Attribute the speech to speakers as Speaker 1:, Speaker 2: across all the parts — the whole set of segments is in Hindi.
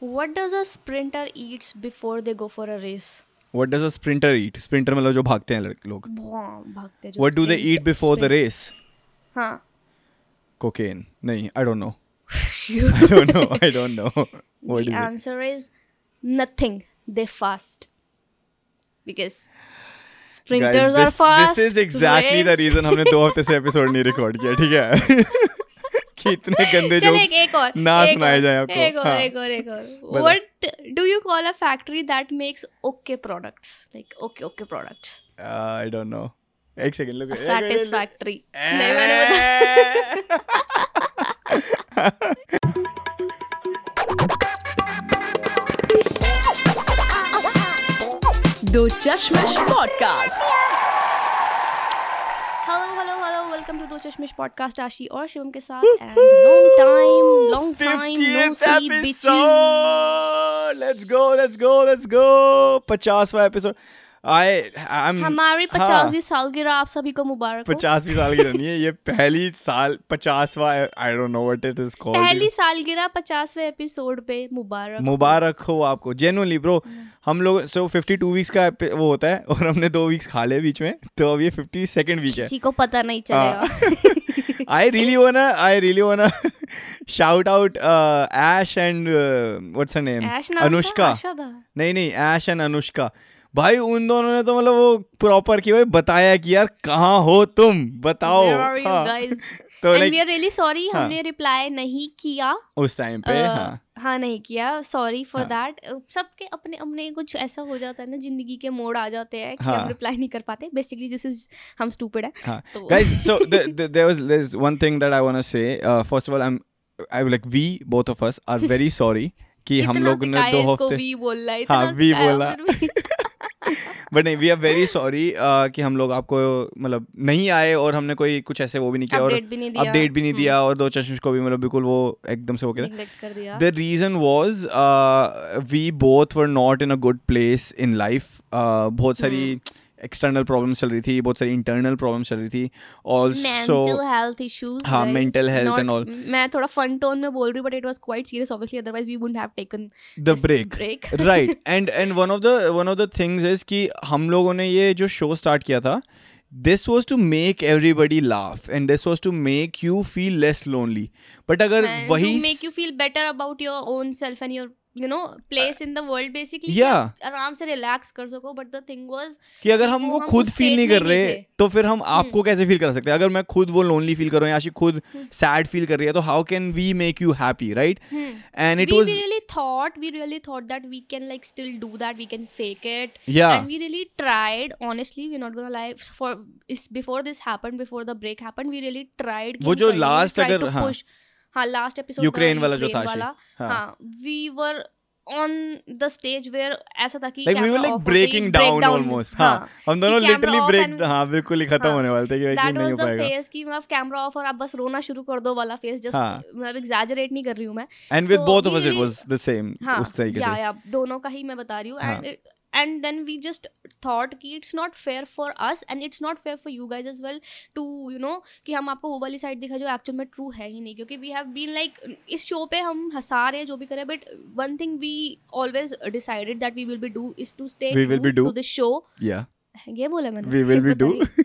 Speaker 1: what does a sprinter eats before they go for a race?
Speaker 2: What does a sprinter eat? Sprinter मतलब जो भागते हैं लोग। what do they eat before the race?
Speaker 1: हाँ।
Speaker 2: Cocaine. नहीं I don't know. I don't know I don't know. What
Speaker 1: the
Speaker 2: is
Speaker 1: answer it? is nothing. They fast. Because sprinters
Speaker 2: Guys, this, are
Speaker 1: fast
Speaker 2: this is exactly
Speaker 1: race.
Speaker 2: the reason हमने दो हफ्ते से एपिसोड नहीं रिकॉर्ड किया ठीक है? कि इतने गंदे जोक्स
Speaker 1: एक और
Speaker 2: ना सुनाए जाए आपको।
Speaker 1: एक और
Speaker 2: हाँ।
Speaker 1: एक और एक और। what do you call a factory that makes okay products? Like okay okay products.
Speaker 2: I don't know एक सेकंड लुक
Speaker 1: satisfactory. नहीं मैंने
Speaker 3: दो चश्मश पॉडकास्ट
Speaker 1: वेलकम टू दो चश्मिश पॉडकास्ट आशी और शिवम के साथ and long time long time no
Speaker 2: 50th
Speaker 1: see
Speaker 2: bitches let's go let's go let's go 50वां episode I I am
Speaker 1: हमारी
Speaker 2: हाँ।
Speaker 1: पचासवीं सालगिरह आप सभी को मुबारक
Speaker 2: पचासवीं साल की नहीं है ये पहली साल पचासवा I don't know what it is called
Speaker 1: पहली सालगिरह पचासवें एपिसोड पे मुबारक
Speaker 2: मुबारक हो आपको जेनुअनली ब्रो हम लोग सो 52 वीक्स का वो होता है और हमने दो वीक्स खा लिए बीच में तो अब ये 52 सेकंड वीक है।
Speaker 1: किसी को पता नहीं
Speaker 2: हाँ।
Speaker 1: चलेगा।
Speaker 2: I really wanna I really wanna shout out uh, Ash and uh, what's her name?
Speaker 1: ऐश नाम
Speaker 2: अनुष्का नहीं नहीं ऐश एंड अनुष्का भाई उन दोनों ने तो मतलब वो प्रॉपर की भाई बताया कि यार कहाँ हो तुम? बताओ। हाँ, तो
Speaker 1: And
Speaker 2: like
Speaker 1: we are really sorry
Speaker 2: हाँ।
Speaker 1: हमने रिप्लाई नहीं किया।
Speaker 2: उस टाइम पे
Speaker 1: अ,
Speaker 2: हाँ।
Speaker 1: हाँ नहीं किया। Sorry for. दैट सबके अपने अपने कुछ ऐसा हो जाता है ना ज़िंदगी के मोड़ आ जाते हैं कि
Speaker 2: हाँ।
Speaker 1: हम रिप्लाई नहीं कर पाते। बेसिकली दिस इज़ हम स्टूपिड है।
Speaker 2: हाँ। guys so the, the, there was there's one thing that I want to say. Uh, first of all I'm I like we both of us are कि हम लोग ने दो हफ़्ते
Speaker 1: भी बोल रहा है सिखाया
Speaker 2: बोला। बट नहीं वी आर वेरी सॉरी कि हम लोग आपको मतलब नहीं आए और हमने कोई कुछ ऐसे वो भी नहीं किया और
Speaker 1: अपडेट भी नहीं दिया।
Speaker 2: भी नहीं दिया और दो चश्मिश को भी मतलब बिल्कुल वो एकदम से हो गया the reason was we both were not in a good place in. Uh, बहुत सारी एक्सटर्नल प्रॉब्लम्स चल रही थी बहुत सारी इंटरनल प्रॉब्लम्स चल रही थी ऑल्सो
Speaker 1: हेल्थ इश्यूज़
Speaker 2: हाँ, mental health and all.
Speaker 1: मैं थोड़ा फन टोन में बोल रही हूँ but it was quite serious obviously otherwise we wouldn't have
Speaker 2: taken the
Speaker 1: break
Speaker 2: right and and one of the one of the things is कि हम लोगों ने ये जो शो स्टार्ट किया था this was to make everybody laugh and this was to make you feel less lonely but अगर वही
Speaker 1: make you feel better about your own self and your you know place in the world basically
Speaker 2: Yeah.
Speaker 1: आराम से रिलैक्स कर सको बट द थिंग वाज
Speaker 2: कि अगर हम
Speaker 1: वो
Speaker 2: वो खुद फील नहीं कर रहे।
Speaker 1: हम्म।
Speaker 2: तो फिर हम आपको कैसे फील कर सकते हैं अगर मैं खुद वो लोनली फील कर रहा हूँ या खुद सैड फील कर रही है तो how can we make you happy right and it
Speaker 1: we
Speaker 2: was
Speaker 1: really thought we really thought that we can like still do that we can fake it
Speaker 2: Yeah.
Speaker 1: and we really tried honestly we're not gonna lie for is before this happened before the break happened we really tried कि
Speaker 2: वो जो
Speaker 1: tried
Speaker 2: अगर- हाँ।
Speaker 1: हाँ लास्ट एपिसोड
Speaker 2: यूक्रेन वाला जो था
Speaker 1: वाला।
Speaker 2: हाँ।
Speaker 1: हाँ we were on the stage where ऐसा था कि
Speaker 2: लाइक वी वर लाइक
Speaker 1: ही
Speaker 2: ब्रेकिंग डाउन ऑलमोस्ट हाँ हम दोनों लिटरली ब्रेक हाँ बिल्कुल ही खत्म
Speaker 1: हाँ,
Speaker 2: होने वाले थे कि भाई
Speaker 1: दैट
Speaker 2: नहीं हो
Speaker 1: द
Speaker 2: पाएगा।
Speaker 1: फेस की मतलब कैमरा ऑफ़ और आप बस रोना शुरू कर दो वाला फेस जस्ट
Speaker 2: हाँ।
Speaker 1: मतलब एग्जैजरेट नहीं कर रही हूँ मैं।
Speaker 2: And with
Speaker 1: both
Speaker 2: of us
Speaker 1: it
Speaker 2: was the same
Speaker 1: हाँ
Speaker 2: उस तरीके से।
Speaker 1: या या दोनों का ही मैं बता रही हूँ।
Speaker 2: हाँ.
Speaker 1: And and then we just thought कि it's not fair for us and it's not fair for you guys as well to you know कि हम आपको वो वाली साइड दिखा जो एक्चुअल में ट्रू है ही नहीं क्योंकि वी हैव बीन लाइक इस शो पे हम हंसा रहे हैं जो भी करें but one thing we always decided that we will be do is to stay
Speaker 2: We will be do.
Speaker 1: To the show
Speaker 2: या
Speaker 1: बोला मैंने
Speaker 2: We will be
Speaker 1: पता
Speaker 2: do.
Speaker 1: नहीं।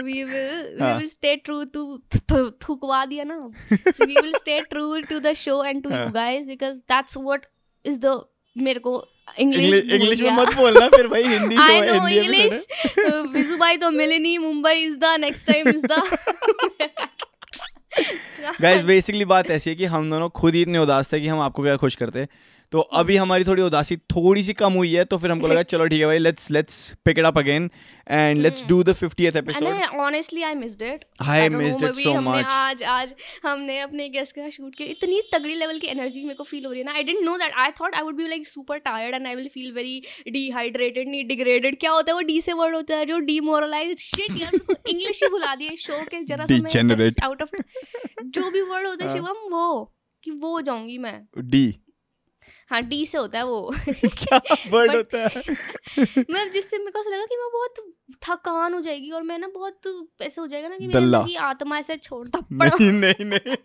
Speaker 1: we will we
Speaker 2: हाँ.
Speaker 1: will stay true to th- थुकवा दिया ना so we will stay true to the show and to
Speaker 2: हाँ.
Speaker 1: you guys because that's what is the मेरे को इंग्लिश
Speaker 2: इंग्लिश में मत बोलना फिर भाई हिंदी तो
Speaker 1: आई नो इंग्लिश विजू भाई तो मिले नहीं Mumbai is the next time is the
Speaker 2: guys basically बात ऐसी है कि हम दोनों खुद ही इतने उदास थे कि हम आपको क्या खुश करते। तो अभी हमारी थोड़ी उदासी थोड़ी सी कम हुई है तो फिर हमको लगा चलो ठीक है भाई let's let's pick it up again and let's do the 50th episode
Speaker 1: and honestly I missed it
Speaker 2: I missed it so much.
Speaker 1: आज आज हमने अपने गेस्ट का शूट किया। इतनी तगड़ी लेवल की एनर्जी मेरे को फील हो रही है ना। I don't know that I thought I would be like super tired and I will feel very dehydrated नहीं डिग्रेडेड क्या होता है वो डी से वर्ड होता है जो डीमोरलाइज शिट यार इंग्लिश ही भुला दिया शो के जरा
Speaker 2: Degenerate.
Speaker 1: आउट ऑफ़ जो भी वर्ड होता है
Speaker 2: हाँ.
Speaker 1: शिवम वो कि वो हो जाऊँगी मैं।
Speaker 2: डी
Speaker 1: हाँ डी से होता है वो।
Speaker 2: क्या वर्ड होता है?
Speaker 1: मतलब जिससे मेरे को ऐसा लगा कि मैं बहुत थकान हो जाएगी और मैं ना बहुत ऐसे हो जाएगा ना कि मेरे आत्मा ऐसे छोड़ थप्पड़
Speaker 2: नहीं नहीं नहीं।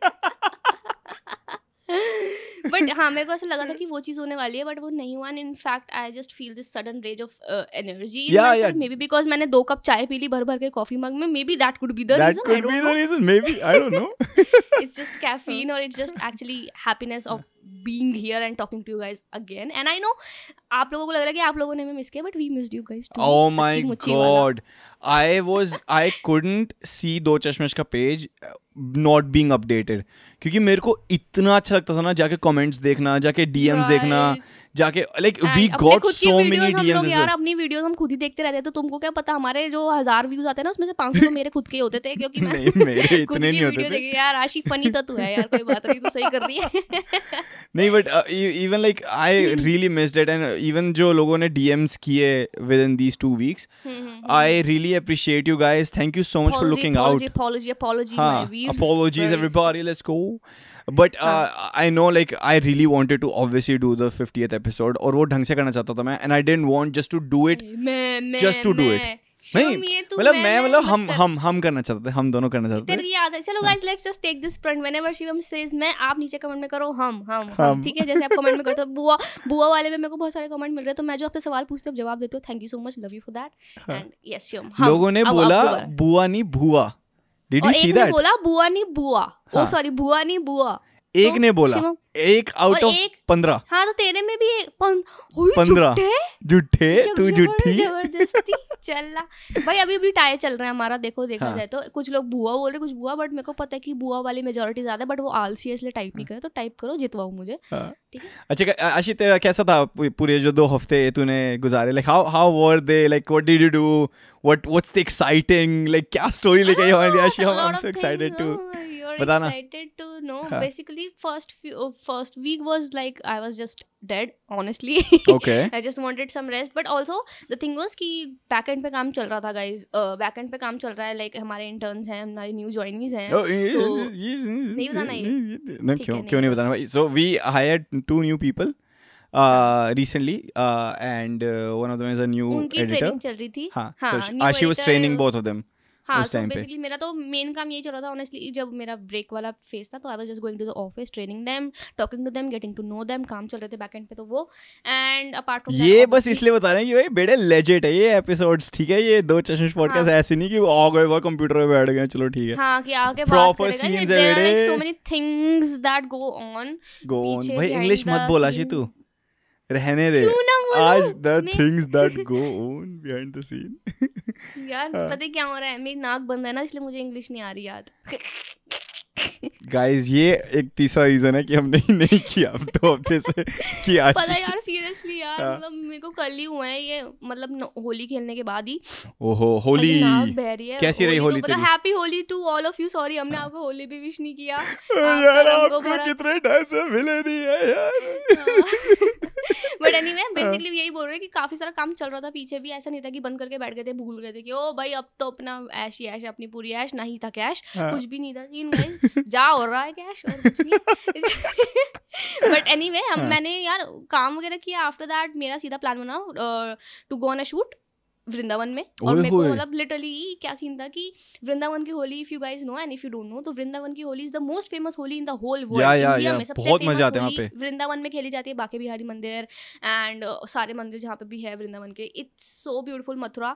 Speaker 1: बट हाँ मेरे को ऐसा लगा था कि वो चीज़ होने वाली है बट वो नहीं हुआ। In fact I just feel this sudden
Speaker 2: rage of
Speaker 1: energy. Maybe because मैंने दो कप चाय पी ली भर भर के कॉफ़ी मग में maybe
Speaker 2: that could be the
Speaker 1: reason I don't know
Speaker 2: reason. Maybe i don't know.
Speaker 1: It's just caffeine or here and talking to you guys again and i know आप लोगों को लग रहा है कि आप लोगों ने हमें मिस किया but we missed you guys too
Speaker 2: oh my god i was i couldn't see दो चश्मश का पेज नॉट बीइंग अपडेटेड क्योंकि मेरे को इतना अच्छा लगता था ना जाके कमेंट्स देखना जाके डीएम्स देखना जाके like we got so many DMs
Speaker 1: यार अपनी वीडियोस हम खुद ही देखते रहते तो तुमको क्या पता हमारे जो हज़ार व्यूज़ आते हैं ना उसमें से 500 तो मेरे खुद के होते थे क्योंकि मैं
Speaker 2: नहीं मेरे इतने नहीं होते थे
Speaker 1: यार आशी फनी तो तू है यार कोई बात नहीं तू सही कर रही है
Speaker 2: नहीं but even like I really missed it and even जो लोगों ने डीएम्स किए within these two weeks I really appreciate you guys thank you so much for looking out
Speaker 1: apology apology
Speaker 2: Huh.
Speaker 1: my weaves.
Speaker 2: Apologies, everybody. Let's go. But uh, I know, like, I really wanted to obviously do the 50th episode, और वो ढंग से करना चाहता था मैं, and I didn't want just to do it.
Speaker 1: मैं मैं
Speaker 2: Just to do it.
Speaker 1: मैं- Show
Speaker 2: नहीं
Speaker 1: तू
Speaker 2: मतलब
Speaker 1: मैं-
Speaker 2: मैं
Speaker 1: मैं
Speaker 2: मतलब हम हम हम करना चाहते थे हम दोनों करना चाहते
Speaker 1: तेरी
Speaker 2: थे।
Speaker 1: याद है चलो guys let's just take this front whenever Shivam says मैं आप नीचे कमेंट में करो हम हम हम
Speaker 2: हम।
Speaker 1: ठीक है? जैसे आप कमेंट में करते हो बुआ बुआ वाले में मेरे को बहुत सारे कमेंट मिल रहे हैं तो मैं जो आपसे सवाल पूछते हूँ जवाब देते हो। Thank you so much love you for that and yes Shivam
Speaker 2: लोगों ने बोला बुआ नहीं भुआ। डिड
Speaker 1: और
Speaker 2: यू सी
Speaker 1: एक ने
Speaker 2: दैट
Speaker 1: बोला? बुआ नहीं बुआ। ओ
Speaker 2: हाँ।
Speaker 1: सॉरी बुआ नहीं बुआ।
Speaker 2: एक
Speaker 1: तो
Speaker 2: ने बोला एक आउट ऑफ़ पंद्रह।
Speaker 1: हाँ तो तेरे में भी एक
Speaker 2: पंद्रह।
Speaker 1: झूठे?
Speaker 2: तू झूठी?
Speaker 1: ज़बरदस्ती चल भाई अभी भी टाई चल रहा है हमारा देखो देखा
Speaker 2: हाँ।
Speaker 1: जाए तो। कुछ लोग बुआ बोल रहे कुछ बुआ बट मेरे को पता है कि बुआ वाली मेजोरिटी ज़्यादा बट वो आलसी है इसलिए टाइप नहीं करे तो टाइप करो जितवाओ मुझे।
Speaker 2: हाँ।
Speaker 1: ठीक है?
Speaker 2: अच्छा आशी तेरा कैसा था पूरे जो दो हफ़्ते तूने गुजारे? Like how how were they like what did you do what what's the exciting like क्या स्टोरी लेके आई
Speaker 1: Ashi
Speaker 2: I am
Speaker 1: so
Speaker 2: excited
Speaker 1: to you're
Speaker 2: बताना।
Speaker 1: excited to know.
Speaker 2: हाँ।
Speaker 1: Basically, first few, uh, first week was like I was just dead. Honestly,
Speaker 2: okay
Speaker 1: I just wanted some rest. But also the thing was कि back end पे काम चल रहा था guys. Uh, back end पे काम चल रहा है like हमारे interns हैं हमारे new joinees हैं.
Speaker 2: Oh,
Speaker 1: So, नहीं बताना ये?
Speaker 2: नहीं क्यों
Speaker 1: है,
Speaker 2: क्यों
Speaker 1: नहीं
Speaker 2: बताना भाई so we hired two new people recently uh, and uh, one of them is a new
Speaker 1: उनकी
Speaker 2: editor
Speaker 1: ट्रेनिंग चल रही थी
Speaker 2: हाँ
Speaker 1: हाँ,
Speaker 2: so Ashi was
Speaker 1: editor-
Speaker 2: training both of them
Speaker 1: हाँ तो बेसिकली मेरा तो मेन काम यही चल रहा था ऑनेस्टली जब मेरा ब्रेक वाला फ़ेज़ था तो I was just going to the office training them talking to them getting to know them काम चल रहे थे बैकएंड पे तो वो एंड अपार्ट फ्रॉम
Speaker 2: ये बस इसलिए बता रहे हैं कि भाई बड़े लेजेट है ये एपिसोड्स ठीक है ये दो चश्मिश पॉडकास्ट। ऐसे नहीं कि आ गए वो कंप्यूटर पे बैठ गए चलो ठीक है
Speaker 1: हाँ कि बात करेगा
Speaker 2: scenes है बेटे।
Speaker 1: So many things that go
Speaker 2: on go
Speaker 1: on
Speaker 2: भाई इंग्लिश मत बोल
Speaker 1: scene।
Speaker 2: तू रहने दे? आज
Speaker 1: the
Speaker 2: things that go on behind the scene
Speaker 1: यार
Speaker 2: हाँ।
Speaker 1: पता है क्या हो रहा है मेरी नाक बंद है ना इसलिए मुझे इंग्लिश नहीं आ रही याद
Speaker 2: गाइस ये एक तीसरा रीजन है कि हमने नहीं किया। अब दो हफ़्ते से कि
Speaker 1: आज
Speaker 2: पता
Speaker 1: है यार सीरियसली यार
Speaker 2: हाँ।
Speaker 1: मतलब मेरे को कल ही हुआ है ये मतलब होली खेलने के बाद ही।
Speaker 2: ओहो होली।
Speaker 1: बह रही है।
Speaker 2: कैसी रही होली
Speaker 1: तो मतलब
Speaker 2: तेरी?
Speaker 1: Happy Holi to all of you sorry हमने आपको होली भी विश नहीं किया।
Speaker 2: यार
Speaker 1: आपको
Speaker 2: कितने पैसे मिले नहीं है यार।
Speaker 1: बट एनीवे बेसिकली यही बोल रहे हैं कि काफ़ी सारा काम चल रहा था पीछे भी ऐसा नहीं था कि बंद करके बैठ गए थे भूल गए थे कि ओ भाई अब तो अपना ऐश ही ऐश अपनी पूरी ऐश नहीं था कैश
Speaker 2: हाँ।
Speaker 1: कुछ भी नहीं था सीन गए जा हो रहा है कैश और कुछ नहीं बट एनीवे हम
Speaker 2: हाँ।
Speaker 1: मैंने यार काम वगैरह किया आफ्टर दैट मेरा सीधा प्लान बना to go on a shoot Vrindavan में। और मेरे को मतलब लिटरली क्या सीन था कि वृंदावन की Holi if you guys know and if you don't know तो वृंदावन की Holi is the most famous Holi in
Speaker 2: the whole
Speaker 1: world
Speaker 2: India
Speaker 1: में सबसे
Speaker 2: बहुत मज़े आते हैं पे।
Speaker 1: वृंदावन में खेली जाती है बाके बिहारी मंदिर एंड सारे मंदिर जहाँ पे भी है वृंदावन के। It's so beautiful Mathura.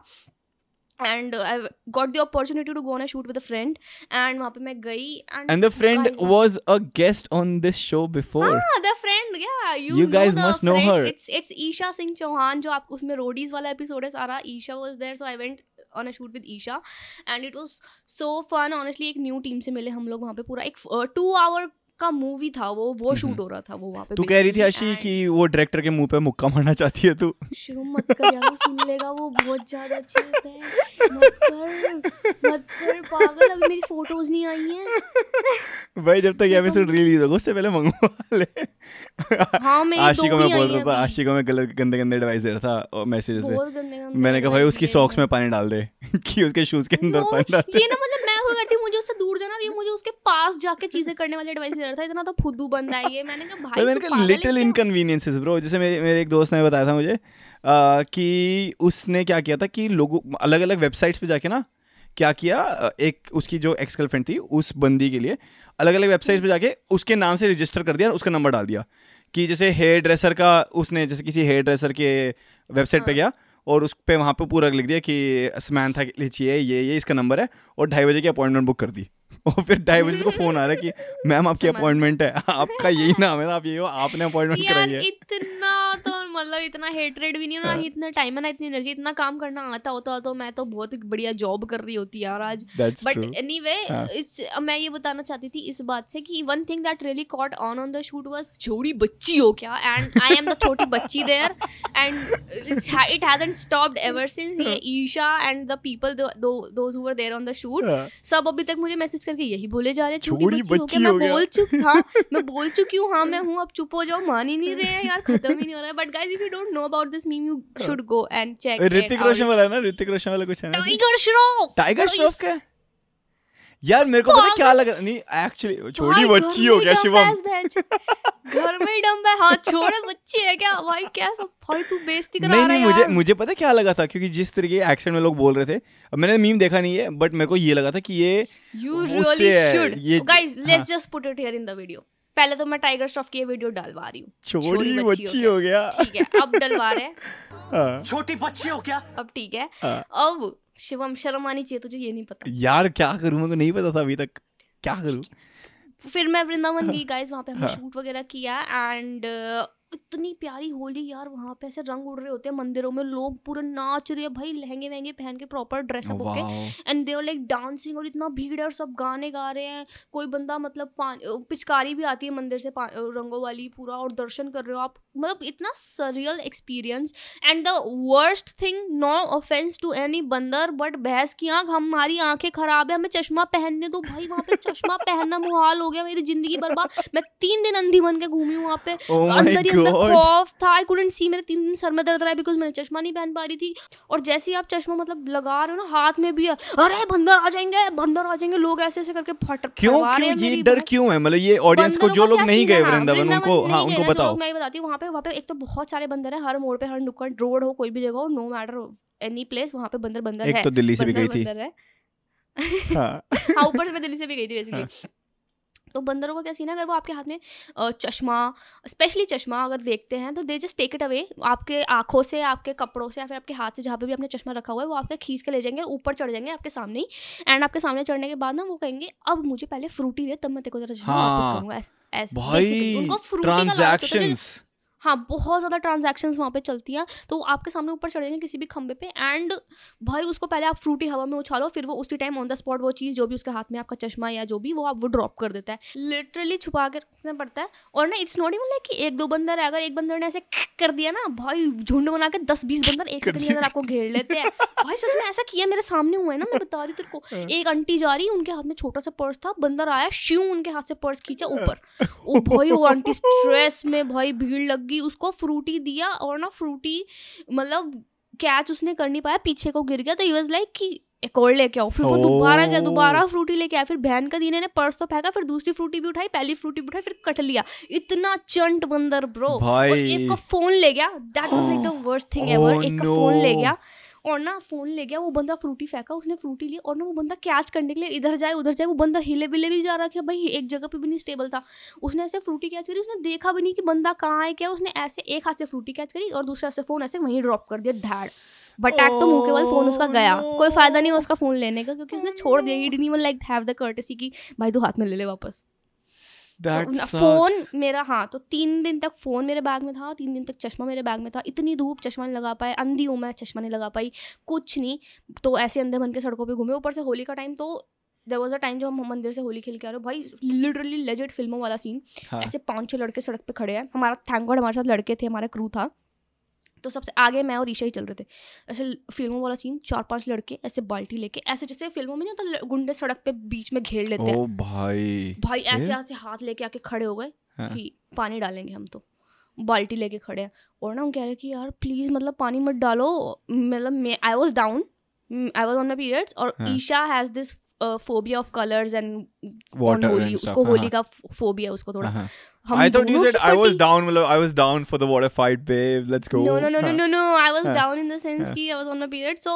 Speaker 1: And I got the opportunity to go on shoot with a friend and वहाँ पे मैं गई and
Speaker 2: and the friend was a guest on this show before
Speaker 1: हाँ द फ्रेंड या you
Speaker 2: guys must know her
Speaker 1: it's it's Isha Singh Chauhan जो आप उसमें रोडीज वाला एपिसोड है सारा Isha was there so I went on a shoot with Isha and it was so fun honestly एक न्यू टीम से मिले हम लोग वहाँ पे पूरा एक टू आवर का मूवी था वो वो शूट हो रहा था वो वहाँ पे
Speaker 2: तू कह रही थी आशी कि वो डायरेक्टर के मुँह पे मुक्का मारना चाहती है तू।
Speaker 1: शुरू मत कर यार वो सुन लेगा वो बहुत ज़्यादा चीप है। मत कर मत कर पागल अभी मेरी फ़ोटोज़ नहीं आई हैं।
Speaker 2: भाई जब तक एपिसोड रिलीज़ होगा उससे पहले मंगवा ले।
Speaker 1: हाँ मेरी
Speaker 2: आशी को मैं बोल रहा था आशी को मैं गलत गंदे गंदे एडवाइस दे रहा था और मैसेजेस पे।
Speaker 1: गंदे
Speaker 2: मैंने कहा भाई उसकी सॉक्स में पानी डाल दे कि उसके शूज़ के अंदर पानी डाल
Speaker 1: ये ना मतलब मैं करती मुझे उससे दूर जाना और ये मुझे उसके पास जाके चीज़ें करने वाले एडवाइस दे रहा था इतना तो फुद्दू बंदा है ये। मैंने कहा
Speaker 2: भाई मैंने कहा लिटिल इनकन्वीनियंसेस ब्रो जैसे मेरे मेरे एक दोस्त ने बताया था मुझे आ, कि उसने क्या किया था कि लोगों अलग अलग वेबसाइट्स पे जाके ना क्या किया एक उसकी जो एक्स गर्लफ्रेंड थी उस बंदी के लिए अलग अलग वेबसाइट्स पे जाके उसके नाम से रजिस्टर कर दिया और उसका नंबर डाल दिया कि जैसे हेयर ड्रेसर का उसने जैसे किसी हेयर ड्रेसर के वेबसाइट पे गया और उस पर वहाँ पर पूरा लिख दिया कि समैंथा के लिए चाहिए ये ये इसका नंबर है और ढाई बजे की अपॉइंटमेंट बुक कर दी। और फिर ढाई बजे को फ़ोन आ रहा है कि मैम आपकी अपॉइंटमेंट है आपका यही नाम है ना आप यही हो आपने अपॉइंटमेंट कराई है।
Speaker 1: इतना तो मतलब इतना हेटरेड भी नहीं है ना ही इतना टाइम है ना इतनी एनर्जी इतना काम करना आता होता तो मैं तो बहुत बढ़िया जॉब कर रही होती यार आज। बट
Speaker 2: ट्रू
Speaker 1: एनीवे
Speaker 2: हाँ।
Speaker 1: मैं ये बताना चाहती थी इस बात से कि one thing that really caught on on the shoot was छोटी बच्ची हो क्या? एंड आई एम द छोटी बच्ची there and it hasn't stopped ever since ये Isha and the people those who were there on the shoot सब अभी तक मुझे मैसेज करके यही बोले जा रहे हैं छोटी
Speaker 2: छोटी
Speaker 1: बच्ची हो क्या? मैं बोल चुकी हाँ मैं बोल चुकी हूँ हाँ मैं हूँ अब चुप हो जाओ मान ही नहीं रहे हैं यार खत्म ही नहीं हो रहा है। But guys if you don't know about this meme you should go and check
Speaker 2: Hrithik Roshan वाला है ना? ऋतिक रोशन वाला कुछ है ना?
Speaker 1: टाइगर श्रॉफ
Speaker 2: टाइगर श्रॉफ का यार मेरे को पता क्या लगा नहीं एक्चुअली छोटी बच्ची हो गया शिवम?
Speaker 1: घर में ही डम्ब है। हाँ छोड़े बच्ची है क्या? भाई क्या सब भाई तू बेइज्जती करा
Speaker 2: नहीं
Speaker 1: रहा है
Speaker 2: नहीं मुझे मुझे पता क्या लगा था? क्योंकि जिस तरीके एक्शन में लोग बोल रहे थे अब मैंने मीम देखा नहीं है बट मेरे को ये लगा था कि ये
Speaker 1: You
Speaker 2: उससे
Speaker 1: really
Speaker 2: है,
Speaker 1: should.
Speaker 2: ये-
Speaker 1: Guys,
Speaker 2: हाँ।
Speaker 1: let's just put it पहले तो मैं टाइगर श्रॉफ की ये वीडियो डलवा रही हूँ।
Speaker 2: छोटी बच्ची हो गया।
Speaker 1: ठीक है अब डलवा रहे हैं।
Speaker 2: हाँ,
Speaker 4: छोटी बच्ची हो क्या?
Speaker 1: अब ठीक है।
Speaker 2: हाँ।
Speaker 1: अब शिवम शर्म आनी चाहिए तुझे ये नहीं पता।
Speaker 2: यार क्या करूँ? मेरे को नहीं पता था अभी तक। क्या करूँ?
Speaker 1: फिर मैं वृंदावन गई गाइस वहाँ पे हमने
Speaker 2: हाँ।
Speaker 1: शूट वगैरह किया एंड इतनी प्यारी होली यार वहाँ पे ऐसे रंग उड़ रहे होते हैं मंदिरों में लोग पूरा नाच रहे हैं भाई लहंगे वहंगे पहन के प्रॉपर ड्रेसअप होके। एंड दे लाइक डांसिंग और इतना भीड़ है और सब गाने गा रहे हैं। कोई बंदा मतलब पिचकारी भी आती है मंदिर से रंगों वाली पूरा और दर्शन कर रहे हो आप। मतलब इतना surreal experience and the worst thing no offence to any बंदर बट भैंस की आँख हमारी आँखें खराब है हमें चश्मा पहनने दो भाई वहाँ पे चश्मा पहनना मुहाल हो गया मेरी ज़िंदगी बर्बाद। मैं तीन दिन अंधी बन के घूमी वहाँ पे।
Speaker 2: Oh
Speaker 1: अंदर ही अंदर खौफ था आई कुडंट सी मेरे तीन दिन सर में दर्द रहा है बिकॉज़ मैंने चश्मा नहीं पहन पा रही थी। और जैसे ही आप चश्मा मतलब लगा रहे हो ना हाथ में भी है अरे बंदर आ जाएँगे बंदर आ जाएँगे लोग ऐसे ऐसे करके फट
Speaker 2: क्यों? क्यों? ये डर क्यों है? मतलब ये ऑडियंस को जो लोग नहीं गए वृंदावन उनको हाँ उनको बताओ।
Speaker 1: मैं बताती हूँ वहाँ पे वहाँ पे एक तो बहुत सारे बंदर है हर मोड़ पे हर नुक्कड़ रोड हो कोई भी जगह हो नो मैटर एनी प्लेस वहाँ पे बंदर बंदर
Speaker 2: एक
Speaker 1: है
Speaker 2: तो दिल्ली से भी गई थी।
Speaker 1: हाँ।
Speaker 2: हाँ।
Speaker 1: ऊपर से मैं दिल्ली से भी गई थी बेसिकली तो बंदरों का क्या सीन है अगर वो आपके हाथ में चश्मा स्पेशली चश्मा अगर देखते हैं तो they just take it away आपके आँखों से आपके कपड़ों से या फिर आपके हाथ से जहाँ पे भी आपने चश्मा रखा हुआ है वो आपके खींच के ले जाएँगे और ऊपर चढ़ जाएँगे आपके सामने ही. एंड आपके सामने चढ़ने के बाद ना वो कहेंगे अब मुझे पहले फ्रूटी दे तब मैं तेरे को तेरा चश्मा वापस
Speaker 2: करूँगा
Speaker 1: करूँगा. ऐस- उनको फ्रूटी का है, हाँ बहुत ज़्यादा ट्रांजैक्शंस वहाँ पे चलती हैं तो वो आपके सामने ऊपर चढ़ जाएँगे किसी भी खंबे पे एंड भाई उसको पहले आप फ्रूटी हवा में उछालो फिर वो उसी टाइम ऑन द स्पॉट वो चीज़ जो भी उसके हाथ में आपका चश्मा या जो भी वो आप वो ड्रॉप कर देता है। लिटरली छुपा के रखना पड़ता है और ना इट्स नॉट इवन लाइक कि एक दो बंदर है अगर एक बंदर ने ऐसे कर दिया ना भाई झुंड बना के दस बीस बंदर एक के अंदर आपको घेर लेते हैं। भाई सच में ऐसा किया मेरे सामने हुआ है ना मैं बता रही तेरे को। एक आंटी जा रही उनके हाथ में छोटा सा पर्स था बंदर आया श्यू उनके हाथ से पर्स खींचा ऊपर। ओ भाई वो आंटी स्ट्रेस में भाई भीड़ लग गई उसको फ्रूटी दिया और ना फ्रूटी मतलब कैच उसने कर नहीं पाया पीछे को गिर गया तो ही वॉज़ लाइक कि एक और लेके आओ। फिर वो दोबारा गया
Speaker 2: Oh.
Speaker 1: दोबारा फ्रूटी लेके आया फिर बहन का दीने ने पर्स तो फेंका फिर दूसरी फ्रूटी भी उठाई पहली फ्रूटी भी उठाई फिर कट लिया। इतना चंट बंदर ब्रो और एक का फ़ोन ले गया that was like the worst thing
Speaker 2: Oh
Speaker 1: ever एक का फ़ोन ले गया। और ना फ़ोन ले गया, वो बंदा फ्रूटी फेंका, उसने फ्रूटी ली और ना वो बंदा कैच करने के लिए इधर जाए, उधर जाए, वो बंदा हिले बिले भी जा रहा था भाई एक जगह पे भी नहीं स्टेबल था। उसने ऐसे फ्रूटी कैच करी, उसने देखा भी नहीं कि बंदा कहाँ है, क्या उसने ऐसे एक हाथ से फ्रूटी कैच करी और दूसरे हाथ से फ़ोन ऐसे वहीं ड्रॉप कर दिया, धैड़। बटैक तो मुँह के बल फ़ोन उसका गया। कोई फ़ायदा नहीं हुआ उसका फ़ोन लेने का, क्योंकि उसने छोड़ दिया। He didn't even like have the courtesy की भाई तू हाथ में ले ले वापस। फ़ोन मेरा हाँ तो तीन दिन तक फ़ोन मेरे बैग में था तीन दिन तक चश्मा मेरे बैग में था। इतनी धूप चश्मा नहीं लगा पाए अंधी हूँ मैं चश्मा नहीं लगा पाई कुछ नहीं। तो ऐसे अंधे बन के सड़कों पर घूमे ऊपर से होली का टाइम तो देर वॉज़ अ टाइम जब हम मंदिर से होली खेल के आ रहे हो भाई लिटरली लेजेड फ़िल्मों वाला सीन
Speaker 2: हाँ।
Speaker 1: ऐसे पाँच छः लड़के सड़क पर खड़े हैं हमारा थैंक गॉड हमारे साथ लड़के थे हमारा क्रू था। तो सबसे आगे मैं और ईशा ही चल रहे थे। ऐसे फ़िल्मों वाला सीन चार पाँच लड़के ऐसे बाल्टी लेके ऐसे जैसे फ़िल्मों में होता गुंडे सड़क पे बीच में घेर लेते हैं।
Speaker 2: ओ भाई
Speaker 1: भाई ऐसे ऐसे हाथ लेके आके खड़े हो गए
Speaker 2: हाँ।
Speaker 1: कि पानी डालेंगे हम तो। बाल्टी लेके खड़े हैं। और ना हम कह रहे कि यार प्लीज़ मतलब पानी मत डालो। मतलब मैं I was down I was on my periods और
Speaker 2: हाँ।
Speaker 1: Isha has this phobia
Speaker 2: of
Speaker 1: colours
Speaker 2: and
Speaker 1: Holi
Speaker 2: उसको
Speaker 1: होली
Speaker 2: हाँ।
Speaker 1: का फोबिया उसको थोड़ा।
Speaker 2: हाँ। I thought you said I was down मतलब I was down for the water fight babe let's go
Speaker 1: No, no, no, no,
Speaker 2: हाँ.
Speaker 1: no, no. I was
Speaker 2: हाँ.
Speaker 1: down in the sense
Speaker 2: हाँ.
Speaker 1: कि I was on my period. So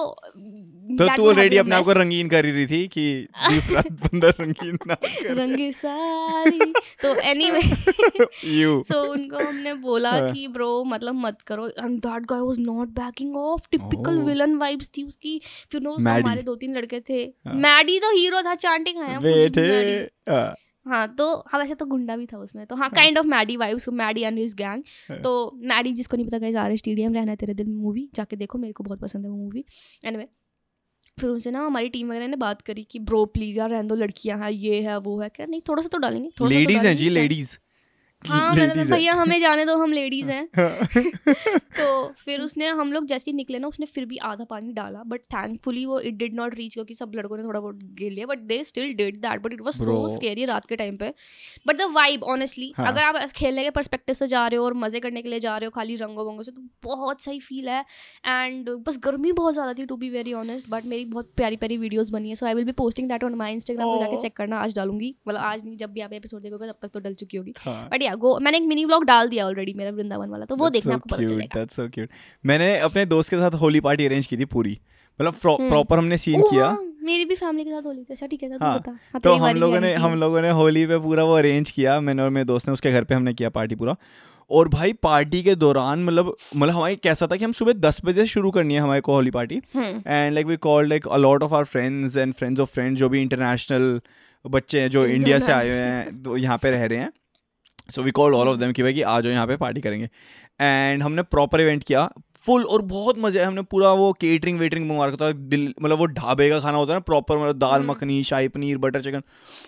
Speaker 2: तो तू ऑलरेडी अपने आप को रंगीन कर रही थी कि दूसरा बंदा रंगीन ना करे
Speaker 1: रंगे सारी तो एनीवे
Speaker 2: यू
Speaker 1: सो उनको हमने बोला
Speaker 2: हाँ।
Speaker 1: कि ब्रो मतलब मत करो and that guy was not backing off typical
Speaker 2: Oh.
Speaker 1: Villain vibes थी उसकी फिर नो हमारे दो तीन लड़के थे
Speaker 2: हाँ।
Speaker 1: मैडी तो हीरो था चांटी खाया
Speaker 2: वे थे हाँ,
Speaker 1: तो हाँ वैसे तो गुंडा भी था उसमें। तो हाँ kind of Maddy vibes Maddy and his
Speaker 2: gang.
Speaker 1: तो मैडी जिसको नहीं पता गाइस आर स्टेडियम रहना है तेरे दिल मूवी जाके देखो मेरे को बहुत पसंद है वो मूवी एंड एनीवे फिर उनसे ना हमारी टीम वगैरह ने बात करी कि ब्रो प्लीज़ यार रहने दो लड़कियाँ हैं ये है वो है। क्या नहीं थोड़ा सा तो डालेंगे थोड़ा सा तो
Speaker 2: लेडीज़ हैं जी लेडीज़
Speaker 1: हाँ मतलब
Speaker 2: है
Speaker 1: भैया हमें जाने दो हम लेडीज़ हैं
Speaker 2: हाँ।
Speaker 1: तो फिर उसने हम लोग जैसे ही निकले ना उसने फिर भी आधा पानी डाला बट थैंकफुली वो इट डिड नॉट रीच क्योंकि सब लड़कों ने थोड़ा बहुत गिर लिया but they still did that but it was
Speaker 2: so.
Speaker 1: Scary रात के टाइम पे बट द वाइब ऑनेस्टली
Speaker 2: हाँ.
Speaker 1: अगर आप खेलने के परस्पेक्टिव से जा रहे हो और मज़े करने के लिए जा रहे हो खाली रंगों वंगों से तो बहुत सही फील है एंड बस गर्मी बहुत ज़्यादा थी to be very honest but मेरी बहुत प्यारी प्यारी वीडियोस बनी है so I will be posting that on my Instagram पर जाके
Speaker 2: Oh.
Speaker 1: चेक करना आज डालूँगी मतलब आज नहीं जब भी आप एपिसोड देखोगे तब तक तो डल चुकी होगी
Speaker 2: हाँ।
Speaker 1: बट या गो मैंने एक मिनी व्लॉग डाल दिया ऑलरेडी मेरा वृंदावन वाला तो वो
Speaker 2: That's
Speaker 1: देखना
Speaker 2: so
Speaker 1: आपको पता
Speaker 2: cute,
Speaker 1: चलेगा।
Speaker 2: that's so cute. मैंने अपने दोस्त के साथ होली पार्टी अरेंज की थी पूरी। मतलब
Speaker 1: हम्म।
Speaker 2: प्रॉपर हमने सीन किया।
Speaker 1: मेरी भी फैमिली के साथ होली थी। अच्छा ठीक है तू
Speaker 2: हाँ,
Speaker 1: बता। हाँ,
Speaker 2: तो हम लोगों ने हम। लोगों ने होली पे पूरा वो अरेंज किया। मैंने और मेरे दोस्त ने उसके घर पे हमने किया पार्टी पूरा। और भाई पार्टी के दौरान मतलब मतलब हमारी कैसा था कि हम सुबह दस बजे शुरू करनी है हमारे को Holi party
Speaker 1: hmm,
Speaker 2: and like we call like a lot of our friends and friends of friends जो भी इंटरनेशनल बच्चे हैं जो इंडिया से आए हुए हैं तो यहाँ पे रह रहे हैं। So we call all of them कि भाई कि आ जाओ यहाँ पे पार्टी करेंगे। एंड हमने प्रॉपर इवेंट किया। फुल और बहुत मज़ा आए हमने पूरा वो केटरिंग वेटरिंग मंगवा रखा था दिल मतलब वो ढाबे का खाना होता है ना प्रॉपर मतलब दाल
Speaker 1: हम्म।
Speaker 2: Makhani shahi paneer butter chicken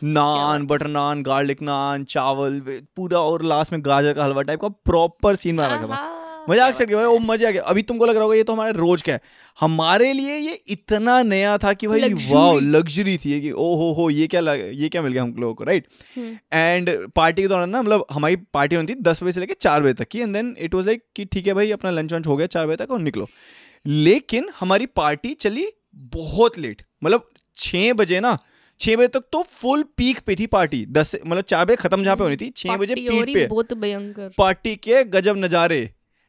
Speaker 2: naan butter naan garlic naan चावल पूरा और लास्ट में गाजर का हलवा टाइप का प्रॉपर सीन बना रखा था। मज़ाक
Speaker 1: क्या
Speaker 2: से भाई वो मज़ा आ गया अभी तुमको लग रहा होगा ये तो हमारे रोज का है। हमारे लिए ये इतना नया था कि भाई वाह लग्जरी थी ये कि ओ हो हो ये क्या लग, ये क्या मिल गया हम लोगों को राइट एंड पार्टी के दौरान ना मतलब हमारी पार्टी होती थी दस बजे से लेकर चार बजे तक की and then it was like कि ठीक है भाई अपना लंच वंच हो गया चार बजे तक और निकलो। लेकिन हमारी पार्टी चली बहुत लेट मतलब छः बजे ना छः बजे तक तो फुल पीक पे थी पार्टी दस मतलब चार बजे खत्म जहाँ पे होनी थी छः बजे पीक पे।
Speaker 1: बहुत भयंकर।
Speaker 2: पार्टी के गजब नज़ारे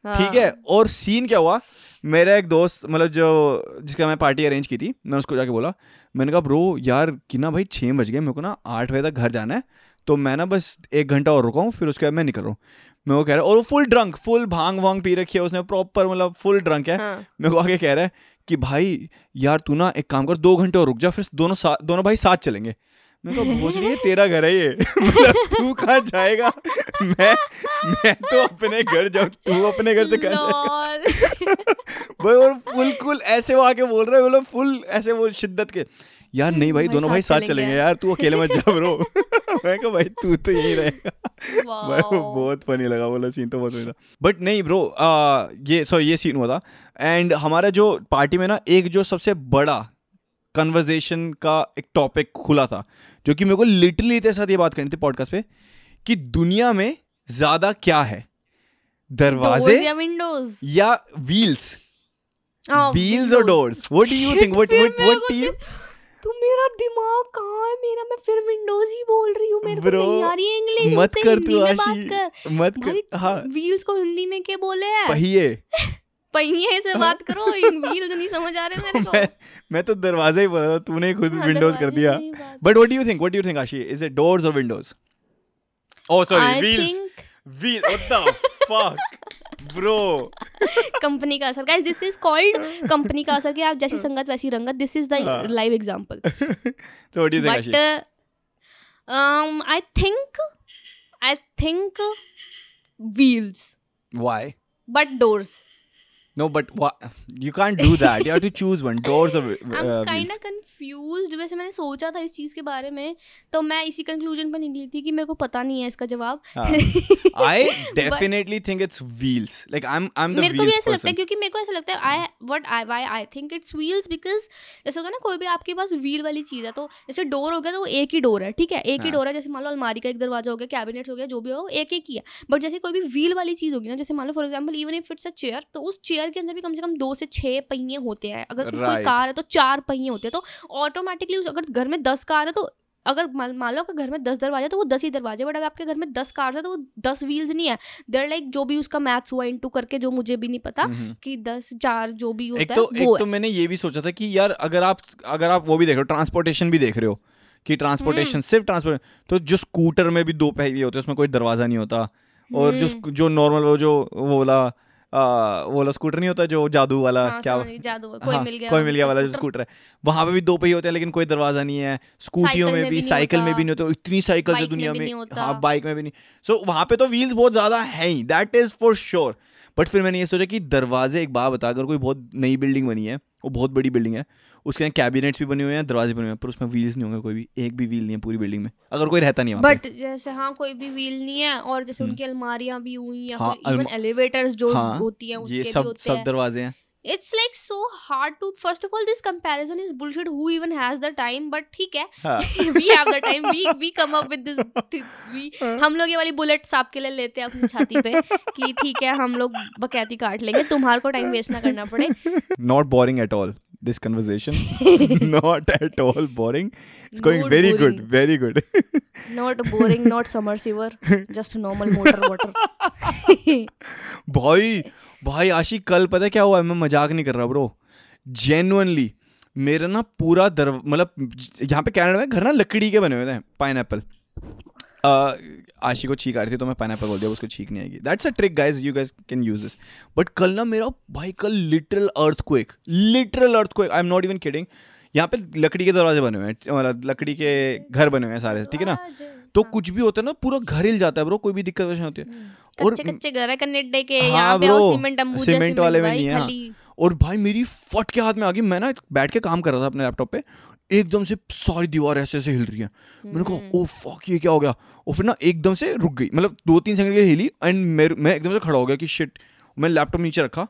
Speaker 2: ठीक है
Speaker 1: हाँ,
Speaker 2: और सीन क्या हुआ? मेरा एक दोस्त मतलब जो जिसका मैं पार्टी अरेंज की थी मैं उसको जाके बोला मैंने कहा ब्रो यार कि ना भाई छः बज गए मेरे को ना आठ बजे तक घर जाना है तो मैं ना बस एक घंटा और रुका हूँ फिर उसके बाद मैं निकल रहा हूँ। मैं वो कह रहा है और वो फुल ड्रंक फुल भाँग वांग पी रखी है उसने प्रॉपर मतलब फुल ड्रंक है।
Speaker 1: हाँ,
Speaker 2: मेरे को आगे कह रहा है कि भाई यार तू ना एक काम कर दो घंटे और रुक जा फिर दोनों साथ दोनों भाई साथ चलेंगे। मैं कहा भोज नहीं तेरा घर है ये। मतलब तू कहाँ जाएगा? मैं मैं तो अपने घर जाऊँ तू अपने घर से कहाँ भाई और बिल्कुल ऐसे वो आके बोल रहे हैं मतलब फुल ऐसे वो शिद्दत के। यार नहीं भाई दोनों भाई
Speaker 1: साथ
Speaker 2: चलेंगे यार। तू अकेले मत जा ब्रो। मैं कहा भाई तू तो यही रहेगा। भाई वो बहुत फनी लगा बोला सीन तो बहुत फनी था। बट नहीं ब्रो ये सो ये सीन हुआ था। एंड हमारा जो पार्टी में ना एक जो सबसे बड़ा कन्वर्जेशन का एक टॉपिक खुला था जो कि मेरे को लिटरली तेरे साथ ये बात करनी थी पॉडकास्ट पे कि दुनिया में ज़्यादा क्या है? दरवाजे
Speaker 1: या विंडोज़
Speaker 2: या व्हील्स व्हील्स और doors what do you think what what what do you
Speaker 1: तू मेरा दिमाग कहाँ है? मेरा मैं फिर विंडोज़ ही बोल रही हूँ मेरे को नहीं आ रही इंग्लिश
Speaker 2: मत कर तू आशी मत कर हाँ।
Speaker 1: व्हील्स को हिंदी में क्या बोले हैं?
Speaker 2: पहिए
Speaker 1: पहिए से बात करो व्हील्स नहीं समझ आ रहे मेरे को।
Speaker 2: मैं मैं तो दरवाज़ा ही बोला तूने खुद
Speaker 1: हाँ,
Speaker 2: विंडोज़ कर दिया।
Speaker 1: ही
Speaker 2: but what do you think what do you think Ashi is it doors और windows
Speaker 1: oh
Speaker 2: sorry
Speaker 1: wheels
Speaker 2: wheel what the fuck bro
Speaker 1: company का असर guys this is called company का असर कि आप जैसी संगत वैसी रंगत दिस इज़ द
Speaker 2: हाँ।
Speaker 1: Live
Speaker 2: example so what do you
Speaker 1: think
Speaker 2: Ashi
Speaker 1: um i think i think wheels
Speaker 2: why
Speaker 1: but doors
Speaker 2: no but you can't do that. You have to choose one. Doors or uh,
Speaker 1: i'm kind of confused. वैसे मैंने सोचा था इस चीज़ के बारे में तो मैं इसी कंक्लूजन पर निकली थी कि मेरे को पता नहीं है इसका जवाब।
Speaker 2: हाँ. I definitely think it's wheels. Like I'm I'm the
Speaker 1: मेरे को भी ऐसा लगता है क्योंकि मेरे को ऐसा लगता है I what I why I think it's wheels because जैसे होगा ना कोई भी आपके पास व्हील वाली चीज़ है तो जैसे डोर हो गया तो वो एक ही डोर है ठीक है? एक ही
Speaker 2: हाँ।
Speaker 1: डोर है जैसे मान लो अलमारी का एक दरवाज़ा हो गया कैबिनेट हो गया जो भी हो एक एक ही है। बट जैसे कोई भी व्हील वाली चीज़ होगी ना जैसे मान लो for example even if it's a chair तो उस चेयर के अंदर भी कम से कम दो से छः पहिए होते हैं। अगर कोई कार है तो चार पहिए होते हैं। तो ऑटोमेटिकली अगर घर में दस कार है तो अगर मान लो घर में दस दरवाजे तो वो दस ही दरवाजे बट अगर आपके घर में दस कार्स है तो वो दस व्हील्स नहीं है। देर लाइक जो भी उसका मैथ्स हुआ इंटू करके जो मुझे भी नहीं पता
Speaker 2: हम्म।
Speaker 1: कि दस चार जो भी होता एक
Speaker 2: तो
Speaker 1: है वो
Speaker 2: एक तो मैंने ये भी सोचा था कि यार अगर आप अगर आप वो भी देख रहे हो ट्रांसपोर्टेशन भी देख रहे हो कि
Speaker 1: हम्म।
Speaker 2: ट्रांसपोर्टेशन सिर्फ़ ट्रांसपोर्ट तो जो स्कूटर में भी दो पहिए होते हैं उसमें कोई दरवाज़ा नहीं होता। और जो
Speaker 1: हम्म।
Speaker 2: जो नॉर्मल वो जो वो वाला आ, वो वाला स्कूटर नहीं होता जो जादू वाला
Speaker 1: हाँ,
Speaker 2: क्या
Speaker 1: जादू कोई
Speaker 2: हाँ,
Speaker 1: मिल गया
Speaker 2: कोई मिल गया वाला जो
Speaker 1: स्कूटर।
Speaker 2: है। वहाँ पे भी दो पहिए होते हैं लेकिन कोई दरवाज़ा नहीं है। स्कूटियों में
Speaker 1: में
Speaker 2: भी साइकिल में भी नहीं होता इतनी साइकिल है दुनिया में। हाँ बाइक में भी नहीं। सो वहाँ पे तो व्हील्स बहुत ज़्यादा है ही that is for sure but फिर मैंने ये सोचा कि दरवाजे एक बार बता अगर कोई बहुत नई बिल्डिंग बनी है वो बहुत बड़ी बिल्डिंग है उसके यहाँ कैबिनेट्स भी बने हुए हैं दरवाजे बने हुए हैं पर उसमें व्हील्स नहीं होंगे कोई भी एक भी व्हील नहीं है पूरी बिल्डिंग में अगर कोई रहता नहीं है।
Speaker 1: बट जैसे हाँ कोई भी व्हील नहीं है और जैसे
Speaker 2: हम्म।
Speaker 1: उनकी अलमारियाँ भी हुई
Speaker 2: हाँ,
Speaker 1: इवन एलिवेटर्स जो
Speaker 2: हाँ,
Speaker 1: होती हैं उसके
Speaker 2: ये सब सब दरवाजे हैं
Speaker 1: it's like so hard to first of all this comparison is bullshit who even has the time but ठीक है
Speaker 2: हाँ।
Speaker 1: We have the time we we come up with this we हम लोग ये वाली बुलेट्स आपके लिए लेते हैं अपनी छाती पे कि ठीक है हम लोग बकैती काट लेंगे तुम्हारे को टाइम वेस्ट ना करना पड़े
Speaker 2: not boring at all this conversation. Not at all boring. It's going
Speaker 1: Not
Speaker 2: very good very good.
Speaker 1: Not boring not summer सीवर जस्ट नॉर्मल मोटर
Speaker 2: भाई भाई आशिक कल पता क्या हुआ है? मैं मज़ाक नहीं कर रहा ब्रो जेन्युइनली मेरा ना पूरा दर मतलब यहाँ पे कनाडा में घर ना लकड़ी के बने हुए थे पाइन आशी को छींक आ रही थी तो मैं पाइन बोल दिया उसको छींक नहीं आएगी। That's a trick guys you guys can use this but कल ना मेरा भाई कल literal earthquake literal earthquake I am not even kidding यहाँ पे लकड़ी के दरवाजे बने हुए हैं मतलब लकड़ी के घर बने हुए हैं सारे ठीक है ना? तो कुछ भी होता है ना पूरा घर हिल जाता है ब्रो कोई भी दिक्कत वैसे होती है। और
Speaker 1: कच्चे घर है कन्नेडे के
Speaker 2: हाँ
Speaker 1: यहाँ पे सीमेंट
Speaker 2: वाले में नहीं है, हाँ। और भाई मेरी फट के हाथ में आ गई। मैं ना बैठ के काम कर रहा था अपने लैपटॉप पे। एकदम से सारी दीवार ऐसे ऐसे हिल रही है। मैंने
Speaker 1: हम्म।
Speaker 2: कहा ओ फक ये क्या हो गया? और फिर ना एकदम से रुक गई। मतलब दो तीन सेकंड के हिली एंड मैं मैं एकदम से खड़ा हो गया कि शिट मैंने लैपटॉप नीचे रखा।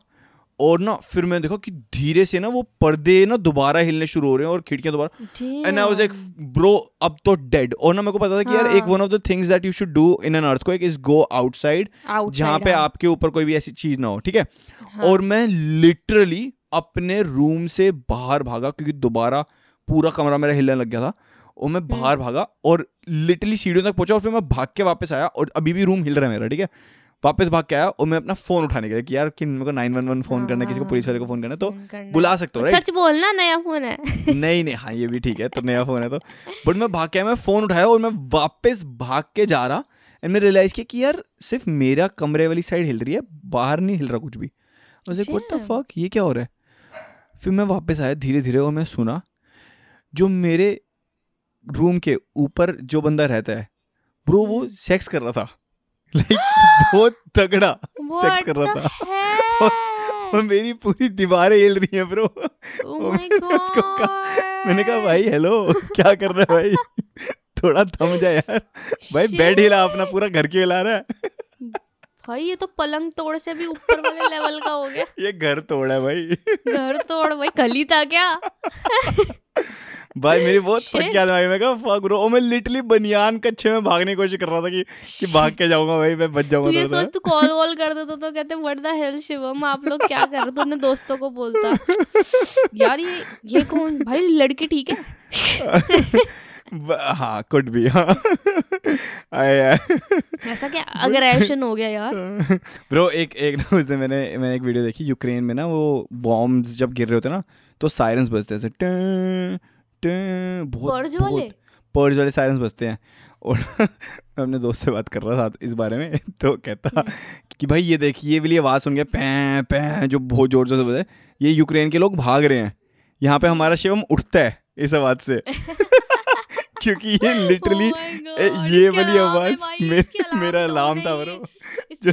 Speaker 2: और ना फिर मैं देखा कि धीरे से ना वो पर्दे ना दोबारा हिलने शुरू हो रहे हैं और खिड़कियाँ दोबारा। And I was like bro अब तो डेड और ना मेरे को पता था कि यार एक
Speaker 1: हाँ।
Speaker 2: One of the things that you should do in an earthquake is go outside जहाँ पे आपके ऊपर कोई भी ऐसी चीज़ ना हो ठीक है?
Speaker 1: हाँ।
Speaker 2: और मैं लिटरली अपने रूम से बाहर भागा क्योंकि दोबारा पूरा कमरा मेरा हिलने लग गया था और मैं बाहर भागा और लिटरली सीढ़ियों तक पहुँचा और फिर मैं भाग के वापस आया और अभी भी रूम हिल रहा है मेरा ठीक है? वापस भाग के आया और मैं अपना फ़ोन उठाने गया कि यार कि मेरे को नाइन वन वन फ़ोन करना है किसी को पुलिस वाले को फ़ोन करना है तो बुला सकते हो राइट
Speaker 1: सच बोलना नया फ़ोन है।
Speaker 2: नहीं नहीं हाँ ये भी ठीक है तो नया फ़ोन है तो। बट मैं भाग के आया मैं फ़ोन उठाया और मैं वापस भाग के जा रहा एंड मैं रियलाइज़ किया कि यार सिर्फ़ मेरा कमरे वाली साइड हिल रही है बाहर नहीं हिल रहा कुछ भी। What the. फक ये क्या हो रहा है? फिर मैं वापस आया धीरे धीरे और मैं सुना जो मेरे रूम के ऊपर जो बंदा रहता है ब्रो वो
Speaker 1: हम्म।
Speaker 2: सेक्स कर रहा था। लाइक बहुत तगड़ा सेक्स कर रहा था। और मेरी पूरी दीवारें हिल रही हैं ब्रो
Speaker 1: Oh
Speaker 2: उसको कहा- मैंने कहा भाई हेलो क्या कर रहे है भाई? थोड़ा थम जा यार। भाई बेड हिला अपना पूरा घर क्यों हिला रहा है?
Speaker 1: भाई ये तो पलंग तोड़ से भी ऊपर वाले लेवल का हो गया।
Speaker 2: ये घर तोड़ा है भाई।
Speaker 1: घर तोड़ भाई कली था क्या?
Speaker 2: भाई मेरी बहुत फट गया भाई मैं कहा फक ब्रो मैं लिटरली बनियान कच्छे में भागने की कोशिश कर रहा था कि कि भाग के जाऊँगा भाई मैं बच
Speaker 1: तू
Speaker 2: जाऊँगा
Speaker 1: ये सोच तू कॉल वॉल कर देता तो कहते व्हाट द हेल शिवम आप लोग क्या कर रहे हो? तू अपने दोस्तों को बोलता। यार ये ये कौन? भाई लड़की ठीक है।
Speaker 2: हाँ कुड भी हाँ।
Speaker 1: ऐसा क्या? अग्रेशन हो गया यार।
Speaker 2: ब्रो एक एक ना उस मैंने मैंने एक वीडियो देखी यूक्रेन में ना वो बॉम्ब्स जब गिर रहे होते ना तो सायरन्स बजते हैं बहुत
Speaker 1: पर्ज वाले?
Speaker 2: पर्ज वाले सायरन्स बजते हैं। और मैं अपने दोस्त से बात कर रहा था इस बारे में तो कहता
Speaker 1: हम्म।
Speaker 2: कि भाई ये देख ये वाली आवाज़ सुन के पै पै जो बहुत ज़ोर ज़ोर से बजे ये यूक्रेन के लोग भाग रहे हैं। यहाँ पे हमारा शिवम उठता है इस आवाज़ से। क्योंकि ये लिटरली
Speaker 1: Oh
Speaker 2: ये वाली आवाज़ मे- मेरा
Speaker 1: तो
Speaker 2: अलार्म था
Speaker 1: नहीं।
Speaker 2: ब्रो जो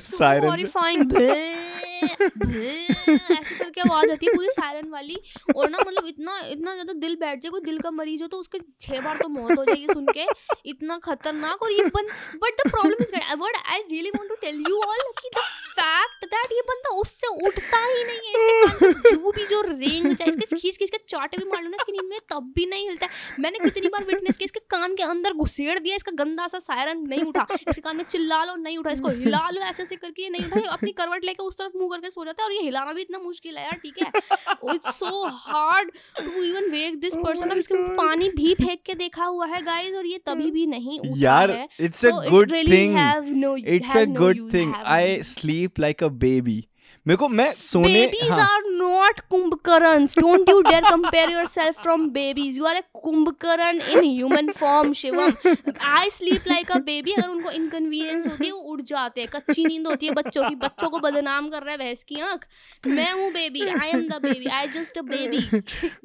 Speaker 1: भे, ऐसे करके आवाज़ आती है पूरी सायरन वाली। और ना मतलब इतना इतना ज़्यादा दिल बैठ जाए कोई दिल का मरीज़ हो तो उसके छह बार तो मौत हो जाएगी सुन के। इतना खतरनाक और ये बन but the problem is what I really want to tell you all कि द फैक्ट दैट ये बंदा उससे उठता ही नहीं है इसके कान में जो भी जो रेंग जाए इसके खींच खींच के चाटे भी मार लो ना इसकी नींद में तब भी नहीं हिलता मैंने कितनी बार विटनेस किया इसके कान के अंदर घुसेड़ दिया इसका गंदा सा सायरन नहीं उठा इसके कान में चिल्ला लो नहीं उठा इसको हिला लो ऐसे ऐसे करके नहीं उठा अपनी करवट लेके उस तरफ़ मुँह करके सो जाता है और ये हिलाना भी इतना मुश्किल है यार ठीक है? It's so hard to even wake this person अब इसके पानी भी फेंक के देखा हुआ है गाइस और ये तभी भी नहीं उठा
Speaker 2: यार
Speaker 1: है।
Speaker 2: it's a
Speaker 1: So it
Speaker 2: good
Speaker 1: really
Speaker 2: thing.
Speaker 1: have no-
Speaker 2: it's
Speaker 1: has
Speaker 2: a मेरे को मैं सोने
Speaker 1: babies are not Kumbhakarna don't you dare compare yourself from babies you are a Kumbhakarna in human form Shivam I sleep like a baby अगर उनको इनकन्वीनियंस होती है वो उड़ जाते हैं। कच्ची नींद होती है बच्चों की। बच्चों को बदनाम कर रहा है भैंस की आँख। मैं हूँ baby I am the baby I just a baby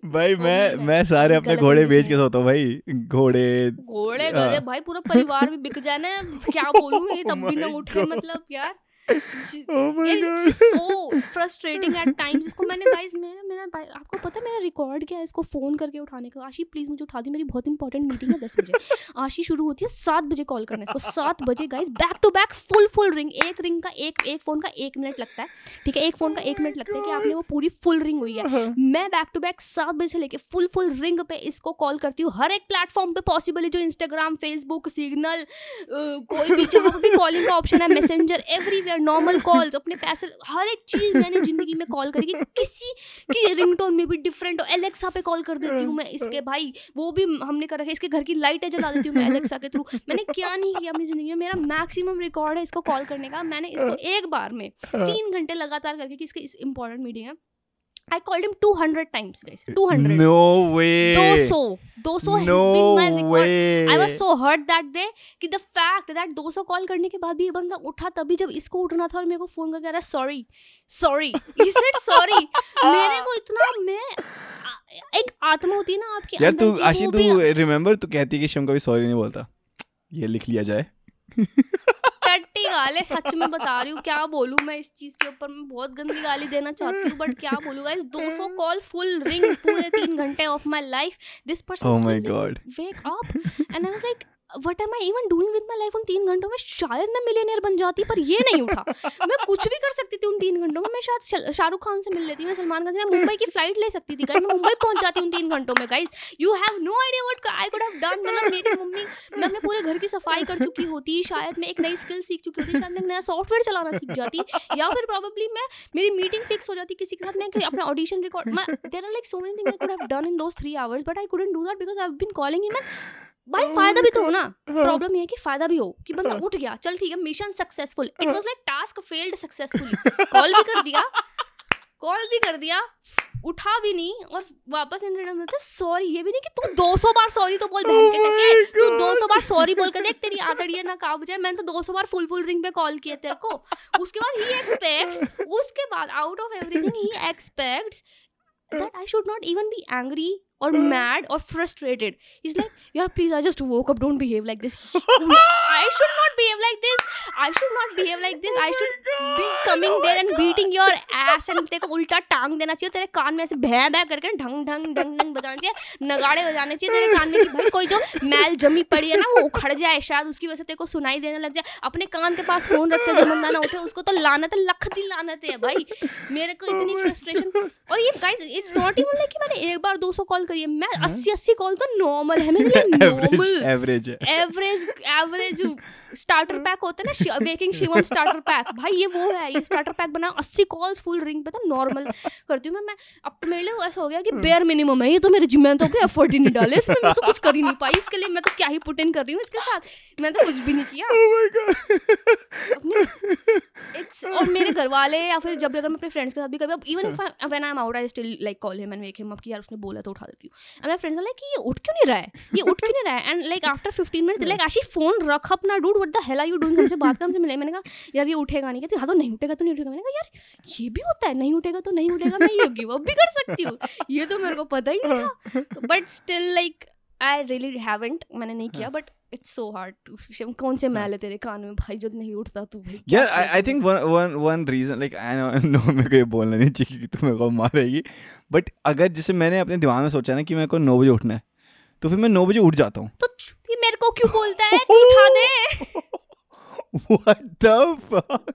Speaker 2: भाई मैं मैं सारे अपने घोड़े बेच के सोता हूँ भाई। घोड़े
Speaker 1: घोड़े
Speaker 2: हाँ।
Speaker 1: गधे भाई पूरा परिवार भी बिक जाना क्या बोलूँ? ये oh तब भी ना उठे मतलब यार।
Speaker 2: Oh my
Speaker 1: so frustrating at times इसको मैंने गाइस मेरा मेरा आपको पता है मेरा रिकॉर्ड क्या है इसको फ़ोन करके उठाने का आशी प्लीज़ मुझे उठा दी मेरी बहुत इंपॉर्टेंट मीटिंग है दस बजे। आशी शुरू होती है सात बजे कॉल करने इसको सात बजे guys back to back full full ring एक रिंग का एक एक फ़ोन का एक मिनट लगता है। ठीक है एक फ़ोन का एक मिनट लगता है कि आपने वो पूरी फुल रिंग हुई है। मैं बैक टू बैक सात बजे से लेके फुल फुल रिंग पे इसको कॉल करती हूँ। हर एक प्लेटफॉर्म पे पॉसिबल है जो इंस्टाग्राम फेसबुक सिग्नल कोई भी जहाँ भी कॉलिंग का ऑप्शन है मैसेंजर एवरीवेयर नॉर्मल कॉल्स अपने पैसे हर एक चीज़ मैंने ज़िंदगी में कॉल करी कि किसी की रिंगटोन में भी डिफरेंट हो। एलेक्सा पे कॉल कर देती हूँ मैं इसके भाई वो भी हमने कर रखा है। इसके घर की लाइटें जला देती हूँ मैं एलेक्सा के थ्रू मैंने क्या नहीं किया अपनी ज़िंदगी में मेरा मैक्सिमम रिकॉर्ड है इसको कॉल करने का। मैंने इसको एक बार में तीन घंटे लगातार करके कि इसके इस इंपॉर्टेंट मीटिंग है। I called him 200 times guys 200
Speaker 2: no way.
Speaker 1: 200 200 has been my record.
Speaker 2: Way.
Speaker 1: I was so hurt that day कि द फैक्ट दैट 200 कॉल करने के बाद भी ये बंदा उठा तभी जब इसको उठना था और मेरे को फ़ोन करके कह रहा sorry sorry he said sorry मेरे को इतना मैं एक आत्मा होती है ना आपकी
Speaker 2: यार तू आशी तू
Speaker 1: भी
Speaker 2: रिमेम्बर तू कहती है कि शिवम कभी सॉरी नहीं बोलता. ये लिख लिया जाए।
Speaker 1: टट्टी गाले सच में बता रही हूँ क्या बोलूँ मैं इस चीज़ के ऊपर? मैं बहुत गंदी गाली देना चाहती हूँ बट क्या बोलूँ गाइस 200 कॉल फुल रिंग पूरे तीन घंटे of my
Speaker 2: life this person
Speaker 1: wake up and I was like what am I even doing with my life उन तीन घंटों में? शायद मैं मिलेनियर बन जाती, पर ये नहीं उठा। मैं कुछ भी कर सकती थी उन तीन घंटों में। मैं शायद शाहरुख खान से मिल लेती, मैं सलमान खान से। मैं मुंबई की फ़्लाइट ले सकती थी मैं मुंबई पहुँच जाती उन तीन घंटों में guys you have no idea what I could have done मतलब मेरी मम्मी मैं अपने पूरे घर की सफ़ाई कर चुकी होती, शायद मैं एक नई स्किल सीख चुकी होती, शायद मैं नया सॉफ्टवेयर चलाना सीख जाती, या फिर प्रॉब्ली मैं, मेरी मीटिंग फिक्स हो जाती किसी के साथ। मैं अपना audition record there are like so many things I could have done in those 3 hours but I couldn't do that because I have been calling him भाई फ़ायदा भी तो हो ना। प्रॉब्लम ये है कि फ़ायदा भी हो कि बंदा उठ गया चल ठीक है mission successful it was like task failed successfully call भी कर दिया कॉल भी कर दिया उठा भी नहीं और वापस रिटर्न मिलता सॉरी ये भी नहीं कि तू 200 बार सॉरी तो बोल बहन के टके। तू 200 बार सॉरी बोल कर देख तेरी आतड़ी है ना काब जाए मैंने तो 200 बार फुल फुल रिंग पे कॉल किया तेरे को। उसके बाद ही एक्सपेक्ट्स उसके बाद out of everything he expects that I should not even be angry or mad or frustrated. He's like, yeah, please, I just woke up. Don't behave like this. I should not behave like this. I should not behave like this. I should be coming there and beating your ass and तेरे को उल्टा टांग देना चाहिए तेरे कान में ऐसे भै भै करके ढंग ढंग ढंग ढंग बजाना चाहिए नगाड़े बजाने चाहिए तेरे कान में कि भाई कोई जो मैल जमी पड़ी है ना वो उखड़ जाए शायद उसकी वजह से तेरे को सुनाई देने लग जाए अपने कान के पास फ़ोन रखते जो बंदा ना उठे उसको तो लानत है लख दी लानत है भाई मेरे को इतनी फ्रस्ट्रेशन और ये guys it's not even like कि मैंने एक बार 200 कॉल करी है मैं 80 80 कॉल तो नॉर्मल है मेरे लिए
Speaker 2: normal average
Speaker 1: average average starter pack होता है ना वेकिंग शिवम स्टार्टर पैक भाई ये वो है ये स्टार्टर पैक बना अस्सी कॉल्स फुल रिंग पे तो नॉर्मल करती हूँ मैं। मैं अब तो मेरे लिए ऐसा हो गया कि बेयर मिनिमम है ये तो मेरे जिम में तो अपने एफर्ट ही नहीं डाले इसमें मैं तो कुछ कर ही नहीं पाई। इसके लिए मैं तो क्या ही पुट इन कर रही हूँ इसके साथ? मैं तो कुछ भी नहीं किया। इट्स और मेरे घर वाले या फिर जब भी अगर मैं अपने फ्रेंड्स के साथ भी कभी अब even if when I am out I still like call him and wake him up कि यार उसने बोला तो उठा देती हूँ मेरा फ्रेंड लाइक ये उठ क्यों नहीं रहा है? ये उठ क्यों नहीं रहा है? And like after fifteen minute like Ashi phone रख अपना dude what the hell are you doing हमसे बात कर हमसे मिले मैंने कहा, यार, ये उठेगा नहीं। कहती हाँ तो नहीं उठेगा तो नहीं उठेगा। मैंने कहा, यार, ये भी होता है, नहीं उठेगा तो नहीं उठेगा, मैं ये गिव अप भी कर सकती हूँ। ये तो मेरे को पता ही नहीं था। But still like I really haven't मैंने नहीं किया but it's so hard to कौन से मैल है तेरे कान में? भाई जो नहीं उठता तू भाई
Speaker 2: यार
Speaker 1: I?
Speaker 2: Think one one one reason like I know no मेरे को ये बोलना नहीं चाहिए कि तू मेरे को मारेगी बट अगर जैसे मैंने अपने दिमाग में सोचा ना कि मेरे को नौ बजे उठना है तो फिर मैं नौ बजे उठ जाता हूँ।
Speaker 1: तो ये मेरे को क्यों बोलता है? तू उठा दे।
Speaker 2: What the fuck?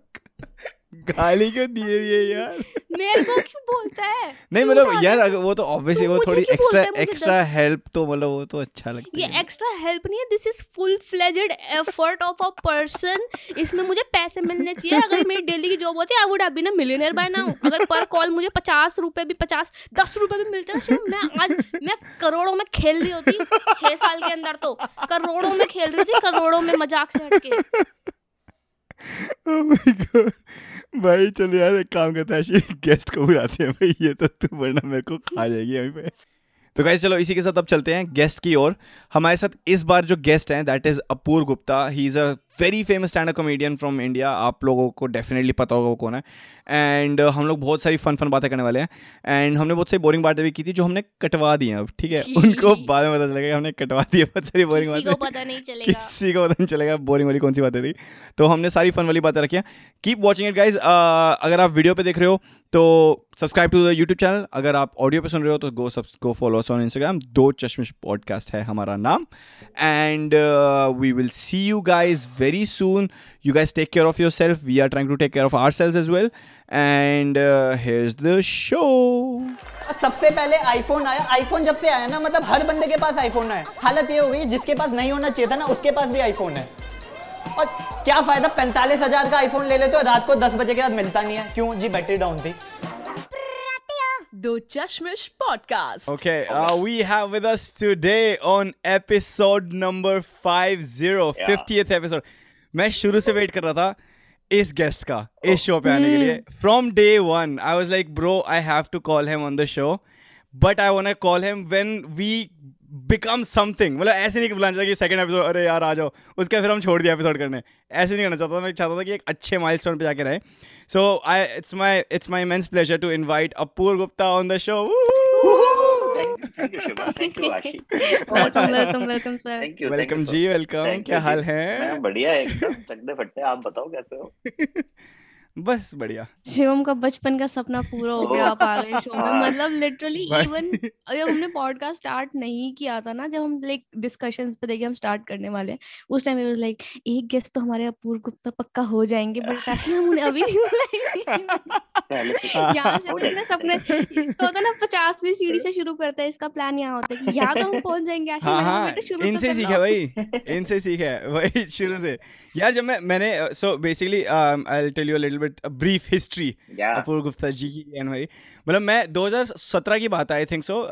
Speaker 2: गाली क्यों दी है ये यार?
Speaker 1: मेरे को क्यों बोलता है?
Speaker 2: नहीं मतलब यार अगर वो तो ऑब्वियसली वो थोड़ी एक्स्ट्रा एक्स्ट्रा हेल्प तो मतलब वो तो अच्छा लगता
Speaker 1: ये
Speaker 2: है।
Speaker 1: एक्स्ट्रा हेल्प नहीं है this is full fledged effort of a person इसमें मुझे पैसे मिलने चाहिए। अगर मेरी डेली की जॉब होती I would have been a millionaire by now अगर पर कॉल मुझे पचास रुपए भी पचास दस रुपए भी मिलते ना मैं आज मैं करोड़ों में खेल रही होती छह साल के अंदर तो। करोड़ों में खेल रही थी करोड़ों में मज़ाक से हटके।
Speaker 2: Oh my God. भाई, चलो यार, एक काम करते हैं गेस्ट को बुलाते हैं। भाई, ये तो तू, वरना मेरे को खा जाएगी अभी पे तो गाइस चलो इसी के साथ अब चलते हैं गेस्ट की ओर। हमारे साथ इस बार जो गेस्ट हैं that is Apoorv Gupta. He is a very famous stand up comedian from India आप लोगों को डेफिनेटली पता होगा वो कौन है. एंड हम लोग बहुत सारी फन फन बातें करने वाले हैं. एंड हमने बहुत सारी बोरिंग बातें भी की थी जो हमने कटवा दी हैं अब ठीक है? उनको बाद में पता चलेगा हमने कटवा दी है बहुत सारी बोरिंग बातें। किसी को पता नहीं चलेगा बोरिंग वाली कौन सी बातें थी। तो हमने सारी फन वाली बातें रखी हैं। कीप वॉचिंग इट गाइज़ अगर आप वीडियो पर देख रहे हो तो subscribe to the YouTube channel अगर आप ऑडियो पे सुन रहे हो तो गो सब गो follow on Instagram Do चश्मिश podcast है हमारा नाम. And we will see you guys you guys take care of yourself we are trying to take care of ourselves as well and here is the show
Speaker 4: सबसे पहले आईफोन आया। आईफोन जब से आया ना मतलब हर बंदे के पास आईफोन है। हालत ये हो गई, जिसके पास नहीं होना चाहिए था ना, उसके पास भी आईफोन है। और क्या फ़ायदा, पैंतालीस हज़ार का आईफोन ले लेते हो, रात को दस बजे के बाद मिलता नहीं है। क्यों? जी बैटरी डाउन थी।
Speaker 3: दो चश्मिश podcast
Speaker 2: Okay, uh, we have with us today on episode number 50, 50th episode. मैं शुरू से वेट कर रहा था इस गेस्ट का इस शो पे आने के लिए। From day one I was like bro I have to call him on the show but I want to call him when we become something मतलब ऐसे नहीं बुलाना चाहिए कि सेकंड एपिसोड अरे यार आ जाओ। उसका फिर हम छोड़ दिया एपिसोड करने। ऐसे नहीं करना चाहता था। मैं चाहता था कि एक अच्छे माइलस्टोन पे जाके रहे। So I it's my it's my immense pleasure to invite Apoor Gupta on the show
Speaker 5: Thank you, thank you, Shiva. Thank you, Ashi.
Speaker 1: Welcome welcome welcome sir
Speaker 5: Thank you.
Speaker 2: Welcome
Speaker 5: thank you,
Speaker 2: ji
Speaker 5: sir.
Speaker 2: Welcome
Speaker 5: Thank
Speaker 2: क्या
Speaker 5: you,
Speaker 2: हाल
Speaker 5: जी।
Speaker 2: है
Speaker 5: मैं बढ़िया एकदम चकदे फट्टे आप बताओ कैसे हो
Speaker 2: बस बढ़िया।
Speaker 1: शिवम का बचपन का सपना पूरा हो गया आप आ गए शो में।
Speaker 5: हाँ।
Speaker 1: मतलब लिटरली इवन जब हमने पॉडकास्ट स्टार्ट नहीं किया था ना जब हम लाइक डिस्कशंस पे देखे हम स्टार्ट करने वाले हैं उस टाइम वाज लाइक एक गेस्ट तो हमारे अपूर्व गुप्ता पक्का हो जाएँगे बट एक्चुअली हम उन्हें अभी नहीं बुलाएँगे। यहाँ से तो इतने सपने इसका होता है ना पचासवीं सीढ़ी से शुरू करता है इसका प्लान यहाँ होता है कि यहाँ तो हम पहुँच जाएँगे actually
Speaker 2: हाँ हाँ
Speaker 1: शुरू तो
Speaker 2: इनसे सीखा भाई इनसे सीखा है वही शुरू से। यार जब मैं मैंने so basically I will tell you a bit brief history
Speaker 5: Yeah.
Speaker 2: Apoorva Gupta ji की एंड हमारी मतलब मैं 2017 की बात I think so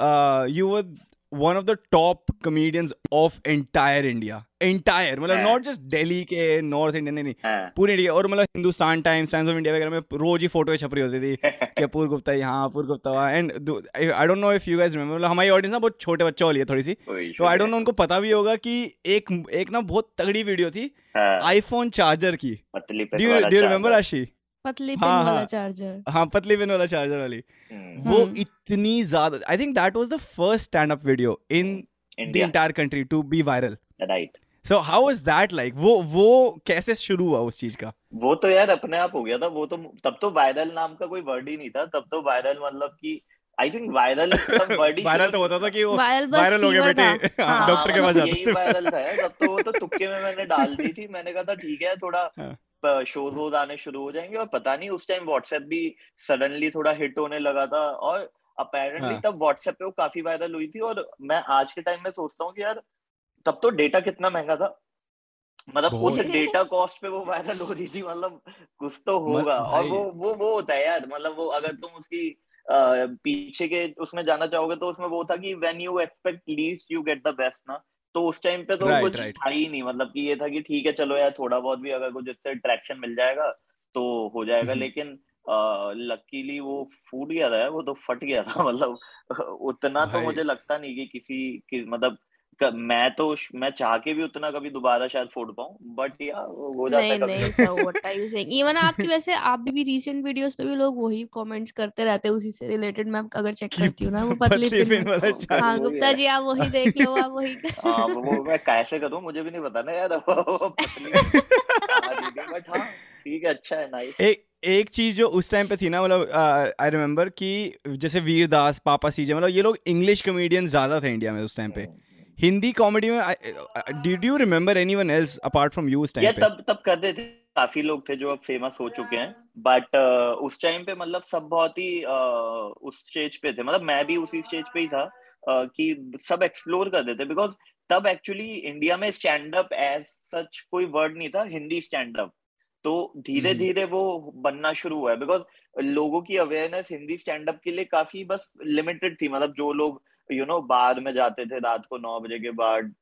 Speaker 2: you were one of the top comedians of entire India entire मतलब
Speaker 5: हाँ।
Speaker 2: नॉट जस्ट दिल्ली के नॉर्थ इंडिया नहीं नहीं
Speaker 5: हाँ।
Speaker 2: पूरी इंडिया और मतलब Hindustan Times Times of India वगैरह में रोज ही फ़ोटो छप रही होती थी कि अपूर गुप्ता यहाँ अपूर गुप्ता वहाँ. And I don't know if you guys remember मतलब हमारी ऑडियंस ना बहुत छोटे बच्चों वाली है थोड़ी सी. तो आई डोंट नो उनको पता भी होगा कि एक एक ना बहुत तगड़ी वीडियो थी
Speaker 5: हाँ,
Speaker 2: आईफोन चार्जर की. डू यू रिमेंबर आशी
Speaker 1: पतली पिन
Speaker 2: हाँ,
Speaker 1: वाला
Speaker 2: हाँ।
Speaker 1: चार्जर
Speaker 2: हाँ पतली पिन वाला चार्जर वाली।
Speaker 5: हम्म,
Speaker 2: वो। इतनी ज़्यादा I think that was the first stand up video in
Speaker 5: the
Speaker 2: entire country to be viral
Speaker 5: right
Speaker 2: so how was that like वो वो कैसे शुरू हुआ उस चीज़ का?
Speaker 5: वो तो यार अपने आप हो गया था वो तो तब तो वायरल नाम का कोई वर्ड ही नहीं था तब तो वायरल मतलब कि आई थिंक वायरल ही
Speaker 2: वायरल तो होता था कि वो
Speaker 1: वायरल
Speaker 2: हो
Speaker 1: गया
Speaker 2: बेटे।
Speaker 1: था।
Speaker 2: हाँ,
Speaker 1: हाँ,
Speaker 2: डॉक्टर के पास
Speaker 5: मतलब
Speaker 2: जाते
Speaker 5: यही
Speaker 2: थे।
Speaker 5: वायरल था यार, तब तो वो तो तुक्के में मैंने डाल दी थी मैंने कहा था ठीक है थोड़ा
Speaker 2: हाँ।
Speaker 5: शोज़ वोज आने शुरू हो जाएँगे और पता नहीं उस टाइम व्हाट्सएप भी सडनली थोड़ा हिट होने लगा था और अपेरेंटली
Speaker 2: हाँ।
Speaker 5: तब व्हाट्सएप पे वो काफ़ी वायरल हुई थी और मैं आज के टाइम में सोचता हूँ कि यार तब तो डेटा कितना महँगा था। मतलब उस डेटा कॉस्ट पे वो वायरल हो रही थी मतलब कुछ तो होगा और वो वो वो होता है यार मतलब वो अगर तुम उसकी अ, पीछे के उसमें जाना चाहोगे तो उसमें वो था कि when you expect least you get the best ना। तो उस टाइम पे तो
Speaker 2: Right,
Speaker 5: कुछ
Speaker 2: right.
Speaker 5: था ही नहीं मतलब कि ये था कि ठीक है चलो यार थोड़ा बहुत भी अगर कुछ इससे अट्रैक्शन मिल जाएगा तो हो जाएगा
Speaker 2: हम्म।
Speaker 5: लेकिन लकीली वो फूट गया था वो तो फट गया था मतलब उतना तो। मुझे लगता नहीं कि किसी कि मतलब मैं तो मैं चाह के भी उतना कभी दोबारा शायद फोड़ पाऊँ बट यार वो हो जाता है
Speaker 1: नहीं
Speaker 5: कभी।
Speaker 1: नहीं sir what are you saying even आपकी वैसे आप भी, भी रीसेंट वीडियोस पे भी लोग वही कमेंट्स करते रहते हैं उसी से रिलेटेड मैं अगर चेक
Speaker 2: कि
Speaker 1: करती हूँ ना वो पतली पिन
Speaker 2: वाला
Speaker 5: हाँ,
Speaker 1: हाँ गुप्ता जी आप वही देख लो आप वही
Speaker 5: हाँ वो वो मैं कैसे करूँ मुझे भी नहीं पता ना यार पतली बट हाँ ठीक है अच्छा है नाइस
Speaker 2: एक एक चीज़ जो उस टाइम पे थी ना मतलब आई रिमेम्बर कि जैसे वीर दास पापा सीजे मतलब ये लोग इंग्लिश कॉमेडियन ज़्यादा थे इंडिया में उस टाइम पे। हिंदी कॉमेडी में did you remember anyone else apart from you उस टाइम पे?
Speaker 5: तब तब करते थे। काफ़ी लोग थे जो अब फ़ेमस हो चुके हैं। बट uh, उस टाइम पे मतलब सब बहुत ही uh, उस स्टेज पे थे। मतलब मैं भी उसी स्टेज पे ही था uh, कि सब एक्सप्लोर कर देते। बिकॉज़ तब एक्चुअली इंडिया में स्टैंड अप एज सच कोई वर्ड नहीं था हिंदी स्टैंड अप तो धीरे
Speaker 2: हम्म।
Speaker 5: धीरे वो बनना शुरू हुआ है। बिकॉज़ लोगों की अवेयरनेस हिंदी स्टैंड अप के लिए काफ़ी बस लिमिटेड थी। मतलब जो लोग यू नो बार में जाते थे रात को नौ बजे के बाद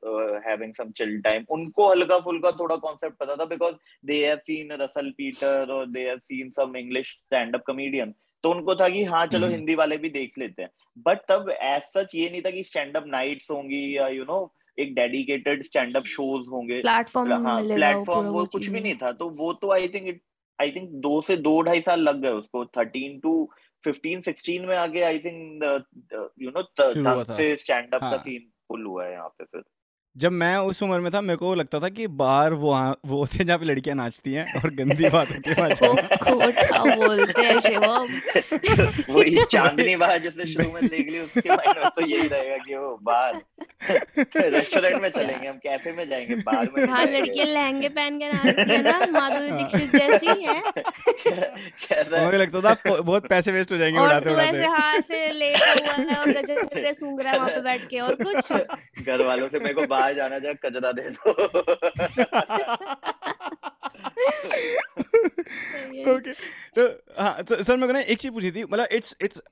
Speaker 5: हैविंग सम चिल टाइम उनको हल्का फुल्का थोड़ा कॉन्सेप्ट पता था because they have seen Russell Peter और they have seen some English stand up comedian तो उनको था कि हाँ चलो
Speaker 2: हम्म।
Speaker 5: हिंदी वाले भी देख लेते हैं। बट तब एज सच ये नहीं था कि स्टैंड अप नाइट्स होंगी या यू नो एक डेडिकेटेड स्टैंड अप शोज़ होंगे।
Speaker 1: प्लेटफॉर्म
Speaker 5: हाँ प्लेटफॉर्म वो
Speaker 1: वो
Speaker 5: कुछ भी नहीं था। तो वो तो आई थिंक आई थिंक दो से दो ढाई साल लग गए उसको। थर्टीन टू फिफ्टीन सिक्सटीन में आगे आई थिंक यू नो तब से स्टैंड अप का
Speaker 2: हाँ।
Speaker 5: सीन फुल हुआ है यहाँ पे फिर
Speaker 2: जब मैं उस उम्र में था मेरे को लगता था कि बाहर वो वो होते हैं जहाँ पे लड़कियाँ नाचती हैं और गंदी बात होती है
Speaker 1: वो बोलते हैं शिवम
Speaker 5: वही चांदनी बाहर जिसने शुरू में देख ली उसके माइंड में तो यही रहेगा कि वो बाहर रेस्टोरेंट में चलेंगे हम कैफ़े में जाएँगे बार में
Speaker 1: हाँ। लड़कियाँ लहंगे पहन के नाचती है ना माधुरी। दीक्षित जैसी है
Speaker 5: कह रहा है,
Speaker 2: मुझे लगता था बहुत पैसे वेस्ट हो जाएँगे
Speaker 1: और
Speaker 2: उड़ाते
Speaker 1: तू ऐसे
Speaker 2: उड़ाते
Speaker 1: हाँ ऐसे लेटा हुआ है और गजरे सूंघ रहा है वहाँ पे बैठ के और कुछ
Speaker 5: घर वालों से मेरे को बाहर जाना चाहे कचरा दे दो।
Speaker 2: ओके तो हाँ तो सर मैं को ना एक चीज़ पूछी थी। मतलब it's it's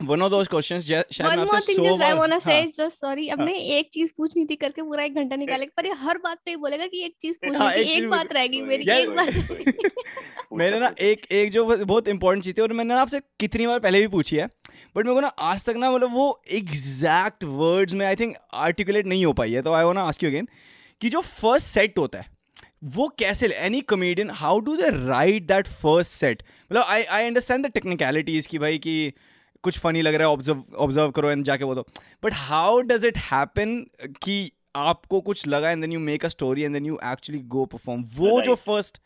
Speaker 2: one of those questions शायद मैं आपसे so
Speaker 1: just I
Speaker 2: bar
Speaker 1: want
Speaker 2: to
Speaker 1: say just sorry अब। मैं एक चीज़ पूछनी थी करके पूरा एक घंटा निकाले पर ये हर बात पे बोलेगा कि एक चीज़ पूछनी
Speaker 2: हाँ,
Speaker 1: थी
Speaker 2: एक
Speaker 1: बात रह गई मेरी एक बात
Speaker 2: मेरे ना एक एक जो बहुत इंपॉर्टेंट चीज़ थी और मैंने ना आपसे कितनी बार पहले भी पूछी है बट मेरे को ना आज तक ना मतलब वो एग्जैक्ट वर्ड्स में आई थिंक आर्टिकुलेट नहीं हो पाई है तो I want ask you again कि जो फ़र्स्ट सेट होता है वो कैसे any comedian how do they write that first set मतलब I I understand the technicalities की भाई कि कुछ फनी लग रहा है ऑब्ज़र्व ऑब्ज़र्व करो एंड जाके वो दो। But how does it happen कि आपको कुछ लगा and then you make a story and then you actually go perform वो जो फ़र्स्ट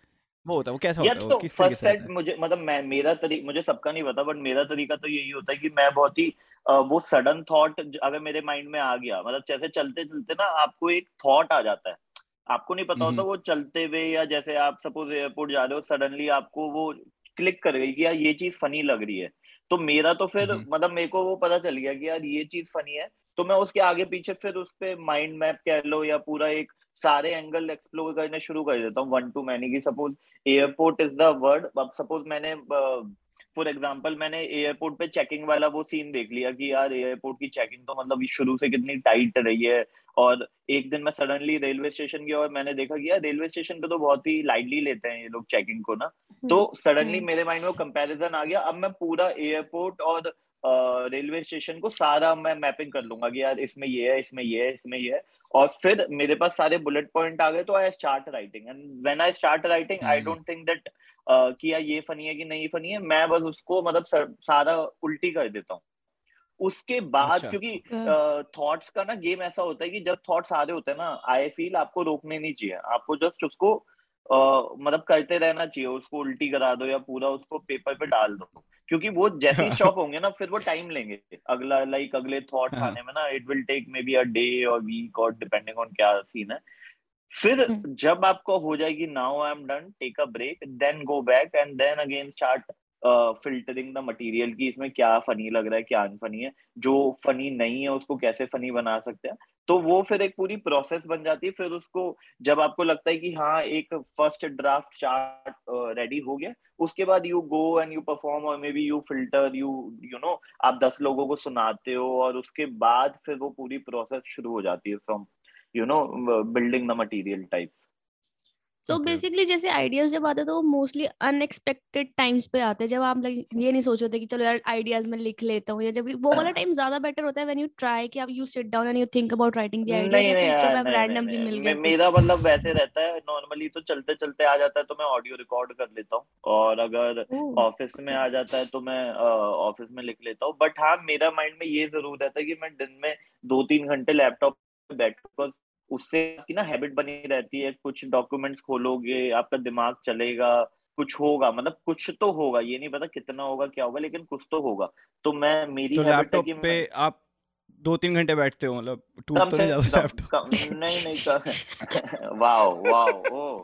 Speaker 2: वो होता है वो कैसा होता है?
Speaker 5: तो
Speaker 2: किस तरीके से
Speaker 5: मुझे मतलब मैं मेरा तरीका मुझे सबका नहीं पता बट मेरा तरीका तो यही होता है कि मैं बहुत ही वो सडन थॉट अगर मेरे माइंड में आ गया मतलब जैसे चलते चलते ना आपको एक थॉट आ जाता है। आपको नहीं पता होता
Speaker 2: हम्म।
Speaker 5: वो चलते हुए या जैसे आप सपोज़ एयरपोर्ट जा रहे हो सडनली आपको वो क्लिक कर गई कि यार ये चीज़ फनी लग रही है। तो मेरा तो फिर
Speaker 2: हम्म।
Speaker 5: मतलब मेरे को वो पता चल गया कि यार ये चीज़ फनी है तो मैं उसके आगे पीछे फिर उस पर माइंड मैप कह लो या पूरा एक सारे एंगल एक्सप्लोर करने शुरू कर देता हूँ वन टू मैनी की suppose airport is the word अब सपोज़ मैंने फॉर एग्ज़ाम्पल मैंने एयरपोर्ट पे चेकिंग वाला वो सीन देख लिया कि यार एयरपोर्ट की चेकिंग तो मतलब शुरू से कितनी टाइट रही है। और एक दिन मैं सडनली रेलवे स्टेशन गया और मैंने देखा कि यार रेलवे स्टेशन पे तो बहुत ही लाइटली लेते हैं ये लोग चेकिंग को ना। तो सडनली
Speaker 1: हम्म।
Speaker 5: मेरे माइंड में कंपैरिजन आ गया। अब मैं पूरा एयरपोर्ट और रेलवे स्टेशन को सारा मैं मैपिंग कर लूँगा कि यार इसमें ये है इसमें ये है इसमें ये है। और फिर मेरे पास सारे बुलेट पॉइंट आ गए तो I start writing and when I start writing I
Speaker 2: hmm.
Speaker 5: Don't think that कि यार ये फनी है कि नहीं फनी है मैं बस उसको मतलब सर- सारा उल्टी कर देता हूँ उसके बाद
Speaker 2: अच्छा।
Speaker 5: क्योंकि। थॉट्स का ना गेम ऐसा होता है कि जब थॉट्स आ रहे होते हैं ना आई फील आपको रोकने नहीं चाहिए आपको जस्ट उसको अ, मतलब करते रहना चाहिए उसको उल्टी करा दो या पूरा उसको पेपर पे डाल दो क्योंकि वो जैसे ही स्टॉप होंगे ना फिर वो टाइम लेंगे अगला लाइक अगले थॉट्स
Speaker 2: हाँ।
Speaker 5: आने में ना it will take maybe a day और वीक और डिपेंडिंग ऑन क्या सीन है फिर
Speaker 1: हम्म।
Speaker 5: जब आपको हो जाएगी now I am done take a break then go back and then again start filtering the material की इसमें क्या फनी लग रहा है क्या अनफनी है जो फनी नहीं है उसको कैसे फनी बना सकते हैं तो वो फिर एक पूरी प्रोसेस बन जाती है फिर उसको जब आपको लगता है कि हाँ एक फ़र्स्ट ड्राफ्ट चार्ट रेडी हो गया उसके बाद you go and you perform और maybe you filter you you know आप दस लोगों को सुनाते हो और उसके बाद फिर वो पूरी प्रोसेस शुरू हो जाती है from you know building the material
Speaker 1: types
Speaker 2: so.
Speaker 1: Basically जैसे आइडियाज़ जब आते हैं तो वो मोस्टली अनएक्सपेक्टेड टाइम्स पे आते हैं। जब आप ये नहीं सोच रहे कि चलो यार आइडियाज़ में लिख लेता हूँ या जब वो वाला टाइम ज़्यादा बेटर होता है व्हेन यू ट्राई कि आप you sit down and you
Speaker 5: think
Speaker 1: about
Speaker 5: writing
Speaker 1: the
Speaker 5: ideas
Speaker 1: जब आप रैंडमली मिल गया
Speaker 5: मेरा मतलब वैसे रहता है नॉर्मली तो चलते चलते आ जाता है तो मैं ऑडियो रिकॉर्ड कर लेता हूँ। और अगर ऑफ़िस में आ जाता है तो मैं ऑफ़िस में लिख लेता हूँ। बट हाँ मेरा माइंड में ये ज़रूर रहता है कि मैं दिन में दो तीन घंटे लैपटॉप बैठ बिकॉज़ उससे आपकी ना हैबिट बनी रहती है कुछ डॉक्यूमेंट्स खोलोगे आपका दिमाग चलेगा कुछ होगा मतलब कुछ तो होगा ये नहीं पता कितना होगा क्या होगा लेकिन कुछ तो होगा। तो मैं मेरी
Speaker 2: तो लैपटॉप पे
Speaker 5: मैं
Speaker 2: आप दो तीन घंटे बैठते हो मतलब टूट तो नहीं जाता लैपटॉप
Speaker 5: नहीं नहीं कम wow wow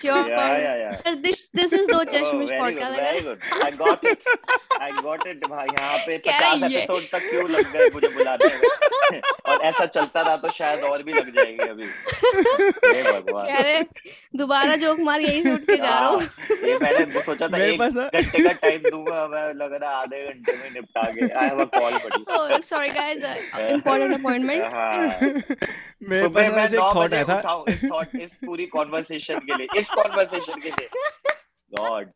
Speaker 1: Sure.
Speaker 5: yeah yeah yeah
Speaker 1: Sir, this this is दो चश्मिश
Speaker 5: very good,
Speaker 1: podcast
Speaker 5: very
Speaker 1: अगर
Speaker 5: good. I got it. I got it. भाई यहाँ पे
Speaker 1: क्या
Speaker 5: पचास
Speaker 1: ये?
Speaker 5: एपिसोड तक क्यों लग गए मुझे बुलाने में और ऐसा चलता रहा तो शायद और भी लग जाएँगे अभी हे भगवान
Speaker 1: रहे दोबारा जोक मार यहीं से उठ के जा रहा हूँ
Speaker 5: हाँ, ये मैंने सोचा था
Speaker 2: मेरे
Speaker 5: एक घंटे का टाइम दूँगा मैं लग रहा आधे घंटे में निपटा के आई हैव कॉल बड़ी
Speaker 1: oh sorry guys. Important appointment.
Speaker 5: हाँ
Speaker 2: मेरे
Speaker 5: तो
Speaker 2: पास
Speaker 5: मैं
Speaker 2: ना
Speaker 5: मैं
Speaker 2: ऐसे एक थॉट आया था।
Speaker 5: इस थॉट इस पूरी कॉन्वर्सेशन के लिए इस कॉन्वर्सेशन के लिए। गॉड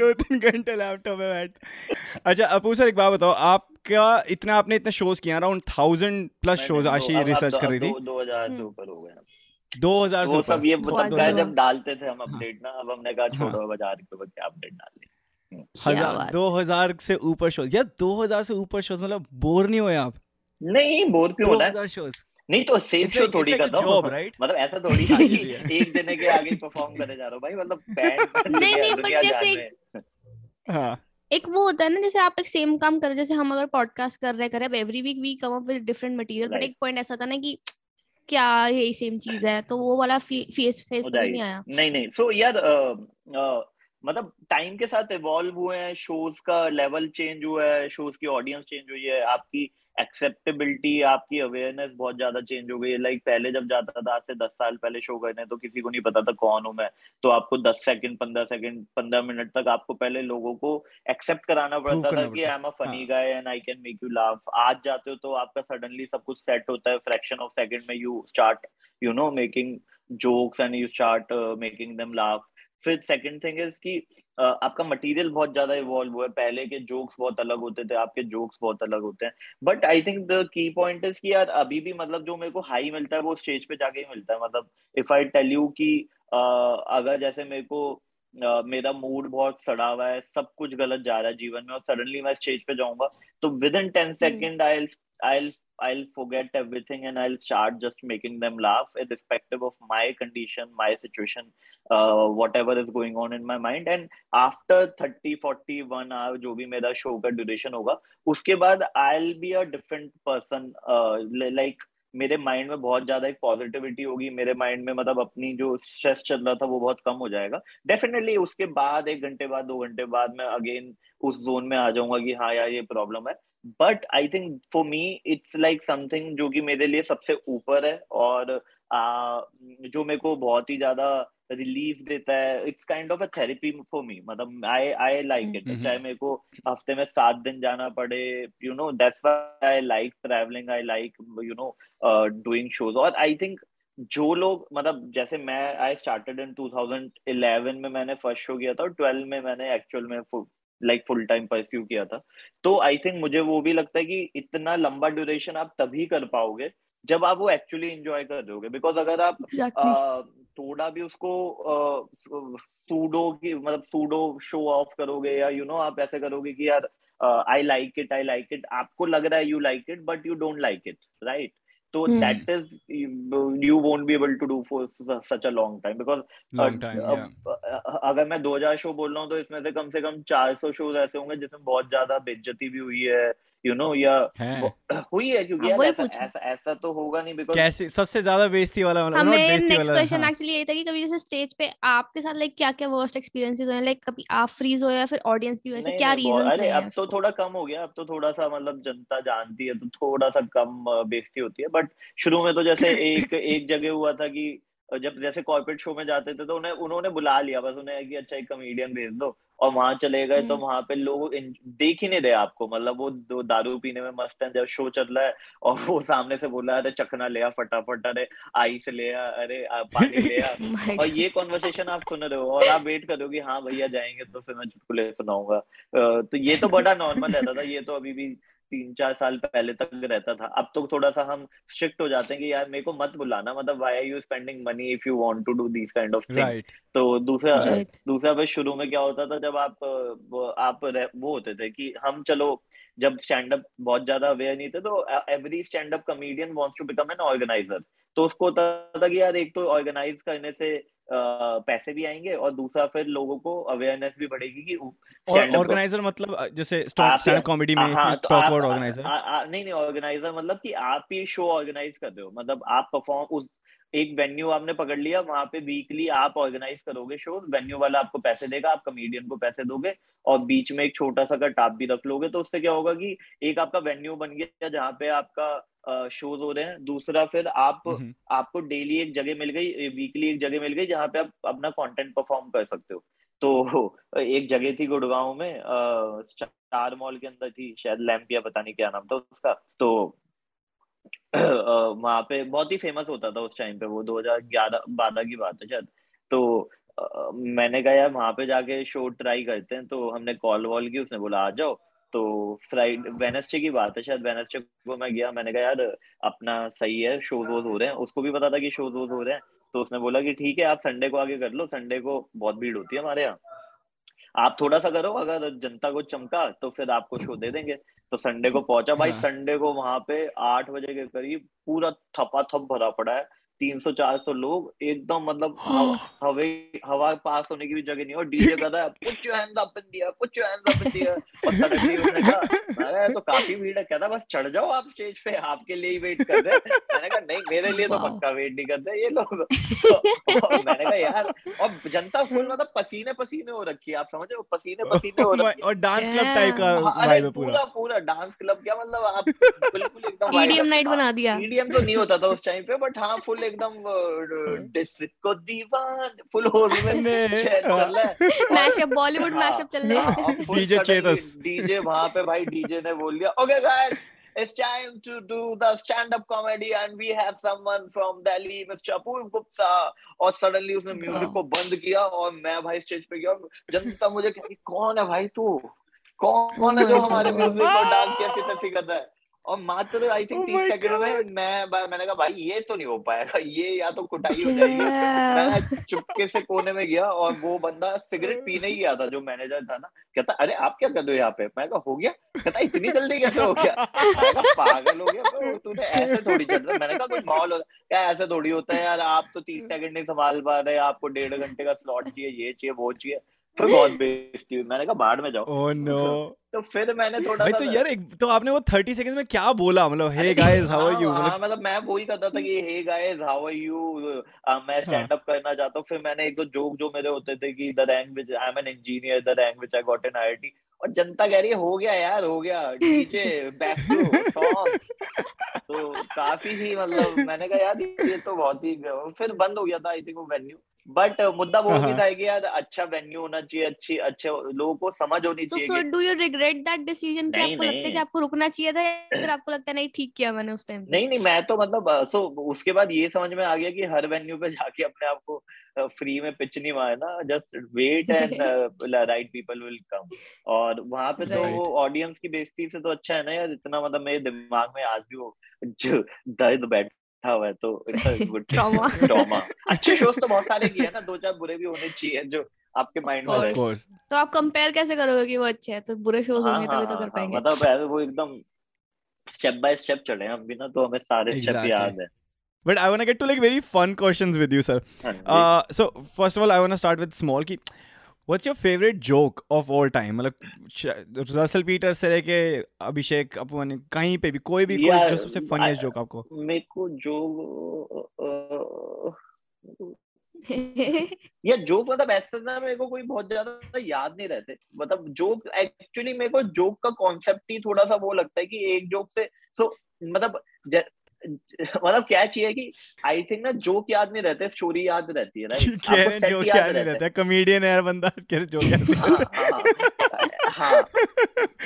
Speaker 2: दो तीन घंटे लैपटॉप में बैठ। अच्छा अपू सर एक बात बताओ आपका इतना आपने इतने शोज़ किया around thousand plus shows Ashi research कर रही थी।
Speaker 5: दो हज़ार से
Speaker 1: हम्म।
Speaker 5: ऊपर हो गए
Speaker 2: दो हज़ार से ऊपर।
Speaker 5: सब ये। जब डालते थे हम
Speaker 2: हाँ।
Speaker 5: अपडेट ना अब हमने कहा छोड़ो अब हज़ार के ऊपर क्या अपडेट डालनी
Speaker 1: क्या
Speaker 2: हज़ार दो हज़ार से ऊपर शोज़ यार दो हज़ार से ऊपर शोज़ मतलब बोर नहीं हुए आप?
Speaker 5: नहीं बोर क्यों होना है?
Speaker 2: शोज़
Speaker 5: नहीं तो सेम शो थोड़ी करता हूँ।
Speaker 2: job,
Speaker 5: मतलब ऐसा थोड़ी कि। एक जने के आगे परफॉर्म करे जा रहा हूँ भाई मतलब बैंड
Speaker 1: नहीं, नहीं,
Speaker 5: दुनिया
Speaker 1: जैसे
Speaker 5: हैं।
Speaker 1: एक वो होता है ना जैसे आप एक सेम काम कर रहे जैसे हम अगर पॉडकास्ट कर रहे करें अब every week we come up with different material
Speaker 5: but
Speaker 1: एक पॉइंट ऐसा था ना कि क्या यही सेम चीज़ है? तो वो वाला फेस फेस नहीं आया।
Speaker 5: नहीं नहीं सो यार मतलब टाइम के साथ इवॉल्व हुए हैं शोज़ का लेवल चेंज हुआ है शोज़ की ऑडियंस चेंज हुई है आपकी एक्सेप्टेबिलिटी आपकी अवेयरनेस बहुत ज़्यादा चेंज हो गई है। लाइक पहले जब जाता था आज से दस साल पहले शो करने तो किसी को नहीं पता था कौन हूँ मैं। तो आपको दस सेकंड पंद्रह सेकंड पंद्रह मिनट तक आपको पहले लोगों को एक्सेप्ट कराना पड़ता था कि I am a
Speaker 2: funny.
Speaker 5: Guy and I can make you laugh आज जाते हो तो आपका सडनली सब कुछ सेट होता है। फ्रैक्शन ऑफ़ सेकंड में you start you know making jokes and you start making them laugh फिर सेकंड थिंग इज़ कि आपका मटेरियल बहुत ज़्यादा इवॉल्व हुआ है। पहले के जोक्स बहुत अलग होते थे आपके जोक्स बहुत अलग होते हैं। But I think the key point is कि यार अभी भी मतलब जो मेरे को हाई मिलता है वो स्टेज पे जाके ही मिलता है। मतलब इफ़ आई टेल यू कि uh, अगर जैसे मेरे को uh, मेरा मूड बहुत सड़ा हुआ है सब कुछ गलत जा रहा है जीवन में और सडनली मैं स्टेज पे जाऊँगा तो within ten second I I I'll forget everything and I'll start just making them laugh, irrespective of my condition, my situation, uh, whatever is going on in my mind. And after 30, 40, one hour, जो भी मेरा शो का ड्यूरेशन होगा उसके बाद I'll be a different person. Uh, like मेरे माइंड में बहुत ज़्यादा एक पॉजिटिविटी होगी मेरे माइंड में मतलब अपनी जो स्ट्रेस चल रहा था वो बहुत कम हो जाएगा डेफिनेटली उसके बाद एक घंटे बाद दो घंटे बाद मैं अगेन उस जोन में आ जाऊँगा कि हाँ यार ये प्रॉब्लम है but I think for me it's like something जो कि मेरे लिए सबसे ऊपर है और आ, जो मेरे को बहुत ही ज़्यादा रिलीफ देता है it's kind of a therapy for me मतलब आई आई लाइक इट चाहे मेरे को हफ़्ते में सात दिन जाना पड़े you know that's why I like travelling I like you know doing shows और आई थिंक जो लोग मतलब जैसे मैं आई स्टार्टेड इन 2011 में मैंने फ़र्स्ट शो किया था और 12 में मैंने एक्चुअल में लाइक फुल टाइम परस्यू किया था। तो आई थिंक मुझे वो भी लगता है कि इतना लंबा ड्यूरेशन आप तभी कर पाओगे जब आप वो एक्चुअली एंजॉय कर दोगे बिकॉज़ अगर आप
Speaker 1: Exactly.
Speaker 5: आ, थोड़ा भी उसको सूडो की मतलब सूडो शो ऑफ़ करोगे या यू you नो know, आप ऐसे करोगे कि यार I like it I like it आपको लग रहा है you like it but you don't like it right तो
Speaker 1: Hmm.
Speaker 5: That is you won't be able to do for such
Speaker 2: a long time
Speaker 5: because अगर मैं 2000 शो बोल रहा हूँ तो इसमें से कम से कम 400 शोज़ ऐसे होंगे जिसमें बहुत ज़्यादा बेज्जती भी हुई है यू नो या हुई है क्योंकि
Speaker 1: हाँ,
Speaker 5: यार ऐसा, ऐसा ऐसा तो होगा नहीं बिकॉज़
Speaker 2: कैसे? सबसे ज़्यादा बेइज्जती वाला मतलब
Speaker 1: हमें नेक्स्ट क्वेश्चन एक्चुअली यही था कि कभी जैसे स्टेज पे आपके साथ लाइक क्या क्या वर्स्ट एक्सपीरियंसेस हुए? लाइक कभी आप फ्रीज हो या फिर ऑडियंस की वजह से क्या रीजंस
Speaker 5: अरे
Speaker 1: रहे
Speaker 5: अब तो थोड़ा कम हो गया। अब तो थोड़ा सा मतलब जनता जानती है तो थोड़ा सा कम बेइज्जती होती है। बट शुरू में तो जैसे एक एक जगह हुआ था कि जब जैसे कॉर्पोरेट शो में जाते थे तो उन्हें उन्होंने बुला लिया बस उन्हें कि अच्छा एक कॉमेडियन भेज दो। और वहाँ चले गए तो
Speaker 1: हम्म।
Speaker 5: वहाँ पे लोग देख ही नहीं रहे आपको। मतलब वो दो दारू पीने में मस्त है जब शो चल रहा है और वो सामने से बोला अरे चखना ले फटाफट अरे आइस ले आ अरे पानी ले और ये कॉन्वर्सेशन आप सुन रहे हो और आप वेट करो कि हाँ भैया जाएँगे तो फिर मैं चुटकुले सुनाऊँगा। तो ये तो बड़ा नॉर्मल रहता था ये तो अभी भी तीन चार साल पहले तक रहता था। अब तो थोड़ा सा हम स्ट्रिक्ट हो जाते हैं कि यार मेरे को मत बुलाना मतलब why are you spending money if you want to do this kind of thing
Speaker 2: right
Speaker 5: तो दूसरा
Speaker 1: Right.
Speaker 5: दूसरा बस शुरू में क्या होता था जब आप वो- आप वो होते थे कि हम चलो जब स्टैंड अप बहुत ज़्यादा अवेयर नहीं थे तो every stand up comedian wants to become an organiser तो उसको होता था कि यार एक तो ऑर्गेनाइज करने से पैसे भी आएँगे और दूसरा फिर लोगों को अवेयरनेस भी बढ़ेगी कि
Speaker 2: और ऑर्गेनाइजर मतलब जैसे स्टैंड कॉमेडी में टॉप वर्ड ऑर्गेनाइजर
Speaker 5: नहीं नहीं ऑर्गेनाइजर मतलब कि आप ही शो ऑर्गेनाइज कर रहे हो। मतलब आप परफॉर्म उस एक वेन्यू आपने पकड़ लिया वहाँ पे वीकली आप ऑर्गेनाइज करोगे शो वेन्यू वाला आपको पैसे देगा आप कमेडियन को पैसे दोगे और बीच में एक छोटा सा कट आप भी रख लोगे तो उससे क्या होगा कि एक आपका वेन्यू बन गया जहाँ पे आपका शोज़ हो रहे हैं दूसरा फिर आप आपको डेली एक जगह मिल गई वीकली एक जगह मिल गई जहाँ पे आप अपना कंटेंट परफॉर्म कर सकते हो। तो एक जगह थी गुड़गांव में स्टार मॉल के अंदर थी शायद लैम्पिया पता नहीं क्या नाम था उसका तो वहाँ पे बहुत ही फ़ेमस होता था उस टाइम पे वो 2011 बारह की बात है शायद। तो आ, मैंने कहा यार वहाँ पे जाके शो ट्राई करते हैं। तो हमने कॉल वॉल की उसने बोला आ जाओ। तो फ्राइडे वेनसडे की बात है शायद। वेनसडे को मैं गया मैंने कहा यार अपना सही है शोज़ वोज हो रहे हैं। उसको भी पता था कि शोज़ वोज हो रहे हैं। तो उसने बोला कि ठीक है आप संडे को आगे कर लो। संडे को बहुत भीड़ होती है हमारे यहाँ। आप थोड़ा सा करो अगर जनता को चमका तो फिर आपको शो दे देंगे। तो संडे को पहुँचा। भाई हाँ। संडे को वहाँ पे आठ बजे के करीब पूरा थपा थप भरा पड़ा है। तीन सौ चार सौ लोग एकदम मतलब हवे हवा पास होने की भी जगह नहीं और डीजे कर रहा है your hands up in the put your up in the और सडनली उसने कहा अरे तो काफ़ी भीड़ है। कहता बस चढ़ जाओ आप स्टेज पे आपके लिए ही वेट कर रहे हैं। मैंने कहा नहीं मेरे लिए तो पक्का वेट नहीं करते ये लोग। तो, मैंने कहा यार और जनता फुल मतलब पसीने पसीने हो रखी है आप समझ रहे हो? पसीने पसीने हो रखी
Speaker 2: और डांस क्लब टाइप का
Speaker 5: पूरा। पूरा डांस क्लब क्या मतलब आप बिल्कुल एकदम
Speaker 1: ईडीएम नाइट बना दिया।
Speaker 5: ईडीएम तो नहीं होता था उस टाइम पे बट हाँ फुल एकदम डिस्को दीवान फुल होश में चल रहा है।
Speaker 1: मैशअप बॉलीवुड मैशअप चल रहा है।
Speaker 2: डीजे चेतस
Speaker 5: डीजे वहाँ पे भाई डीजे ने बोल दिया okay guys It's time to do the stand-up comedy and we have someone from Delhi, Mr. Apur Gupta. और सडनली उसने म्यूज़िक को बंद किया और मैं भाई स्टेज पे गया। जनता मुझे कहती कौन है भाई तू? कौन है जो हमारे म्यूज़िक को डांस कैसी तैसी कर रहा है? और मात्र आई थिंक तीस सेकंड में मैं मैंने कहा भाई ये तो नहीं हो पाएगा ये या तो कुटाई हो जाएगी। मैं चुपके से कोने में गया और वो बंदा सिगरेट पीने ही गया था जो मैनेजर था ना। कहता अरे आप क्या कर रहे हो यहाँ पे? मैं कहा हो गया। कहता इतनी जल्दी कैसे हो गया? पागल हो गया तूने ऐसे थोड़ी रहा मैंने कहा कोई माहौल होता क्या ऐसे थोड़ी होता है यार आप तो तीस सेकंड नहीं संभाल पा रहे आपको डेढ़ घंटे का स्लॉट चाहिए ये चाहिए वो चाहिए। फिर बहुत बेइज्जती हुई। मैंने कहा बाहर में जाओ।
Speaker 2: ओह नो
Speaker 5: तो फिर मैंने थोड़ा
Speaker 2: भाई तो यार एक तो आपने वो 30 सेकंड्स में क्या बोला? मतलब hey guys how are you
Speaker 5: मतलब मतलब मैं वही करता था कि hey guys how are you मैं स्टैंड अप करना चाहता हूँ। फिर मैंने एक दो जोक जो मेरे होते थे कि the rank which I am an engineer the rank which I got in IIT और जनता कह रही है हो गया यार हो गया। डीजे बैक टू तो काफ़ी ही मतलब मैंने कहा यार ये तो बहुत ही फिर बंद हो गया था आई थिंक वो वेन्यू बट मुद्दा वो भी हाँ। था कि यार अच्छा वेन्यू होना चाहिए अच्छी अच्छे लोगों को समझ होनी
Speaker 1: चाहिए so do you regret that decision कि आपको लगता है कि आपको रुकना चाहिए था या फिर आपको लगता है नहीं ठीक किया मैंने उस टाइम
Speaker 5: नहीं नहीं मैं तो मतलब सो उसके बाद ये समझ में आ गया कि हर वेन्यू पे जाके अपने आप को फ्री में पिच नहीं मारना just wait and right people will come और वहाँ पे तो वो ऑडियंस की बेइज्जती से तो अच्छा है ना यार इतना मतलब मेरे दिमाग में आज भी वो दर्द बैठ बैठा हुआ है तो गुड ट्रॉमा ट्रॉमा अच्छे शोज़ तो बहुत सारे किए ना दो चार बुरे भी होने चाहिए जो आपके माइंड में रहे।
Speaker 1: तो आप कंपेयर कैसे करोगे कि वो अच्छे हैं? तो बुरे शोज़ हाँ, होंगे तभी तो हाँ, कर हाँ, पाएँगे।
Speaker 5: मतलब वो एकदम स्टेप बाय स्टेप चले हम भी ना तो हमें सारे स्टेप याद है।
Speaker 2: But I want to get to like very fun questions with you, sir. Uh, so first of all, I want to start with small. Ki, what's your favourite joke of all time मतलब रसल पीटर से लेके अभिषेक अपन कहीं पे भी कोई भी कोई जो सबसे फनीएस्ट जोक आपको?
Speaker 5: मेरे को जो या जोक मतलब ऐसा ना मेरे को कोई बहुत ज़्यादा याद नहीं रहते। मतलब जोक एक्चुअली मेरे को जोक का कॉन्सेप्ट ही थोड़ा सा वो लगता है कि एक जोक से सो so, मतलब मतलब क्या चाहिए कि आई थिंक ना जोक याद नहीं रहते स्टोरी याद रहती है राइट
Speaker 2: जोक याद, याद नहीं रहता है। कॉमेडियन है यार बंदा कह जोक याद
Speaker 5: हाँ, हाँ, हाँ,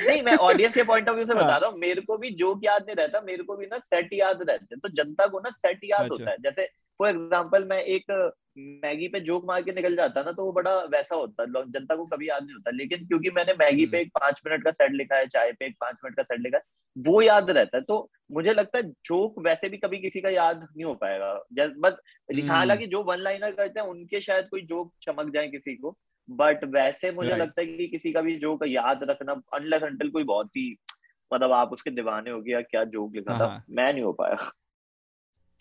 Speaker 5: नहीं मैं ऑडियंस के पॉइंट ऑफ़ व्यू से बता रहा हूँ मेरे को भी जोक याद नहीं रहता मेरे को भी ना सेट याद रहते हैं। तो जनता को ना सेट याद अच्छा। होता है। जैसे फॉर एग्ज़ाम्पल मैं एक मैगी पे जोक मार के निकल जाता ना तो वो बड़ा वैसा होता है। जनता को कभी याद नहीं होता। लेकिन क्योंकि मैंने मैगी पे हम्म। एक पाँच मिनट का सेट लिखा है चाय पे एक पाँच मिनट का सेट लिखा है वो याद रहता है तो मुझे लगता है जोक वैसे भी कभी किसी का याद नहीं हो पाएगा बट हम्म। हालाँकि जो वन लाइनर करते हैं उनके शायद कोई जोक चमक जाए किसी को बट वैसे मुझे लगता है कि किसी का भी जोक याद रखना अनलेस अंटल कोई बहुत ही मतलब आप उसके दीवाने हो गया क्या जोक लिखा था हाँ। मैं नहीं हो पाया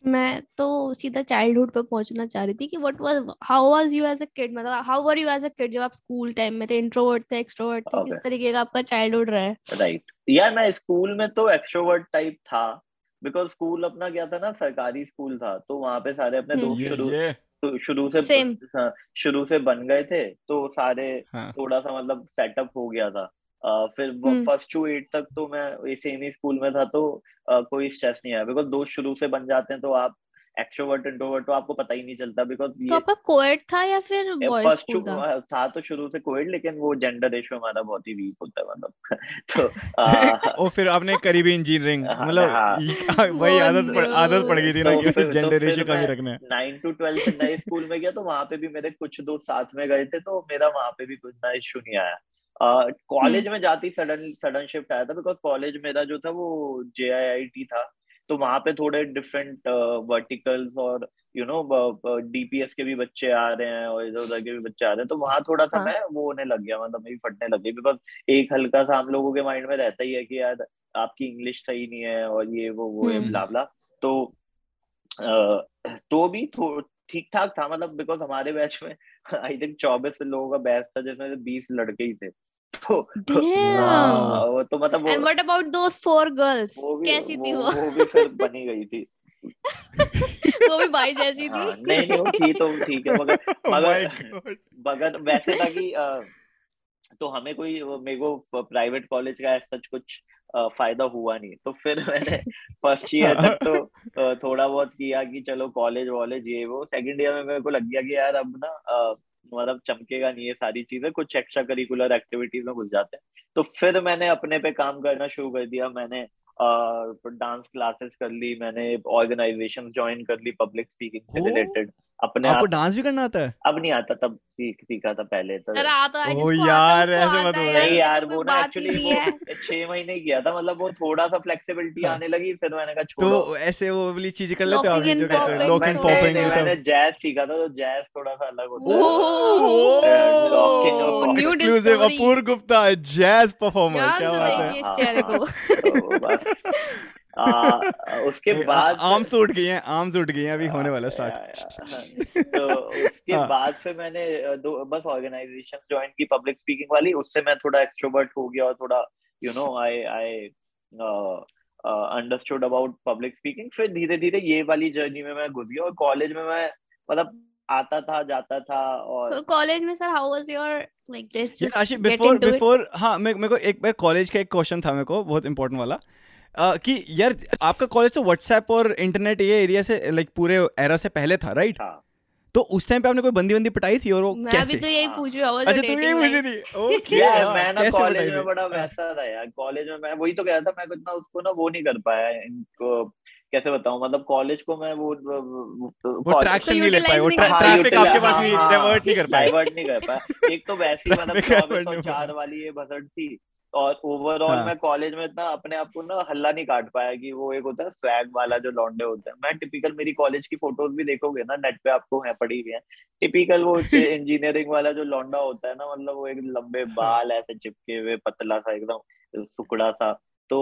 Speaker 1: मैं तो सीधा चाइल्डहुड पे पहुँचना चाह रही थी कि what was how was you as a kid मतलब how were you as a kid जब आप स्कूल टाइम में थे? इंट्रोवर्ट थे एक्सट्रोवर्ट थे? किस तरीके का आपका चाइल्डहुड रहा है?
Speaker 5: राइट यार मैं स्कूल में तो एक्सट्रोवर्ट टाइप था बिकॉज़ स्कूल अपना क्या था ना सरकारी स्कूल था तो वहाँ पे सारे अपने
Speaker 1: हम्म।
Speaker 5: दोस्त शुरू तो शुरू से हाँ, शुरू से बन गए थे तो सारे
Speaker 2: हाँ।
Speaker 5: थोड़ा सा मतलब सेटअप हो गया था। फिर। फ़र्स्ट टू एट तक तो मैं सेम ही स्कूल में था तो अ, कोई स्ट्रेस नहीं आया। बिकॉज़ दोस्त शुरू से बन जाते हैं तो आप एक्सट्रोवर्ट इंट्रोवर्ट तो आपको पता ही नहीं चलता। बिकॉज़
Speaker 1: तो आपका कोएड था या फिर बॉयज़
Speaker 5: फ़र्स्ट
Speaker 1: स्कूल था
Speaker 5: था तो शुरू से कोविड लेकिन वो जेंडर रेशियो हमारा बहुत ही वीक होता है मतलब। तो
Speaker 2: और फिर आपने करीबी इंजीनियरिंग
Speaker 5: हाँ,
Speaker 2: मतलब
Speaker 5: हाँ।
Speaker 2: वही
Speaker 1: Oh
Speaker 2: आदत पड़, आदत पड़ गई थी ना
Speaker 5: तो
Speaker 2: कि जेंडर रेशियो कम ही रखना है।
Speaker 5: नाइन टू ट्वेल्थ नए स्कूल में गया तो वहाँ पे भी मेरे कुछ दोस्त साथ में गए थे तो मेरा वहाँ पे भी कुछ ना इशू नहीं आया। कॉलेज में जाती सडन सडन शिफ्ट आया था बिकॉज़ कॉलेज मेरा जो था वो जे था तो वहाँ पे थोड़े डिफरेंट वर्टिकल्स और यू नो डीपीएस के भी बच्चे आ रहे हैं और इधर उधर के भी बच्चे आ रहे हैं तो वहाँ थोड़ा सा
Speaker 1: हाँ।
Speaker 5: मैं वो होने लग गया मतलब मेरी फटने लग गई बिकॉज़ एक हल्का सा हम लोगों के माइंड में रहता ही है कि यार आपकी इंग्लिश सही नहीं है और ये वो वो
Speaker 1: हम्म।
Speaker 5: ब्ला ब्ला तो तो भी ठीक ठाक था मतलब बिकॉज़ हमारे बैच में आई थिंक चौबीस लोगों का बैच था जिसमें बीस लड़के ही थे। तो तो हाँ, वो तो मतलब
Speaker 1: एंड
Speaker 5: वो
Speaker 1: what about those four girls
Speaker 5: वो भी
Speaker 1: कैसी थी
Speaker 5: वो
Speaker 1: वो?
Speaker 5: भी फिर बनी गई थी।
Speaker 1: वो भी भाई जैसी
Speaker 5: हाँ
Speaker 1: थी
Speaker 5: नहीं नहीं वो थी तो ठीक है मगर
Speaker 2: Oh
Speaker 5: मगर मगर वैसे था कि तो हमें कोई मेरे को प्राइवेट कॉलेज का सच कुछ फ़ायदा हुआ नहीं। तो फिर मैंने फ़र्स्ट ईयर तक तो थोड़ा बहुत किया कि चलो कॉलेज वॉलेज ये वो। सेकंड ईयर में मेरे को लग गया कि यार अब ना मतलब चमकेगा नहीं ये सारी चीज़ें। कुछ एक्स्ट्रा करिकुलर एक्टिविटीज़ में घुस जाते हैं। तो फिर मैंने अपने पे काम करना शुरू कर दिया। मैंने डांस क्लासेस कर ली। मैंने ऑर्गेनाइजेशन ज्वाइन कर ली पब्लिक स्पीकिंग से. रिलेटेड अपने
Speaker 2: आपको
Speaker 5: आप
Speaker 2: डांस भी करना आता है?
Speaker 5: अब नहीं आता तब सीख सीखा था पहले तो।
Speaker 1: अरे आता है
Speaker 2: ओ यार, ऐसे मत बोलो।
Speaker 5: नहीं यार
Speaker 1: तो
Speaker 5: वो ना एक्चुअली वो छह महीने किया था मतलब वो थोड़ा सा फ्लेक्सिबिलिटी
Speaker 2: हाँ।
Speaker 5: आने लगी फिर मैंने कहा छोड़ो।
Speaker 2: तो ऐसे वो वाली चीज़ें कर लेते हो आप जो कहते हैं
Speaker 1: popping
Speaker 2: लॉक एंड
Speaker 1: तो-
Speaker 2: पॉपिंग ये
Speaker 5: मैंने
Speaker 2: सब।
Speaker 5: जैज सीखा था तो जैज थोड़ा सा अलग होता है
Speaker 2: exclusive
Speaker 1: discovery.
Speaker 2: Apur Gupta jazz
Speaker 1: performer
Speaker 2: क्या बात है।
Speaker 1: इस
Speaker 5: हाँ,
Speaker 1: चेहरे
Speaker 5: हाँ,
Speaker 1: को
Speaker 5: तो आ, उसके बाद
Speaker 2: आर्म्स उठ गई हैं आर्म्स उठ गई हैं अभी होने वाला स्टार्ट
Speaker 5: तो उसके
Speaker 2: हाँ।
Speaker 5: बाद फिर मैंने दो बस ऑर्गेनाइजेशन ज्वाइन की पब्लिक स्पीकिंग वाली उससे मैं थोड़ा एक्सट्रोवर्ट हो गया और थोड़ा you know I I understood about public speaking फिर धीरे धीरे ये वाली जर्नी में मैं घुस गया और कॉलेज में मैं मतलब आता था जाता था और
Speaker 1: सो कॉलेज में sir how was your like
Speaker 2: this Ashif before before हाँ मेरे को एक बार कॉलेज का एक क्वेश्चन था मेरे को बहुत इंपॉर्टेंट वाला। अ, कि यार आपका कॉलेज तो व्हाट्सएप और इंटरनेट ये एरिया से लाइक पूरे एरा से पहले था राइट
Speaker 5: हाँ।
Speaker 2: तो उस टाइम पे आपने कोई बंदी बंदी पटाई थी और वो
Speaker 1: मैं
Speaker 2: कैसे?
Speaker 1: भी तो यही
Speaker 5: हाँ।
Speaker 1: पूछ रही हूँ
Speaker 2: अच्छा तुम ये पूछी थी? ओके
Speaker 5: यार
Speaker 2: हाँ,
Speaker 5: मैं ना कॉलेज में बड़ा। वैसा था यार कॉलेज में मैं वही तो कह रहा था मैं इतना उसको ना वो नहीं कर पाया इनको कैसे बताऊँ मतलब कॉलेज को मैं वो
Speaker 2: वो ट्रैक्शन नहीं ले पाए वो
Speaker 1: नहीं
Speaker 2: ट्रैफ़िक आपके पास नहीं
Speaker 5: हाँ,
Speaker 2: डाइवर्ट नहीं कर पाए।
Speaker 5: डाइवर्ट नहीं कर पाया। एक तो वैसी मतलब
Speaker 2: Traffic divert
Speaker 5: चौबीस
Speaker 2: नहीं
Speaker 5: और
Speaker 2: कर
Speaker 5: चार वाली ये भसड़ थी और ओवरऑल
Speaker 2: हाँ।
Speaker 5: मैं कॉलेज में इतना अपने आप को ना हल्ला नहीं काट पाया कि वो एक होता है स्वैग वाला जो लॉन्डे होते हैं मैं टिपिकल मेरी कॉलेज की फ़ोटोज़ भी देखोगे ना नेट पे आपको है पड़ी हुई है टिपिकल वो इंजीनियरिंग वाला जो लॉन्डा होता है ना मतलब वो एक लंबे
Speaker 2: हाँ।
Speaker 5: बाल ऐसे चिपके हुए पतला सा एकदम सुकड़ा सा तो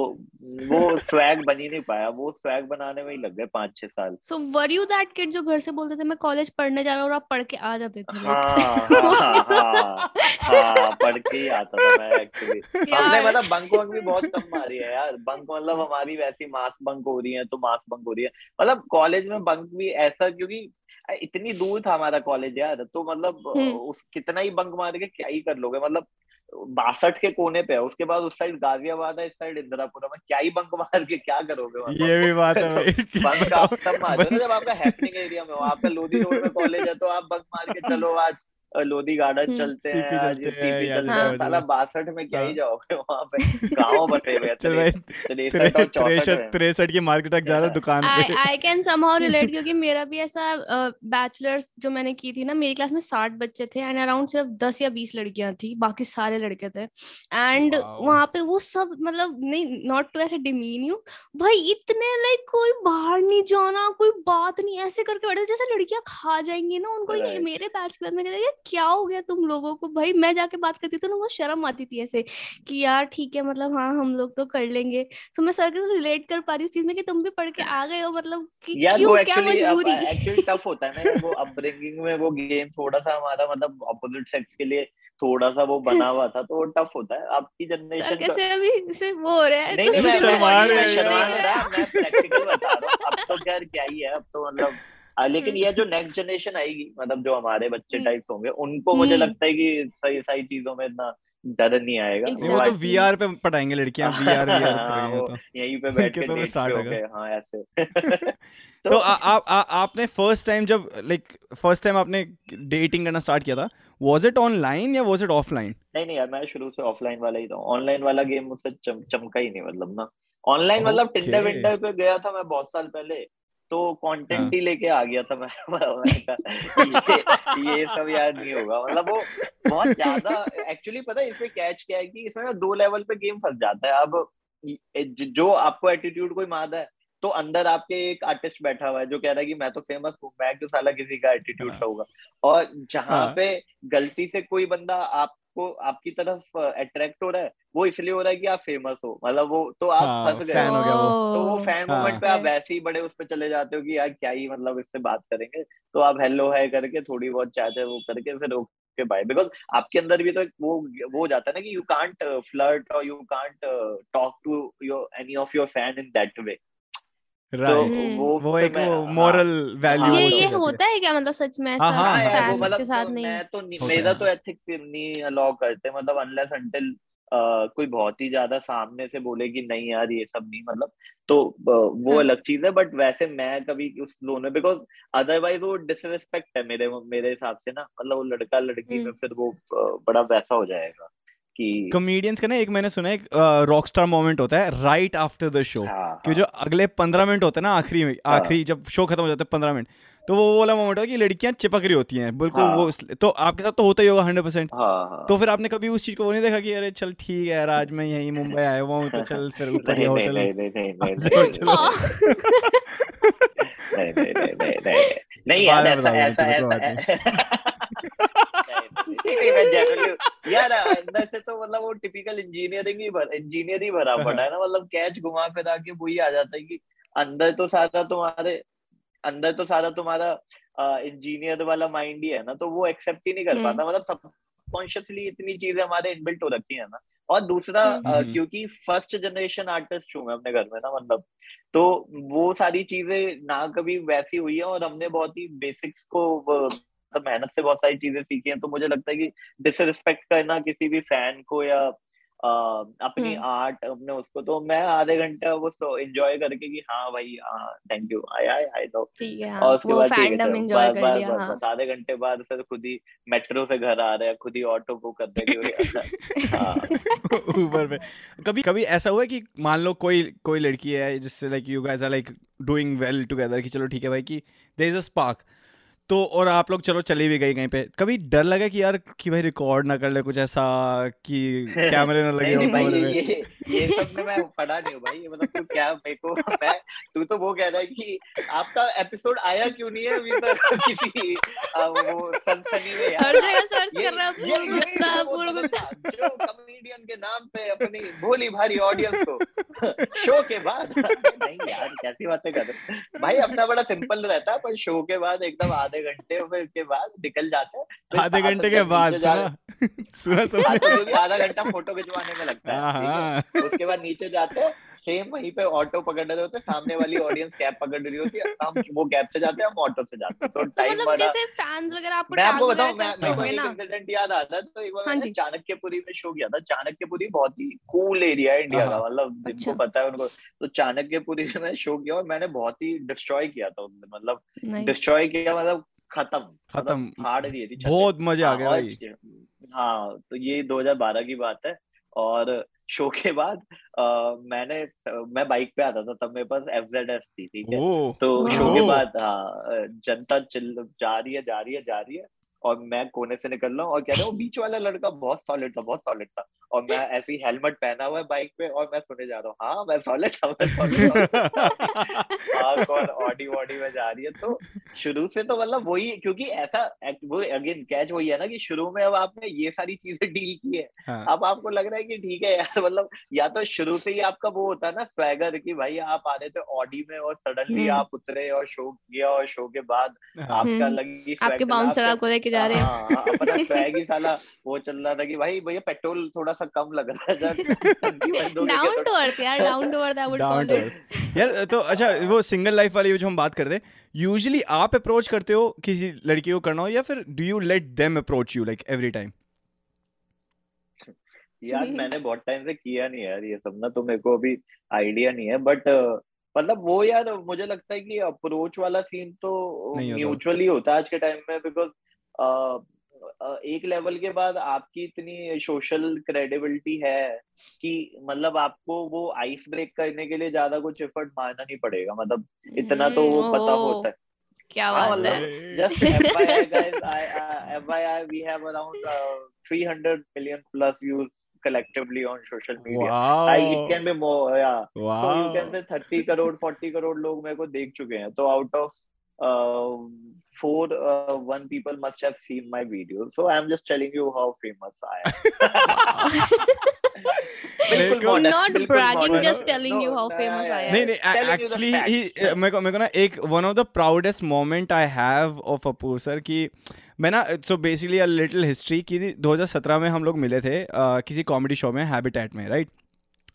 Speaker 5: वो स्वैग बन ही नहीं पाया। वो स्वैग बनाने में ही लग गए पाँच छह साल।
Speaker 1: So were you that kid जो घर से बोलते थे मैं कॉलेज पढ़ने जा रहा हूँ और आप पढ़ के आ जाते थे
Speaker 5: हाँ हाँ हाँ हाँ पढ़ के ही आता था मैं एक्चुअली हमने मतलब बंक वंक भी बहुत कम मारी है यार। बंक मतलब हमारी वैसी मास बंक हो रही है तो मास बंक हो रही है। मतलब कॉलेज में बंक भी ऐसा क्योंकि इतनी दूर था हमारा कॉलेज यार तो मतलब
Speaker 1: हम्म।
Speaker 5: उस कितना ही बंक मार के क्या ही कर लोगे? मतलब बासठ के कोने पे है उसके बाद उस साइड गाजियाबाद है इस साइड इंदिरापुरम है। क्या ही बंक मार के क्या करोगे
Speaker 2: ये भी बात है
Speaker 5: बंक आप तब मारो ना जब आपका हैपनिंग एरिया में हो आपका लोधी रोड में कॉलेज है तो आप बंक मार के चलो आज। लोधी गार्डन
Speaker 1: हम्म।
Speaker 5: चलते हैं आज
Speaker 2: चलते हैं,
Speaker 5: सीपी चलते हैं
Speaker 1: हैं,
Speaker 5: साला बासठ में क्या ही
Speaker 2: हाँ।
Speaker 5: जाओगे वहाँ पे गाँव बसे हुए
Speaker 2: चल भाई
Speaker 5: तिरसठ
Speaker 2: तिरसठ की मार्केट तक ज़्यादा दुकान
Speaker 1: आई
Speaker 2: पे
Speaker 1: आई कैन समहाउ रिलेट क्योंकि मेरा भी ऐसा बैचलर्स जो मैंने की थी ना मेरी क्लास में साठ बच्चे थे एंड अराउंड सिर्फ़ दस या बीस लड़कियाँ थी बाकी सारे लड़के थे एंड. वहाँ पे वो सब मतलब नहीं नॉट टू ऐसे डिमीन यू भाई इतने लाइक कोई बाहर नहीं जाना कोई बात नहीं ऐसे करके बैठे जैसे लड़कियाँ खा जाएँगी ना उनको. मेरे बैच के बाद में क्या हो गया तुम लोगों को? भाई मैं जाके बात करती थी तो उनको शर्म आती थी ऐसे कि यार ठीक है मतलब हाँ हम लोग तो कर लेंगे। तो मैं सर के रिलेट कर पा रही हूँ चीज़ में कि तुम भी पढ़ के आ गए हो मतलब कि क्यों क्या मजबूरी?
Speaker 5: एक्चुअली टफ होता है ना वो अपब्रिंगिंग में वो गेम थोड़ा सा हमारा मतलब अपोजिट सेक्स के लिए थोड़ा सा वो बना हुआ था तो वो टफ होता है। आपकी जनरेशन
Speaker 1: कैसे अभी से वो हो रहा है
Speaker 5: नहीं नहीं मैं शर्मा रहा मैं प्रैक्टिकल बता रहा हूँ अब तो खैर क्या ही है अब तो लेकिन ये जो नेक्स्ट जनरेशन आएगी मतलब जो हमारे बच्चे टाइप्स हम्म। होंगे उनको मुझे हम्म। लगता है कि सही सही चीज़ों में इतना डर नहीं आएगा।
Speaker 2: Exactly. वो तो वीआर पे पढ़ाएँगे लड़कियाँ वीआर वीआर
Speaker 5: करेंगे तो। यहीं पे बैठ के तो स्टार्ट हो गए हाँ ऐसे।
Speaker 2: तो, तो आप आपने फ़र्स्ट टाइम जब लाइक फ़र्स्ट टाइम आपने डेटिंग करना स्टार्ट किया था वाज इट ऑनलाइन या वाज इट ऑफलाइन
Speaker 5: नहीं नहीं यार मैं शुरू से ऑफलाइन वाला ही था। ऑनलाइन वाला गेम मुझसे चमका ही नहीं मतलब ना। ऑनलाइन मतलब टिंडर विंडर पे गया था मैं बहुत साल पहले। तो कंटेंट हाँ. ही लेके आ गया था मैं, ये, ये सब यार नहीं होगा मतलब वो बहुत ज़्यादा एक्चुअली पता है इसमें कैच क्या है कि इसमें ना दो लेवल पे गेम फंस जाता है अब जो आपको एटीट्यूड कोई मारता है तो अंदर आपके एक आर्टिस्ट बैठा हुआ है जो कह रहा है कि मैं तो फ़ेमस हूँ मैं क्यों साला किसी का एटीट्यूड हाँ। होगा और जहाँ हाँ। पे गलती से कोई बंदा आपको आपकी तरफ़ अट्रैक्ट हो रहा है वो इसलिए हो रहा है कि आप फ़ेमस हो। मतलब वो तो आप हाँ, फंस गए।
Speaker 2: हो गया वो।
Speaker 5: तो वो फ़ैन हाँ, मोमेंट पे आप वैसे ही बड़े उस पर चले जाते हो कि यार क्या ही मतलब इससे बात करेंगे। तो आप हेलो है करके थोड़ी बहुत चाहते वो करके फिर ओके बाय बिकॉज़ आपके अंदर भी तो वो वो जाता है ना कि यू कांट फ्लर्ट और you can't talk to your any of your fan in that way
Speaker 2: तो वो वो एक मोरल वैल्यू
Speaker 1: ये ये होता है क्या? मतलब सच में ऐसा फैंस
Speaker 5: मतलब के साथ तो नहीं? मैं तो मेरा तो एथिक्स नहीं अलाउ करते। मतलब अनलेस अंटिल कोई बहुत ही ज़्यादा सामने से बोले कि नहीं यार ये सब नहीं मतलब तो वो हाँ. अलग चीज़ है। बट वैसे मैं कभी उस दोनों बिकॉज़ अदरवाइज़ वो डिसरिस्पेक्ट है मेरे मेरे हिसाब से ना। मतलब वो लड़का लड़की में फिर वो बड़ा वैसा हो जाएगा।
Speaker 2: कि कॉमेडियंस का ना एक मैंने सुना एक रॉक स्टार मोमेंट होता है राइट आफ्टर द शो कि जो अगले पंद्रह मिनट होते हैं ना आखिरी में हाँ। आखिरी जब शो खत्म हो जाता है पंद्रह मिनट तो वो वाला मोमेंट है कि लड़कियाँ चिपक रही होती हैं बिल्कुल हाँ. वो तो आपके साथ तो होता ही होगा हंड्रेड परसेंट हाँ, तो फिर आपने कभी उस चीज़ को वो नहीं देखा कि अरे चल ठीक है यार आज मैं यही मुंबई आया हुआ हूँ तो चल फिर ऊपर ही होटल
Speaker 5: नहीं यार ऐसा ऐसा ऐसा। यार अंदर तो मतलब वो टिपिकल इंजीनियरिंग ही भर इंजीनियर ही भरा पड़ा है ना मतलब कैच घुमा फिरा के वही आ जाता है कि अंदर तो सारा तुम्हारे अंदर तो सारा तुम्हारा इंजीनियर वाला माइंड ही है ना तो वो एक्सेप्ट ही नहीं कर पाता। मतलब सबकॉन्शियसली इतनी चीज़ें हमारे इनबिल्ट हो रखी है ना। और दूसरा क्योंकि फ़र्स्ट जनरेशन आर्टिस्ट हूँ मैं अपने घर में ना मतलब तो वो सारी चीज़ें ना कभी वैसी हुई है और हमने बहुत ही बेसिक्स को मतलब मेहनत से बहुत सारी चीज़ें सीखी हैं तो मुझे लगता है कि डिसरिस्पेक्ट करना किसी भी फ़ैन को या आ, अपनी आर्ट हम्म। अपने उसको तो मैं आधे घंटे वो एंजॉय करके कि हाँ भाई थैंक यू आई आई आई तो
Speaker 1: और उसके बाद फैंडम एंजॉय कर लिया
Speaker 5: हाँ। बस आधे घंटे बाद फिर खुद ही मेट्रो से घर आ रहे हैं खुद ही ऑटो को कर देंगे
Speaker 2: ऊबर पे कभी कभी ऐसा हुआ कि मान लो कोई कोई लड़की है जिससे like you guys are like doing well together कि चलो ठीक है भाई कि देयर इज़ अ स्पार्क तो और आप लोग चलो चली भी गई कहीं पे। कभी डर लगा कि यार कि भाई रिकॉर्ड ना कर ले कुछ ऐसा कि कैमरे ना लगे
Speaker 5: नहीं, नहीं भाई, ये, ये ये सब में मैं पढ़ा नहीं हूँ भाई। मतलब तू क्या मेरे को मैं तू तो वो कह रहा है कि आपका एपिसोड आया क्यों नहीं है अभी तक? किसी वो सनसनी में यार। हर जगह सर्च कर रहा है पूर्ण गुप्ता पूर्ण गुप्ता। जो कॉमेडियन के नाम पे अपनी भोली भारी ऑडियंस को शो के बाद। नहीं यार कैसी बातें कर रहे भाई अपना बड़ा सिंपल रहता है पर शो के बाद एकदम आधे घंटे के बाद निकल जाते हैं।
Speaker 2: आधे घंटे के बाद सुना।
Speaker 5: तो आधा घंटा फ़ोटो खिंचवाने में लगता है हाँ, हाँ। उसके बाद नीचे जाते हैं सेम वहीं पे ऑटो पकड़ रहे होते सामने वाली ऑडियंस कैब पकड़ रही होती है हम वो कैब से जाते हैं हम ऑटो से जाते हैं। तो टाइम
Speaker 1: मतलब जैसे फैंस वगैरह आपको
Speaker 5: मैं आपको बताऊँ मैं मैं को इंसिडेंट याद आता है तो एक बार हाँ मैंने चाणक्यपुरी में शो किया था। चाणक्यपुरी बहुत ही कूल एरिया है इंडिया का हाँ। मतलब जिनको अच्छा। पता है उनको। तो चाणक्यपुरी में शो किया और मैंने बहुत ही डिस्ट्रॉय किया था मतलब डिस्ट्रॉय किया मतलब खत्म
Speaker 2: खत्म।
Speaker 5: फाड़ दिए थी
Speaker 2: बहुत मज़े आ गए भाई।
Speaker 5: हाँ तो ये 2012 की बात है और शो के बाद आ, मैंने मैं बाइक पे आता था तब मेरे पास एफ़ जेड एस थी ठीक है। तो शो के बाद हाँ जनता चिल्ल जा रही है जा रही है जा रही है। और मैं कोने से निकल रहा हूँ और कह रहे वो बीच वाला लड़का बहुत सॉलिड था बहुत सॉलिड था और मैं ऐसी हेलमेट पहना हुआ है बाइक पे और मैं सुने जा रहा हूँ हाँ मैं सॉलिड था मैं सॉलिड हाँ कौन ऑडी वॉडी में जा रही है तो शुरू से तो मतलब वही क्योंकि ऐसा वो अगेन कैच वही है ना कि शुरू में अब आपने ये सारी चीज़ें डील की है हाँ. अब आपको लग रहा है कि ठीक है यार मतलब या तो शुरू से ही आपका वो होता है ना स्वैगर की भाई आप आ रहे थे ऑडी में और सडनली हम्म। आप उतरे और शो किया और शो के बाद हाँ। आपका हम्म। लगी
Speaker 1: आपके बाउंसर आपको लेके जा रहे हैं। हाँ,
Speaker 5: हाँ, अपना स्वैग ही साला वो चल रहा था कि भाई भैया पेट्रोल थोड़ा सा कम लग रहा है
Speaker 1: डाउन टू अर्थ यार down to earth I would call it
Speaker 2: यार तो अच्छा वो सिंगल लाइफ वाली जो हम बात करते हैं यूजुअली आप अप्रोच करते हो किसी लड़की को करना हो या फिर do you let them approach you like every time
Speaker 5: यार मैंने बहुत टाइम से किया नहीं यार ये सब ना तो मेरे को अभी आइडिया नहीं है बट मतलब वो यार मुझे लगता है कि अप्रोच वाला सीन तो म्यूचुअली होता। है आज के टाइम में बिकॉज़ एक लेवल के बाद आपकी इतनी सोशल क्रेडिबिलिटी है कि मतलब आपको वो आइस ब्रेक करने के लिए ज़्यादा कुछ एफर्ट मारना नहीं पड़ेगा। मतलब इतना तो वो हम्म, पता होता है।
Speaker 1: क्या हाँ, बात मतलब है।
Speaker 5: Just FIR we have around 300 million plus uh, four uh, one people must have seen my video. So i'm just telling you how famous i
Speaker 1: am.
Speaker 2: Proudest moment I have of Apur sir की मैं ना सो बेसिकली लिटिल हिस्ट्री की दो हज़ार सत्रह में हम लोग मिले थे किसी कॉमेडी शो में हैबिटेट में राइट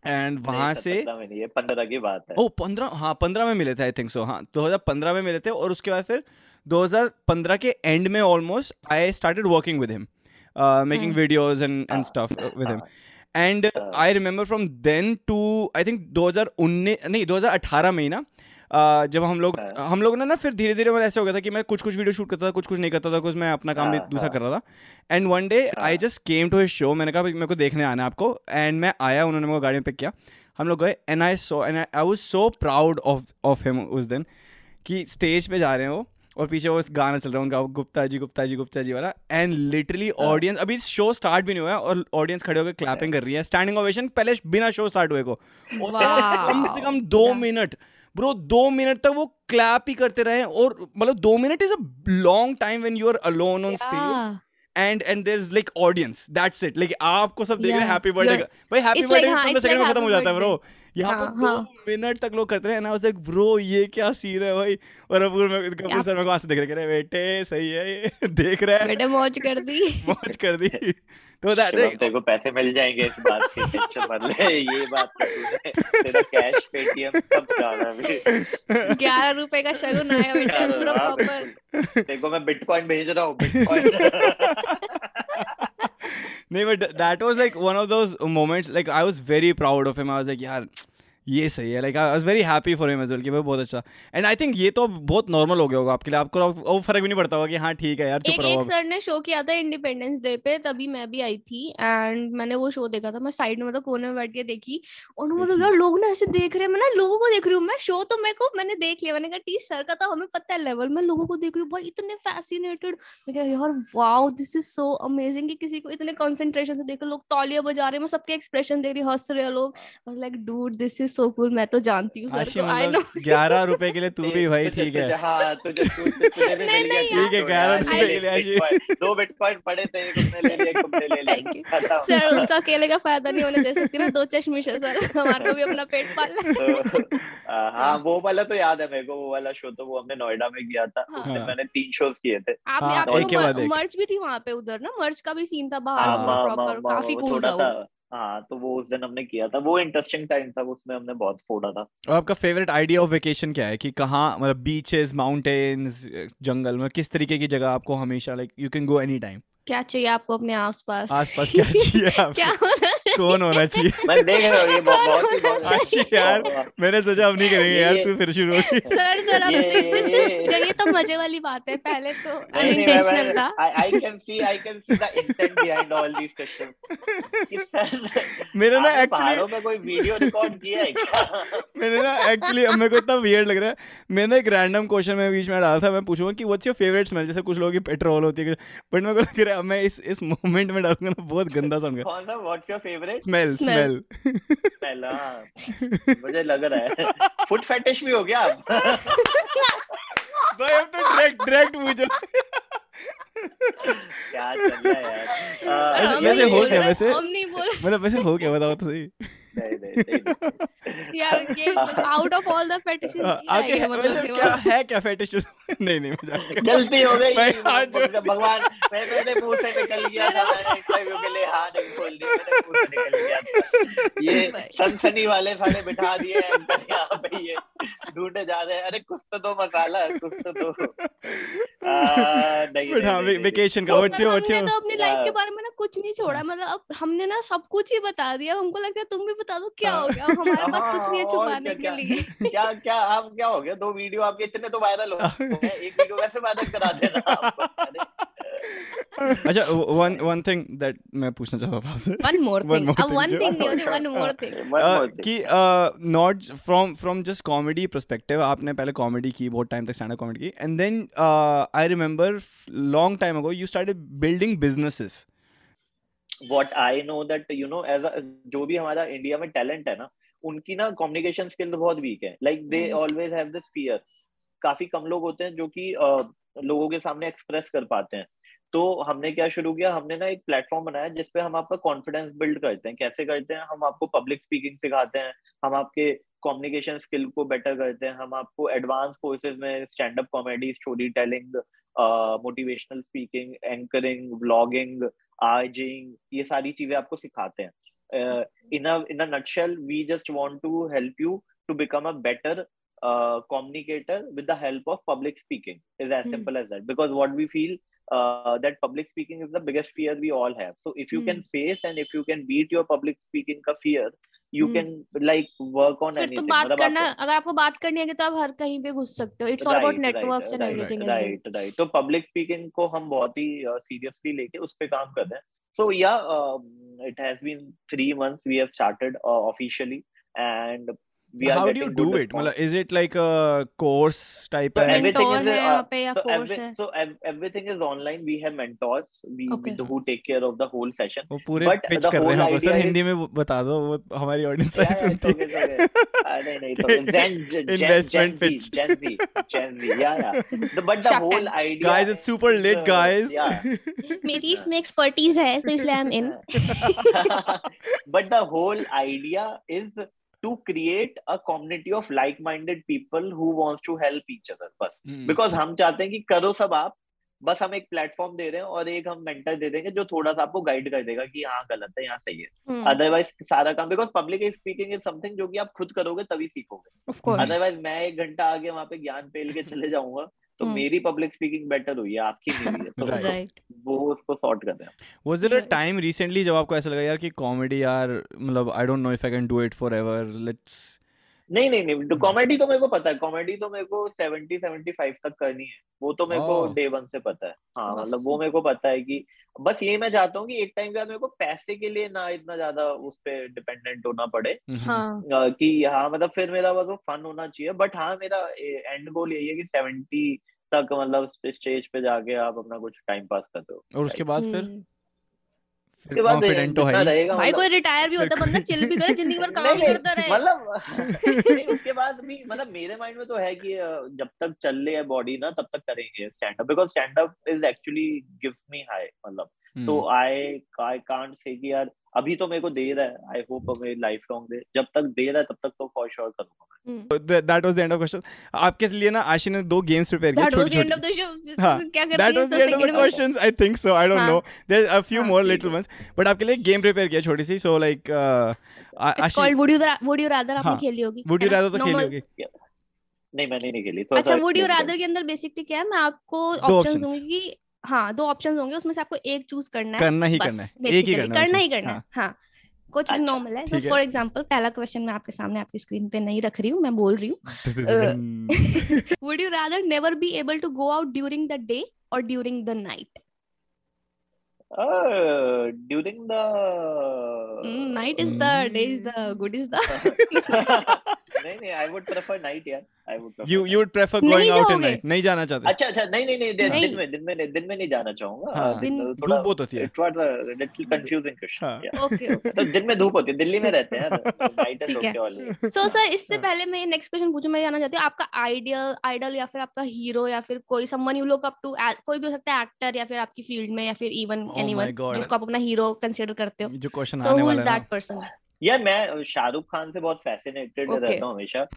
Speaker 2: एंड वहाँ से
Speaker 5: पंद्रह की बात है।
Speaker 2: ओ पंद्रह हाँ पंद्रह में मिले थे आई थिंक सो हाँ 2015 में मिले थे और उसके बाद फिर 2015 के एंड में almost I started working with him making videos and and stuff with him and I remember from then to I think 2019 नहीं 2018 में ही ना जब हम लोग हाँ। हम लोग ना ना फिर धीरे धीरे मतलब ऐसे हो गया था कि मैं कुछ कुछ वीडियो शूट करता था कुछ कुछ नहीं करता था कुछ मैं अपना काम भी हाँ, दूसरा हाँ। कर रहा था। And one day I just came to his show मैंने कहा मेरे को देखने आना आपको। एंड मैं आया उन्होंने मेरे को गाड़ी में पिक किया। हम लोग गए and I saw and I was so proud of of him उस दिन कि स्टेज पे जा रहे हैं वो और पीछे वो गाना चल रहा है उनका गुप्ता जी गुप्ता जी गुप्ता जी वाला। एंड लिटरली ऑडियंस अभी शो स्टार्ट भी नहीं हुआ और ऑडियंस खड़े होकर क्लैपिंग कर रही है। स्टैंडिंग ओवेशन पहले बिना शो स्टार्ट हुए को। कम से कम दो मिनट ब्रो दो मिनट तक वो क्लैप ही करते रहे और मतलब दो minute is a long time when you are alone on stage and and there is like audience that's it like आपको सब देख रहे हैं हैप्पी बर्थडे भाई हैप्पी बर्थडे 15 सेकंड में खत्म हो जाता है ब्रो यहाँ हाँ, पर हाँ. दो मिनट तक लोग करते रहे ना लाइक ब्रो ये क्या सीन है भाई? और अपूर में कपूर सर मेरे को आँसू देख रहे बेटे सही है ये। देख रहे हैं।
Speaker 1: बेटे मौज कर दी।
Speaker 2: मौज कर दी।
Speaker 5: तो दैट तेरे को पैसे मिल जाएँगे इस बात की टेंशन मत ले ये बात तेरा कैश पेटीएम सब जा रहा है
Speaker 1: 11 रुपए का शगुन आया बेटा पूरा प्रॉपर
Speaker 5: देखो मैं बिटकॉइन भेज रहा हूँ bitcoin
Speaker 2: no, but that was like one of those moments. Like I was very proud of him. I was like, yeah, ये सही है like I was very happy for him as well कि वो बहुत अच्छा। एंड आई थिंक ये तो बहुत नॉर्मल हो गया होगा आपके लिए। आपको वो फ़र्क भी नहीं पड़ता होगा कि हाँ ठीक है यार
Speaker 1: चुप रहो एक सर ने शो किया था इंडिपेंडेंस डे पे तभी मैं भी आई थी एंड मैंने वो शो देखा था। मैं साइड में मतलब कोने में बैठ के देखी और मतलब यार लोग ना ऐसे देख रहे हैं। मैं ना लोगों को देख रही हूँ। मैं शो तो मेरे को मैंने देख लिया। मैंने कहा टी सर का तो हमें पता है लेवल मैं लोगों को देख रही हूँ। भाई इतने फैसिनेटेड मैं कह यार wow this is so amazing कि किसी को इतने कंसंट्रेशन से देख रहे लोग तालियाँ बजा रहे हैं। मैं सबके एक्सप्रेशन देख रही हंस रहे लोग। Like dude this is so cool मैं तो जानती हूँ सर को आई नो
Speaker 2: ग्यारह रुपए के लिए तू भी भाई ठीक है। हाँ तुझे तुझे भी मिल गया ठीक है ग्यारह रुपए के लिए आशी।
Speaker 5: दो बिटकॉइन पड़े थे तुमने ले लिया तुमने ले लिया।
Speaker 1: सर उसका अकेले का फ़ायदा नहीं होने दे सकती ना दो चश्मिश है सर हमारे को भी अपना पेट पालना
Speaker 5: तो, हाँ। वो वाला तो याद है मेरे को वो वाला शो तो वो हमने नोएडा में किया था हाँ। उसमें मैंने तीन शोज़ किए थे।
Speaker 1: आपने मर्च भी थी वहाँ पे उधर ना मर्च का भी सीन था बाहर प्रॉपर काफ़ी कूल था
Speaker 5: हाँ तो वो उस दिन हमने किया था। वो इंटरेस्टिंग टाइम था उसमें हमने बहुत फोड़ा था।
Speaker 2: और आपका फेवरेट आइडिया ऑफ़ वेकेशन क्या है? कि कहाँ मतलब बीचेस माउंटेन्स जंगल में किस तरीके की जगह आपको हमेशा like you can go any time
Speaker 1: क्या चाहिए आपको अपने आसपास?
Speaker 2: आसपास क्या चाहिए आपको?
Speaker 1: क्या
Speaker 2: कौन होना चाहिए?
Speaker 5: मैं देख रहा हूँ ये बहुत ही बहुत
Speaker 2: अच्छी यार मैंने सोचा अब नहीं करेंगे यार तू फिर शुरू होगी
Speaker 1: सर जरा दिस इज़ ये तो मज़े वाली बात है पहले तो अनइंटेंशनल था।
Speaker 5: I can see I can see the intent behind all these questions कि सर
Speaker 2: मेरे ना एक्चुअली
Speaker 5: पहाड़ों पे कोई वीडियो रिकॉर्ड किया है क्या?
Speaker 2: मैंने ना एक्चुअली अब मेरे को इतना वियर्ड लग रहा है। मैंने एक रैंडम क्वेश्चन में बीच में डाला था मैं पूछूँगा कि व्हाट्स योर फेवरेट स्मेल जैसे कुछ लोगों की पेट्रोल होती है बट मेरे को लग रहा है मैं इस इस मोमेंट में डालूँगा ना बहुत गंदा साउंड कर
Speaker 5: कौन सा what's your favourite
Speaker 2: smell
Speaker 1: Smell.
Speaker 2: Smell.
Speaker 5: पहला मुझे लग रहा है। फुट फेटिश भी हो गया आप
Speaker 2: भाई अब तो डायरेक्ट डायरेक्ट पूछो
Speaker 5: क्या चल रहा है यार? आ,
Speaker 2: वैसे-
Speaker 1: नहीं
Speaker 2: हो
Speaker 1: रहे,
Speaker 2: वैसे?
Speaker 1: हम नहीं बोल
Speaker 2: मतलब वैसे हो क्या बताओ तो सही।
Speaker 5: नहीं, नहीं, नहीं, नहीं।
Speaker 1: यार ये out of all the fetishes
Speaker 2: हाँ, आगे है, वैसे क्या है क्या फेटिश नहीं नहीं मज़ाक कर रहा हूँ।
Speaker 5: गलती हो गई।
Speaker 2: भाई, हाथ जोड़ के-
Speaker 5: भगवान मैं मेरे मुँह से निकल गया था मैंने इंटरव्यू के लिए हाथ नहीं खोल दी मेरे मुँह से निकल गया था। ये सनसनी वाले साले बिठा दिए एंकर यहाँ पे ये ढूंढे जा रहे हैं। अरे कुछ तो दो मसाला कुछ तो दो।
Speaker 2: हाँ
Speaker 5: नहीं, नहीं,
Speaker 2: वेकेशन का
Speaker 1: तो
Speaker 2: व्हाट्स योर व्हाट्स
Speaker 1: हमने
Speaker 2: योर
Speaker 1: तो अपनी लाइफ के बारे में ना कुछ नहीं छोड़ा मतलब अब हमने ना सब कुछ ही बता दिया हमको लगता है तुम भी बता दो क्या हो गया हमारे पास कुछ नहीं है
Speaker 5: हाँ,
Speaker 1: छुपाने के लिए।
Speaker 5: क्या क्या आप क्या हो गया? दो वीडियो आपके इतने तो वायरल हो गए एक वीडियो वैसे वायरल करा देना
Speaker 2: अच्छा वन वन थिंग दैट मैं पूछना चाहता था आपसे।
Speaker 1: वन मोर थिंग
Speaker 2: more
Speaker 1: अब वन थिंग नहीं होती one more thing
Speaker 5: one
Speaker 2: Uh,
Speaker 5: more thing.
Speaker 2: कि not from from just comedy perspective आपने पहले कॉमेडी की बहुत टाइम तक स्टैंड अप कॉमेडी की and then I remember long time ago you started building businesses
Speaker 5: what I know that you know as a, जो भी हमारा इंडिया में टैलेंट है ना उनकी ना कम्युनिकेशन स्किल बहुत वीक है। Like they. Always have this fear काफ़ी कम लोग होते हैं जो कि अ, लोगों के सामने एक्सप्रेस कर पाते हैं। तो हमने क्या शुरू किया? हमने ना एक प्लेटफॉर्म बनाया जिसपे हम आपका कॉन्फिडेंस बिल्ड करते हैं। कैसे करते हैं? हम आपको पब्लिक स्पीकिंग सिखाते हैं। हम आपके कम्युनिकेशन स्किल को बेटर करते हैं। हम आपको एडवांस कोर्सेज में stand up comedy story telling motivational speaking anchoring vlogging आर्जिंग ये सारी चीज़ें आपको सिखाते हैं। In in nutshell we just want to help you to become a better communicator with the help of public speaking. Is as
Speaker 1: Hmm.
Speaker 5: simple as that. Because what we feel uh, that public speaking is the biggest fear we all have so if you mm. can face and if you can beat your public speaking ka fear you
Speaker 1: Hmm.
Speaker 5: can like work on
Speaker 1: फिर तो
Speaker 5: anything
Speaker 1: बात
Speaker 5: मतलब
Speaker 1: करना
Speaker 5: आपको-
Speaker 1: अगर आपको बात करनी है तो आप हर कहीं पे घुस सकते हो it's all about
Speaker 5: Right, right,
Speaker 1: networks and
Speaker 5: right,
Speaker 1: everything
Speaker 5: right right तो पब्लिक स्पीकिंग को हम बहुत ही सीरियसली लेके उस पे काम कर रहे हैं सो या it has been three months we have started officially and We are
Speaker 2: how do you do it मतलब is it like a course type
Speaker 5: So
Speaker 2: है
Speaker 5: everything
Speaker 1: Mentor
Speaker 5: is
Speaker 1: है
Speaker 5: uh,
Speaker 1: यहाँ पे या
Speaker 5: so,
Speaker 1: course
Speaker 5: every,
Speaker 1: है?
Speaker 5: so ev- everything is online. We have mentors. We,
Speaker 1: Okay.
Speaker 5: we who take care of the whole session.
Speaker 2: वो पूरे
Speaker 5: But
Speaker 2: पिच
Speaker 5: the
Speaker 2: कर रहे हैं
Speaker 5: whole
Speaker 2: हमको सर
Speaker 5: idea is-
Speaker 2: हिंदी में वो बता दो वो हमारी ऑडियंस
Speaker 5: Yeah,
Speaker 2: सारी
Speaker 5: yeah, it's
Speaker 2: सुनती
Speaker 5: okay,
Speaker 2: है
Speaker 5: it's okay. Uh, नहीं नहीं it's okay. Gen, Gen, Gen,
Speaker 2: Investment
Speaker 5: Gen Z,
Speaker 2: pitch.
Speaker 5: Gen Z, Gen Z. Yeah, yeah. The, but the
Speaker 1: Shark
Speaker 5: whole
Speaker 1: Tank.
Speaker 5: idea.
Speaker 2: guys it's super
Speaker 5: is,
Speaker 2: lit
Speaker 5: uh,
Speaker 2: guys
Speaker 5: Yeah.
Speaker 1: मेरी इसमें एक्सपर्टीज है तो इसलिए I am in
Speaker 5: but the whole idea is to create a community of like-minded people who wants to help each other बस।
Speaker 2: Hmm.
Speaker 5: बिकॉज़ हम चाहते हैं कि करो सब आप बस हम एक प्लेटफॉर्म दे रहे हैं और एक हम मेंटर दे देंगे जो थोड़ा सा आपको गाइड कर देगा कि यहाँ गलत है यहाँ सही है। अदरवाइज़ सारा काम because public speaking is something जो कि आप खुद करोगे तभी सीखोगे। अदरवाइज़ मैं एक घंटा आगे वहाँ पे ज्ञान पेल के चले जाऊँगा। तो
Speaker 1: हम्म।
Speaker 5: मेरी पब्लिक स्पीकिंग बेटर हुई है आपकी नहीं हुई है तो
Speaker 2: Right.
Speaker 1: राइट
Speaker 5: वो उसको सॉर्ट कर रहे हैं
Speaker 2: was there a
Speaker 1: Right.
Speaker 2: time जब आपको ऐसा लगा यार कि कॉमेडी यार मतलब I don't know if I can do it forever let's
Speaker 5: नहीं नहीं नहीं तो कॉमेडी तो मेरे को पता है कॉमेडी तो मेरे को सेवेंटी सेवेंटी फाइव तक करनी है वो तो मेरे को. डे वन से पता है। हाँ मतलब वो मेरे को पता है कि बस ये मैं चाहता हूँ कि एक टाइम के बाद मेरे को पैसे के लिए ना इतना ज़्यादा उस पर डिपेंडेंट होना पड़े।
Speaker 1: हाँ।
Speaker 5: कि हाँ मतलब फिर मेरा बस वो फन होना चाहिए बट हाँ मेरा एंड गोल यही है कि सेवेंटी तक मतलब स्टेज पे जाके आप अपना कुछ टाइम पास करते हो
Speaker 2: और उसके बाद
Speaker 1: हम्म।
Speaker 2: फिर
Speaker 5: उसके बाद
Speaker 2: कॉन्फिडेंट तो है
Speaker 1: भाई
Speaker 5: मतलब-
Speaker 1: कोई रिटायर भी होता बंदा चिल भी करे ज़िंदगी भर काम करता रहे।
Speaker 5: मतलब नहीं, उसके बाद भी मतलब मेरे माइंड में तो है कि जब तक चल ले है बॉडी ना तब तक करेंगे stand up because stand up is actually gives me high मतलब। तो आई आई कांट से कि यार अभी तो मेरे को दे रहा है। आई होप मेरी लाइफ लॉन्ग दे। जब तक दे रहा है तब तक तो फॉर श्योर करूँगा
Speaker 2: that was the end of question आपके लिए ना आशी ने दो गेम्स प्रिपेयर किए
Speaker 1: दैट वाज द
Speaker 2: छोटे
Speaker 1: एंड
Speaker 2: छोटे
Speaker 1: ऑफ़ द शो
Speaker 2: हाँ,
Speaker 1: क्या करती
Speaker 2: दैट
Speaker 1: है was
Speaker 2: the end of the questions I
Speaker 1: think
Speaker 2: so I don't. Know
Speaker 1: there
Speaker 2: are
Speaker 5: few
Speaker 2: more
Speaker 5: little
Speaker 2: ones but आपके लिए गेम प्रिपेयर किया छोटी सी so
Speaker 1: like
Speaker 2: it's
Speaker 1: called would you would you rather आपने
Speaker 2: हाँ,
Speaker 1: खेली होगी
Speaker 2: वुड यू रादर तो खेली होगी।
Speaker 5: नहीं मैंने नहीं खेली
Speaker 1: अच्छा वुड यू रादर के अंदर बेसिकली क्या है? मैं आपको ऑप्शंस दूँगी कि हाँ दो ऑप्शन होंगे उसमें से आपको एक चूज़ करना है
Speaker 2: करना ही करना है एक ही करना
Speaker 1: करना ही करना है
Speaker 2: हाँ।
Speaker 1: हाँ कुछ
Speaker 5: अच्छा,
Speaker 1: नॉर्मल है। फॉर एग्जांपल पहला क्वेश्चन मैं आपके सामने आपकी स्क्रीन पे नहीं रख रही हूँ मैं बोल रही हूँ. Would you rather never be able to go out during the day और during the night
Speaker 5: Uh, during the
Speaker 1: Mm, night is the day is the good is the
Speaker 5: नहीं नहीं आई वुड प्रेफर नाइट यार. I would
Speaker 2: You you would prefer
Speaker 1: नहीं
Speaker 2: going out at नहीं जाना चाहते?
Speaker 5: अच्छा अच्छा नहीं नहीं नहीं दिन में दिन में दिन में नहीं जाना चाहूँगा। दिन
Speaker 1: दिन-
Speaker 5: थोड़ा
Speaker 2: धूप बहुत होती है।
Speaker 5: It was a little
Speaker 2: confusing.
Speaker 5: Question
Speaker 1: okay okay
Speaker 5: तो दिन में धूप होती है दिल्ली में रहते हैं नाइट एंड ओके वाले
Speaker 1: सो सर इससे
Speaker 2: हाँ।
Speaker 1: पहले मैं नेक्स्ट क्वेश्चन पूछूँ मैं जानना चाहती हूँ आपका आइडियल आइडल या फिर आपका हीरो या फिर कोई someone you look up to कोई भी हो सकता है एक्टर या फिर आपकी फ़ील्ड में या फिर इवन
Speaker 2: Oh
Speaker 1: एनीवन जिसको आप अपना हीरो कंसीडर करते हो।
Speaker 2: जो क्वेश्चन आने
Speaker 1: हु
Speaker 2: है
Speaker 1: दैट पर्सन
Speaker 5: यार मैं शाहरुख खान से बहुत फैसिनेटेड
Speaker 1: Okay.
Speaker 5: रहता हूँ हमेशा।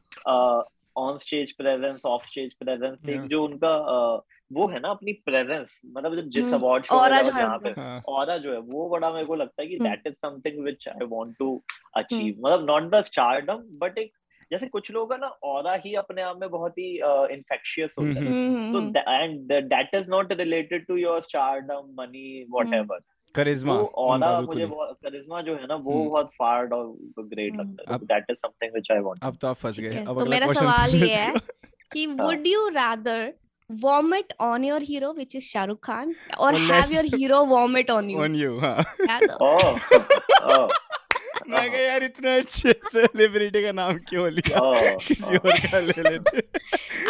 Speaker 5: On stage presence off stage presence एक जो उनका uh, वो है ना अपनी प्रेजेंस मतलब जब जिस
Speaker 1: हम्म,
Speaker 5: अवार्ड शो
Speaker 1: aura
Speaker 5: में
Speaker 1: जो है
Speaker 5: जहाँ पे
Speaker 1: उनका।
Speaker 2: हाँ,
Speaker 5: जो है वो बड़ा मेरे को लगता है कि
Speaker 1: हम्म।
Speaker 5: That is something which I want to achieve मतलब नॉट द स्टारडम बट एक जैसे कुछ लोग है ना और ही अपने आप में बहुत ही इन्फेक्शियस होता है।
Speaker 2: हम्म,
Speaker 5: तो
Speaker 1: हम्म
Speaker 5: and that is not related to your stardom money whatever
Speaker 2: करिश्मा
Speaker 5: वो ऑरा मुझे। करिश्मा जो है ना वो
Speaker 2: हम्म।
Speaker 5: बहुत फार्ड और ग्रेट
Speaker 1: हम्म।
Speaker 5: लगता है। That is something which I want
Speaker 2: अब तो आप फंस गए। अब
Speaker 1: तो
Speaker 2: अगला
Speaker 1: मेरा सवाल ये है कि would you rather vomit on your hero which is shahrukh khan or
Speaker 2: Or
Speaker 1: have
Speaker 2: let-
Speaker 1: your hero vomit on you?
Speaker 2: On you हाँ।
Speaker 1: याद?
Speaker 5: ओह ओह
Speaker 2: मैं कहा यार इतना अच्छे सेलिब्रिटी का नाम क्यों लिया? किसी और का ले लेते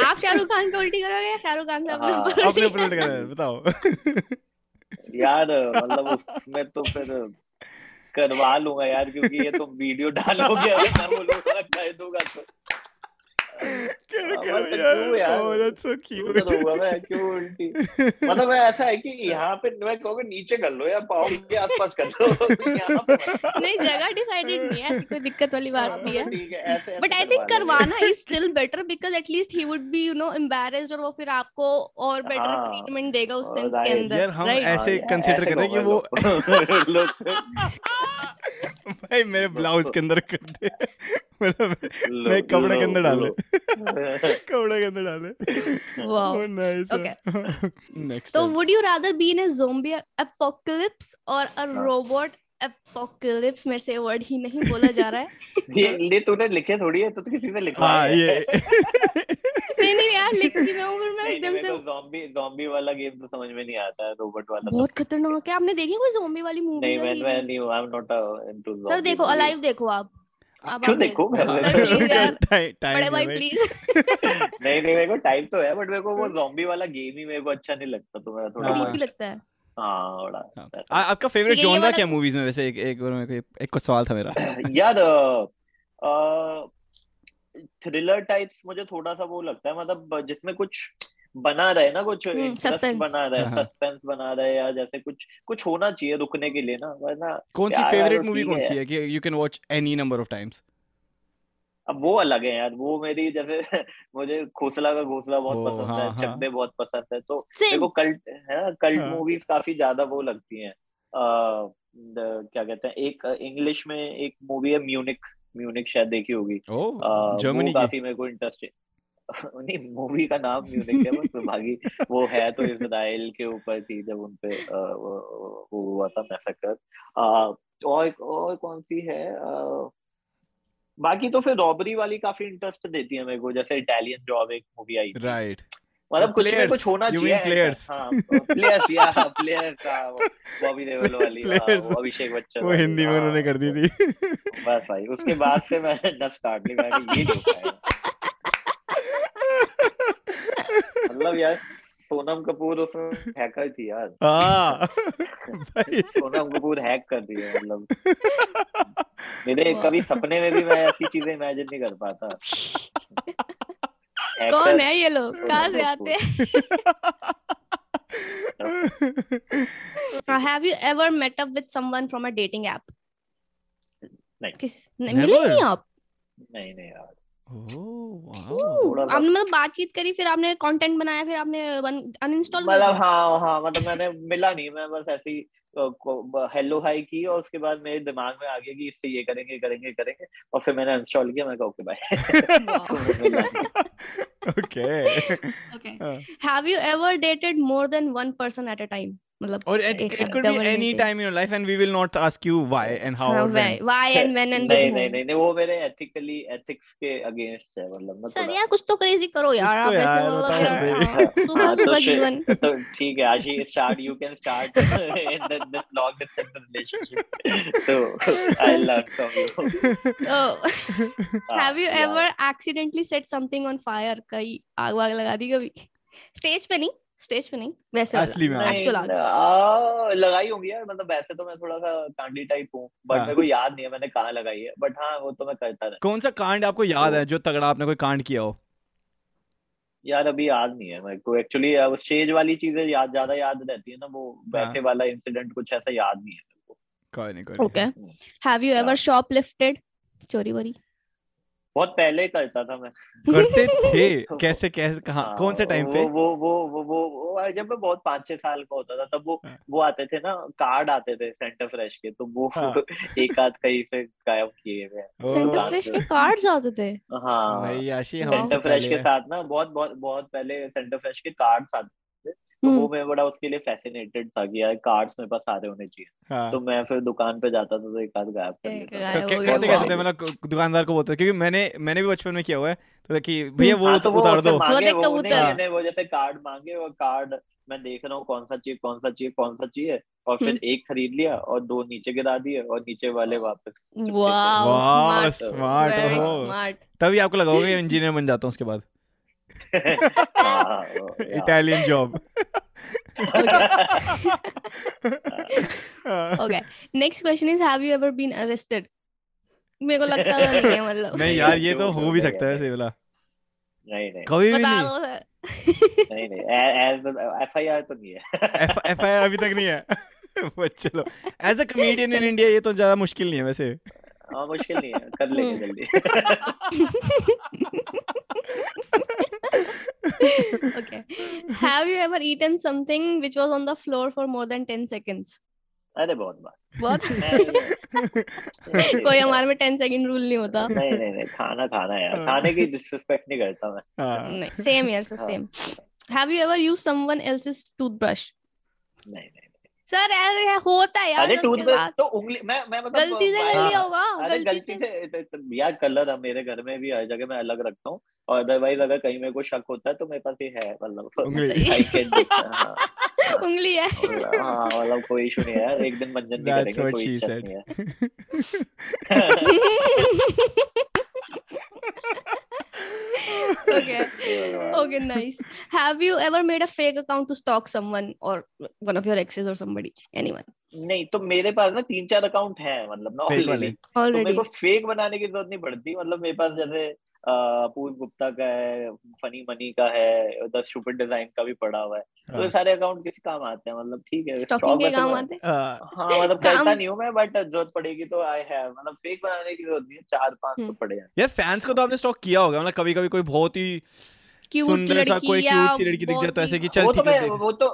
Speaker 1: आप शाहरुख खान पे उल्टी करोगे शाहरुख खान से अपने
Speaker 5: हाँ,
Speaker 1: ऊपर
Speaker 2: अपने
Speaker 1: उल्टी
Speaker 2: ऊपर उल्ट
Speaker 1: करोगे?
Speaker 2: कर बताओ।
Speaker 5: यार मतलब उसमें तो फिर करवा लूँगा यार, क्योंकि ये तो वीडियो डालोगे, अगर मैं बोलूँगा कह दूँगा तो। मतलब
Speaker 2: यार
Speaker 5: यार?
Speaker 2: ओह दैट्स सो क्यूट
Speaker 5: मैं क्यों उल्टी? मतलब ऐसा है कि यहाँ पे मैं कहूँगा नीचे कर लो या पाँव के आसपास कर लो यहाँ पे मत।
Speaker 1: नहीं जगह डिसाइडेड नहीं है ऐसी कोई दिक्कत वाली
Speaker 5: हाँ,
Speaker 1: बात नहीं है।
Speaker 5: ठीक है
Speaker 1: बट आई थिंक
Speaker 5: करवा
Speaker 1: करवाना is still better because at least he would be you know embarrassed और वो फिर आपको और बेटर
Speaker 5: हाँ,
Speaker 1: ट्रीटमेंट देगा उस सेंस के अंदर
Speaker 2: यार हम ऐसे
Speaker 5: हाँ,
Speaker 2: कंसीडर कर रहे हैं कि वो भाई मेरे ब्लाउज के अंदर कर दे। मतलब मैं कपड़े के अंदर डाले कपड़े के अंदर डाले वाओ। Nice
Speaker 1: okay.
Speaker 2: नेक्स्ट
Speaker 1: तो would you rather be in a zombie apocalypse और अ। रोबोट अपोकलिप्स मेरे से वर्ड ही नहीं बोला जा रहा है।
Speaker 5: ये ये तूने लिखे थोड़ी है तो, तो किसी से लिखवा
Speaker 2: हाँ ये।
Speaker 1: नहीं नहीं यार लिखती मैं हूँ मैं एकदम से
Speaker 5: ज़ॉम्बी ज़ॉम्बी वाला गेम तो समझ में नहीं आता है रोबोट वाला तो
Speaker 1: बहुत खतरनाक है। आपने देखी कोई ज़ोंबी वाली मूवी
Speaker 5: नहीं मैं मैं नहीं I am not into zombie
Speaker 1: sir देखो अलाइव देखो आप।
Speaker 5: क्यों देखो? मैं।
Speaker 2: टाइम
Speaker 1: बड़े भाई प्लीज़
Speaker 5: नहीं नहीं मेरे को टाइम तो है बट मेरे को वो ज़ॉम्बी वाला गेम ही मेरे को अच्छा नहीं लगता तो मैं थोड़ा।
Speaker 1: लगता है।
Speaker 5: हाँ
Speaker 2: आ, आपका फेवरेट जॉनरा
Speaker 1: वाला-
Speaker 2: क्या मूवीज़ में वैसे एक एक बार मेरे को एक- एक कुछ सवाल था मेरा
Speaker 5: यार थ्रिलर टाइप्स मुझे थोड़ा सा वो लगता है मतलब जिसमें कुछ बना रहे ना कुछ
Speaker 1: हम्म,
Speaker 5: इंटरेस्ट
Speaker 1: suspense.
Speaker 5: बना रहे
Speaker 2: हाँ, हाँ।
Speaker 5: सस्पेंस बना रहे या जैसे कुछ कुछ होना चाहिए रुकने के लिए ना वरना
Speaker 2: कौन सी फेवरेट मूवी कौन सी है कि you can watch any number of times
Speaker 5: अब वो अलग है यार वो मेरी जैसे मुझे खोसला का घोसला बहुत
Speaker 2: ओ,
Speaker 5: पसंद
Speaker 2: हाँ,
Speaker 5: है
Speaker 2: हाँ।
Speaker 5: चक बहुत पसंद है तो को कल्ट है ना कल्ट
Speaker 2: हाँ।
Speaker 5: मूवीज़ काफ़ी ज़्यादा वो लगती हैं। अ, क्या कहते हैं एक इंग्लिश में एक मूवी है म्यूनिक म्यूनिक शायद देखी होगी।
Speaker 2: जर्मनी
Speaker 5: काफ़ी मेरे को इंटरेस्टिंग नहीं मूवी का नाम म्यूनिक है बस भागी वो है तो इसराइल के ऊपर थी जब उनपे वो हुआ था मैसेकर और और कौन सी है बाकी तो फिर रॉबरी वाली काफ़ी इंटरेस्ट देती है मेरे को जैसे इटालियन जॉब एक मूवी आई थी।
Speaker 2: राइट
Speaker 5: मतलब कुछ
Speaker 2: Players,
Speaker 5: कुछ होना चाहिए
Speaker 2: mean players?
Speaker 5: हाँ प्लेयर्स या प्लेयर का बॉबी देओल वाली हाँ, अभिषेक बच्चन
Speaker 2: वो हिंदी में
Speaker 5: हाँ,
Speaker 2: उन्होंने कर दी थी।
Speaker 5: बस भाई उसके बाद से मैं नस काट ली मैंने ये है मतलब यार सोनम कपूर उसमें हैकर थी यार।
Speaker 2: हाँ। भाई।
Speaker 5: सोनम कपूर हैक कर दी है मतलब मेरे कभी सपने में भी मैं ऐसी चीज़ें इमेजिन नहीं कर पाता।
Speaker 1: कौन है ये लोग? कहाँ से आते हैं? Have you ever met up with someone from a dating app
Speaker 5: नहीं।
Speaker 1: किस नहीं, मिले? नहीं आप?
Speaker 5: नहीं नहीं यार।
Speaker 1: आपने मतलब बातचीत करी फिर आपने कंटेंट बनाया फिर आपने अनइंस्टॉल कर
Speaker 5: मतलब हाँ हाँ मतलब मैंने मिला नहीं मैं बस ऐसे ही हेलो हाई की और उसके बाद मेरे दिमाग में आ गया कि इससे ये करेंगे करेंगे करेंगे और फिर मैंने इंस्टॉल किया मैं कहा okay
Speaker 2: bye
Speaker 1: okay
Speaker 2: okay.
Speaker 1: Have you ever dated more than one person at a time मतलब
Speaker 2: Or it,
Speaker 1: एक
Speaker 2: it could be
Speaker 1: double
Speaker 2: any
Speaker 1: negative.
Speaker 2: time in your life, and we will not ask you why and how
Speaker 1: हाँ,
Speaker 2: or
Speaker 1: why
Speaker 2: when.
Speaker 1: why and when and with
Speaker 5: नहीं नहीं नहीं वो मेरे एथिकली एथिक्स के अगेंस्ट है मतलब मैं
Speaker 1: सर यार कुछ तो क्रेजी करो यार
Speaker 2: तो
Speaker 1: आप ऐसे
Speaker 2: यार,
Speaker 1: मतलब यार। हाँ, सुबह
Speaker 5: हाँ, तो
Speaker 1: सुबह जीवन
Speaker 5: तो ठीक है Aashi start you can start in this long distance relationship तो I learn from you
Speaker 1: Oh, have you
Speaker 5: yeah.
Speaker 1: ever accidentally set something on fire कहीं आग वाग लगा दी कभी स्टेज पे नहीं स्टेज पे नहीं वैसे
Speaker 2: असली में हाँ।
Speaker 1: actual आग
Speaker 5: आ, लगाई होंगी यार मतलब वैसे तो मैं थोड़ा सा कांडी टाइप हूँ बट
Speaker 2: हाँ।
Speaker 5: मेरे को याद नहीं है मैंने कहाँ लगाई है बट हाँ वो तो मैं करता रहा
Speaker 2: कौन सा कांड आपको याद
Speaker 5: तो-
Speaker 2: है जो तगड़ा आपने कोई कांड किया हो?
Speaker 5: यार अभी याद नहीं है मेरे को एक्चुअली स्टेज वाली चीज़ें याद ज़्यादा याद रहती है ना वो
Speaker 2: हाँ।
Speaker 5: वैसे वाला इंसिडेंट कुछ ऐसा याद नहीं है मेरे को।
Speaker 2: कोई नहीं कोई नहीं।
Speaker 1: Okay have you ever
Speaker 5: Yeah.
Speaker 1: चोरी वोरी
Speaker 5: बहुत पहले करता था मैं।
Speaker 2: करते थे? कैसे कैसे कहाँ
Speaker 5: हाँ,
Speaker 2: कौन से टाइम पे?
Speaker 5: वो वो वो वो वो जब मैं बहुत पाँच छह साल का होता था तब वो
Speaker 2: हाँ।
Speaker 5: वो आते थे ना कार्ड आते थे सेंटर फ्रेश के तो वो
Speaker 2: हाँ।
Speaker 5: एक आध कहीं से गायब किए हुए
Speaker 1: सेंटर फ्रेश के कार्ड्स आते थे?
Speaker 5: हाँ सेंटर फ्रेश के साथ ना बहुत बहुत बहुत पहले सेंटर फ्रेश के कार्ड्स आते थे तो
Speaker 1: हम्म,
Speaker 5: वो मैं बड़ा उसके लिए फैसिनेटेड था कि यार कार्ड्स मेरे पास सारे होने चाहिए।
Speaker 2: हाँ।
Speaker 5: तो मैं फिर दुकान पे जाता था तो एक आध गायब कर लेता
Speaker 2: तो
Speaker 1: गायब
Speaker 5: था
Speaker 1: हो गया,
Speaker 2: करते कैसे थे मतलब दुकानदार को बोलते क्योंकि मैंने मैंने भी बचपन में किया हुआ है तो कि भैया वो
Speaker 5: हाँ तो वो
Speaker 2: उतार दो।
Speaker 1: वो
Speaker 5: मांगे
Speaker 1: देख
Speaker 5: वो जैसे कार्ड मांगे वो कार्ड मैं देख रहा हूँ कौन सा चाहिए कौन सा चाहिए कौन सा चाहिए और फिर
Speaker 1: हम्म।
Speaker 5: एक खरीद लिया और दो नीचे गिरा दिए और नीचे वाले वापस।
Speaker 2: वाह स्मार्ट हो तभी आपको लगा होगा इंजीनियर बन जाता हूँ उसके बाद।
Speaker 5: हाँ, वो, yeah.
Speaker 2: Italian job
Speaker 1: okay. Next question is have you ever been arrested? मेरे को लगता तो नहीं है मतलब।
Speaker 2: नहीं यार ये तो हो भी सकता है
Speaker 5: है?
Speaker 2: सही वाला।
Speaker 5: नहीं नहीं।
Speaker 2: कभी भी नहीं।
Speaker 5: नहीं नहीं एफ़ आई आर तो नहीं है।
Speaker 2: एफ़ आई अभी तक नहीं है। चलो। As a comedian in India ये तो ज़्यादा मुश्किल नहीं है वैसे।
Speaker 5: हाँ मुश्किल नहीं है। कर लेंगे। जल्दी।
Speaker 1: okay have you ever eaten something which was on the floor for more than 10 seconds
Speaker 5: अरे बहुत बार
Speaker 1: बहुत
Speaker 5: नहीं,
Speaker 1: कोई हमारे में 10 सेकंड रूल नहीं होता
Speaker 5: नहीं नहीं नहीं खाना खाना है यार खाने की डिसरिस्पेक्ट नहीं करता मैं
Speaker 2: हाँ
Speaker 1: नहीं सेम यार सर
Speaker 5: हाँ।
Speaker 1: Same have you ever used someone else's toothbrush
Speaker 5: नहीं नहीं
Speaker 1: सर ऐसे है- होता है यार
Speaker 5: अरे
Speaker 1: सबके
Speaker 5: टूथब्रश तो उंगली मैं मैं मतलब
Speaker 1: गलती से कर लिया होगा
Speaker 5: अरे
Speaker 1: गलती
Speaker 5: गलती
Speaker 1: से।
Speaker 5: से यार कलर हम मेरे घर में भी हर जगह मैं अलग रखता हूँ। और अदरवाइज़ अगर कहीं मेरे को शक होता है तो मेरे पास ये है मतलब
Speaker 2: उंगली।
Speaker 5: हाँ,
Speaker 1: उंगली है।
Speaker 5: मतलब- हाँ मतलब कोई इशू नहीं है एक दिन मंजन भी करेंगे कोई
Speaker 2: said.
Speaker 5: नहीं है।
Speaker 1: okay okay nice have you ever made a fake account to stalk someone or one of your exes or somebody anyone
Speaker 5: नहीं तो मेरे पास ना तीन चार अकाउंट हैं मतलब ना ऑलरेडी तो मेरे को फेक बनाने की ज़रूरत नहीं पड़ती मतलब मेरे पास जैसे अपूर्व गुप्ता का है फनी मनी का है द सुपर डिज़ाइन का भी पड़ा हुआ है तो ये
Speaker 2: हाँ।
Speaker 5: सारे अकाउंट किसी काम आते हैं मतलब ठीक है
Speaker 1: स्टॉकिंग के काम आते हैं?
Speaker 2: हाँ,
Speaker 5: हाँ मतलब करता नहीं हूँ मैं बट ज़रूरत पड़ेगी तो आई हैव मतलब फेक बनाने की ज़रूरत नहीं है चार पाँच तो
Speaker 1: हम्म।
Speaker 5: पड़े हैं
Speaker 2: यार फैंस को तो आपने स्टॉक किया होगा मतलब कभी कभी कोई बहुत ही सुंदर सा कोई क्यूट सी लड़की दिख जाए तो ऐसे कि चल
Speaker 5: तो
Speaker 2: ठीक है
Speaker 5: वो तो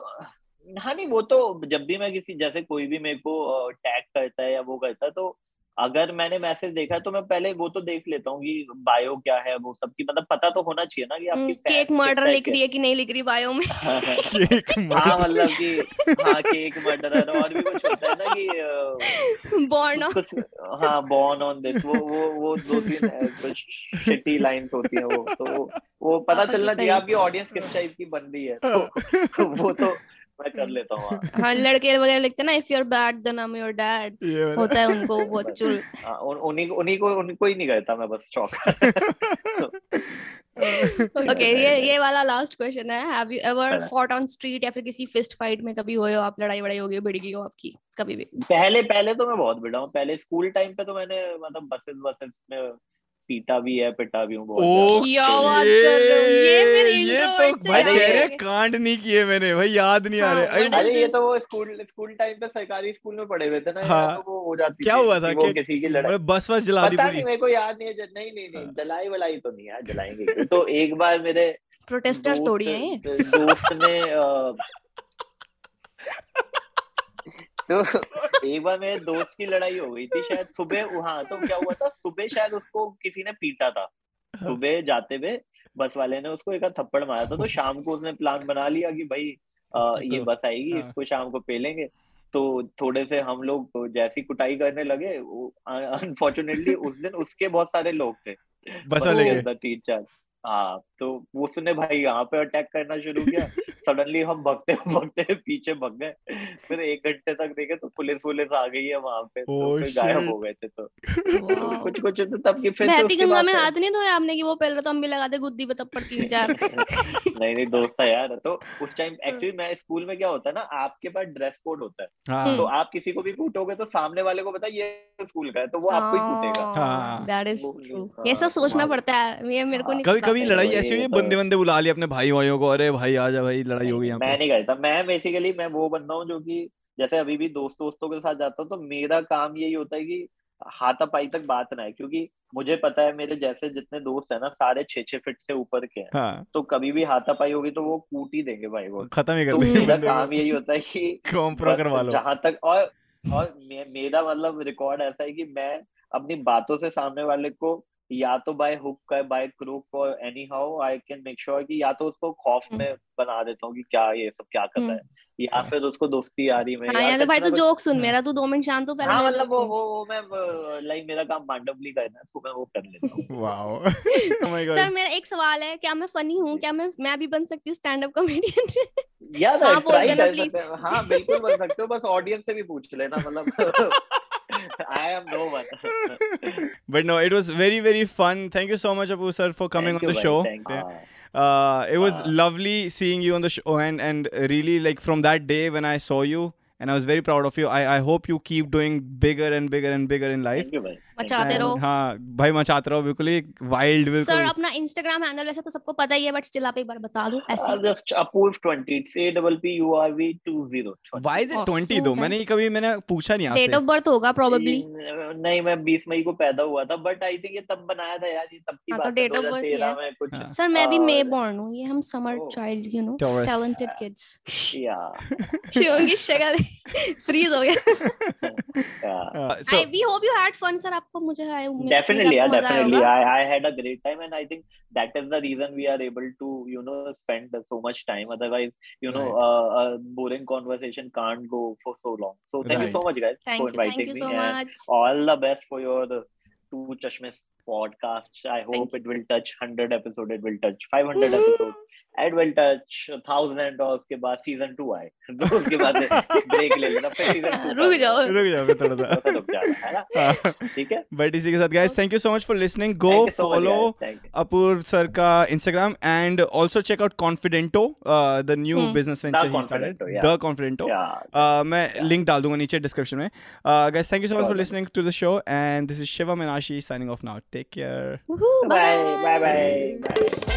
Speaker 5: हाँ नहीं वो तो जब भी मैं किसी जैसे कोई भी मेरे को टैग करता है या वो करता है तो अगर मैंने मैसेज देखा है तो मैं पहले वो तो देख लेता हूँ कि बायो क्या है वो सब की मतलब पता तो होना चाहिए ना कि आपकी
Speaker 1: केक मर्डर लिख रही है कि नहीं लिख रही बायो में?
Speaker 2: केक
Speaker 5: हाँ मतलब कि हाँ केक मर्डर और भी कुछ होता है ना कि
Speaker 1: बॉर्न
Speaker 5: हाँ बॉर्न ऑन दिस वो वो वो दो तीन कुछ शिटी लाइंस होती है वो तो वो वो पता चलना चाहिए आपकी ऑडियंस किस टाइप की बन रही है तो वो तो मैं कर लेता हूँ हाँ।
Speaker 1: हाँ लड़के वगैरह लिखते ना if you're bad then I am
Speaker 2: your dad
Speaker 1: होता है उनको बहुत चुल
Speaker 5: हाँ, उन्हीं को उन्हीं को उनको ही नहीं करता मैं बस चौक।
Speaker 1: ओके ये ये वाला लास्ट क्वेश्चन है। Have you
Speaker 5: ever
Speaker 1: fought on street या फिर किसी फिस्ट फाइट में कभी हुए हो? आप लड़ाई वड़ाई हो गई भिड़ गई हो आपकी कभी भी।
Speaker 5: पहले पहले तो मैं बहुत भिड़ा हूँ। पहले स्कूल टाइम पे तो मैंने मतलब बसेस बसेस में पीटा भी है पिटा भी हूँ बहुत
Speaker 2: ओ
Speaker 1: क्या
Speaker 5: ज़्यादा।
Speaker 1: बात कर रहे हो? ये
Speaker 2: ये तो भाई कह रहे कांड नहीं किए मैंने भाई याद नहीं आ
Speaker 1: हाँ,
Speaker 2: रहे अरे,
Speaker 5: ये तो वो स्कूल स्कूल टाइम पे सरकारी स्कूल में पढ़े हुए थे ना
Speaker 2: हाँ।
Speaker 5: तो वो हो जाती
Speaker 2: क्या हुआ था
Speaker 5: कि किसी की लड़ाई
Speaker 2: मतलब बस बस जला दी पूरी
Speaker 5: नहीं मेरे को याद नहीं है नहीं नहीं नहीं
Speaker 2: हाँ।
Speaker 5: जलाई वलाई तो नहीं यार जलाएँगे तो एक बार मेरे
Speaker 1: प्रोटेस्टर्स हैं ये
Speaker 5: दोस्त ने तो एक बार मेरे दोस्त की लड़ाई हो गई थी शायद सुबह हाँ तो क्या हुआ था सुबह शायद उसको किसी ने पीटा था। सुबह जाते हुए बस वाले ने उसको एक थप्पड़ मारा था तो शाम को उसने प्लान बना लिया कि भाई
Speaker 2: इसकी
Speaker 5: ये
Speaker 2: तो-
Speaker 5: बस आएगी
Speaker 2: हाँ।
Speaker 5: इसको शाम को पेलेंगे तो थोड़े से हम लोग जैसी कुटाई करने लगे अनफॉर्चुनेटली उस दिन उसके बहुत सारे लोग थे।
Speaker 2: बस वाले
Speaker 5: तीन चार। हाँ तो उसने भाई यहाँ पे अटैक करना शुरू किया। सडनली हम भगते भगते पीछे भग गए। फिर एक घंटे तक देखे तो पुलिस पुलिस आ गई है वहाँ पे। तो
Speaker 2: Oh,
Speaker 5: फिर गायब हो गए थे तो।
Speaker 1: Wow.
Speaker 5: कुछ कुछ तो तब की फिर से
Speaker 1: बहती
Speaker 5: उसके
Speaker 1: गंगा में हाथ नहीं धोया आपने कि वो पहले तो हम भी लगा दे गुद्दी पे थप्पड़ तीन चार।
Speaker 5: नहीं नहीं दोस्त था यार। तो उस टाइम एक्चुअली मैं स्कूल में क्या होता है ना आपके पास ड्रेस कोड होता है।
Speaker 2: हाँ।
Speaker 5: तो आप किसी को भी कूटोगे तो सामने वाले को पता है ये स्कूल का है तो वो आपको ही कूटेगा।
Speaker 2: हाँ।
Speaker 5: हाँ,
Speaker 1: ये सब सोचना
Speaker 5: हाँ।
Speaker 1: पड़ता है। ये मेरे को
Speaker 5: हाँ।
Speaker 1: नहीं
Speaker 2: कभी। लड़ाई ऐसी हुई
Speaker 5: तो-
Speaker 2: बंदे बंदे बुला लिए अपने भाई भाइयों को अरे भाई आ जा भाई लड़ाई हो गई
Speaker 5: मैं नहीं करता मैं बेसिकली मैं वो बंदा हूँ जो कि जैसे अभी भी दोस्त दोस्तों के साथ जाता हूँ तो मेरा काम यही होता है कि हाथापाई तक बात ना है क्योंकि मुझे पता है मेरे जैसे जितने दोस्त है ना सारे छह छह फीट से ऊपर के हैं।
Speaker 2: हाँ।
Speaker 5: तो कभी भी हाथापाई होगी तो वो कूट ही देंगे भाई वो।
Speaker 2: खत्म ही कर
Speaker 5: तो
Speaker 2: देंगे
Speaker 5: मेरा काम यही होता है कि
Speaker 2: कॉम्प्रो करवा लो।
Speaker 5: जहाँ तक और और मे, मेरा मतलब रिकॉर्ड ऐसा है कि मैं अपनी बातों से सामने वाले को या तो बाय हुक बाय क्रूक और anyhow I can make sure कि या तो उसको खौफ
Speaker 2: हम्म।
Speaker 5: में बना देता हूँ कि क्या ये सब क्या कर रहा है। या
Speaker 2: हाँ।
Speaker 5: फिर उसको दोस्ती यारी में
Speaker 1: हाँ
Speaker 5: यार
Speaker 1: यार तो भाई तू जोक सुन
Speaker 2: हाँ।
Speaker 1: मेरा तू दो मिनट शांत हो पहले
Speaker 5: हाँ
Speaker 1: मेरा
Speaker 5: मतलब वो वो वो मैं लाइक मेरा काम मांडवली करना है उसको मैं वो कर लेता हूँ।
Speaker 2: वाओ Oh
Speaker 1: सर मेरा एक सवाल है क्या मैं फनी हूँ? क्या मैं मैं भी बन सकती हूँ स्टैंड अप कॉमेडियन
Speaker 5: यार
Speaker 1: हाँ, बोल देना,
Speaker 5: हैं। हाँ बिल्कुल बन सकते हो बस ऑडियंस से भी पूछ लेना मतलब। I am no one.
Speaker 2: but no, it was very, very fun. Thank you so much, Abu sir, for coming Thank on the show. Uh, it was
Speaker 5: uh,
Speaker 2: lovely seeing you on the show, and and really like from that day when I saw you, and I was very proud of you. I, I hope you keep doing bigger and bigger and bigger in life.
Speaker 5: Thank you, man.
Speaker 1: मचाते रहो
Speaker 2: हाँ भाई मचाते रहो बिल्कुल ही वाइल्ड बिल्कुल सर
Speaker 1: अपना इंस्टाग्राम हैंडल वैसे तो सबको पता ही है बट स्टिल आप एक बार बता दो ऐसे
Speaker 5: just approve 20. It's A double P U R V 20.
Speaker 2: why is it
Speaker 1: Oh,
Speaker 2: 20
Speaker 1: so
Speaker 2: though
Speaker 1: nice.
Speaker 2: मैंने कभी मैंने पूछा नहीं आपसे डेट
Speaker 1: ऑफ़ बर्थ होगा प्रोबेबली
Speaker 5: नहीं मैं 20 मई को पैदा हुआ था बट आई थिंक ये तब बनाया था यार ये तब की
Speaker 1: हाँ, तो
Speaker 5: बात है
Speaker 1: date of birth ही
Speaker 5: 2013
Speaker 1: है।
Speaker 5: में।
Speaker 1: सर भी मे बॉर्न हूँ ये हम summer. Child you
Speaker 2: know
Speaker 1: talented kids
Speaker 5: या
Speaker 1: शिवम की शक्ल फ्रीज हो गया
Speaker 2: yeah
Speaker 1: I we hope you had fun sir आपको मुझे I
Speaker 5: definitely yeah definitely I I had a great time and I think that is the reason we are able to you know spend so much time otherwise you know a boring conversation can't go for so long so thank you so much guys for inviting me all the best for your to Chashmish podcasts. I hope Thank it will touch 100 episodes. It will touch 500 mm-hmm. episodes. एड विल टच थाउज़ेंड और उसके बाद सीज़न टू आए। तो उसके बाद ब्रेक ले लेना फिर सीज़न
Speaker 1: रुक जाओ।
Speaker 2: रुक जाओ फिर थोड़ा सा।
Speaker 5: रुक जाओ है ना? ठीक है?
Speaker 2: बट इसी के साथ guys thank you so much for listening go follow Apoor sir का Instagram and also check out Confidento the new business venture he started the Confidento मैं लिंक डाल दूँगा नीचे डिस्क्रिप्शन में. Guys thank you so much for listening to the show and this is Shivam Anashi signing off now take care
Speaker 1: Woohoo,
Speaker 5: Bye bye bye. bye.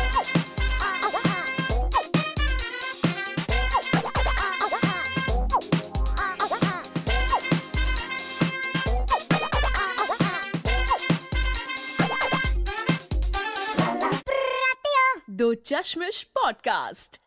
Speaker 3: दो चश्मिश पॉडकास्ट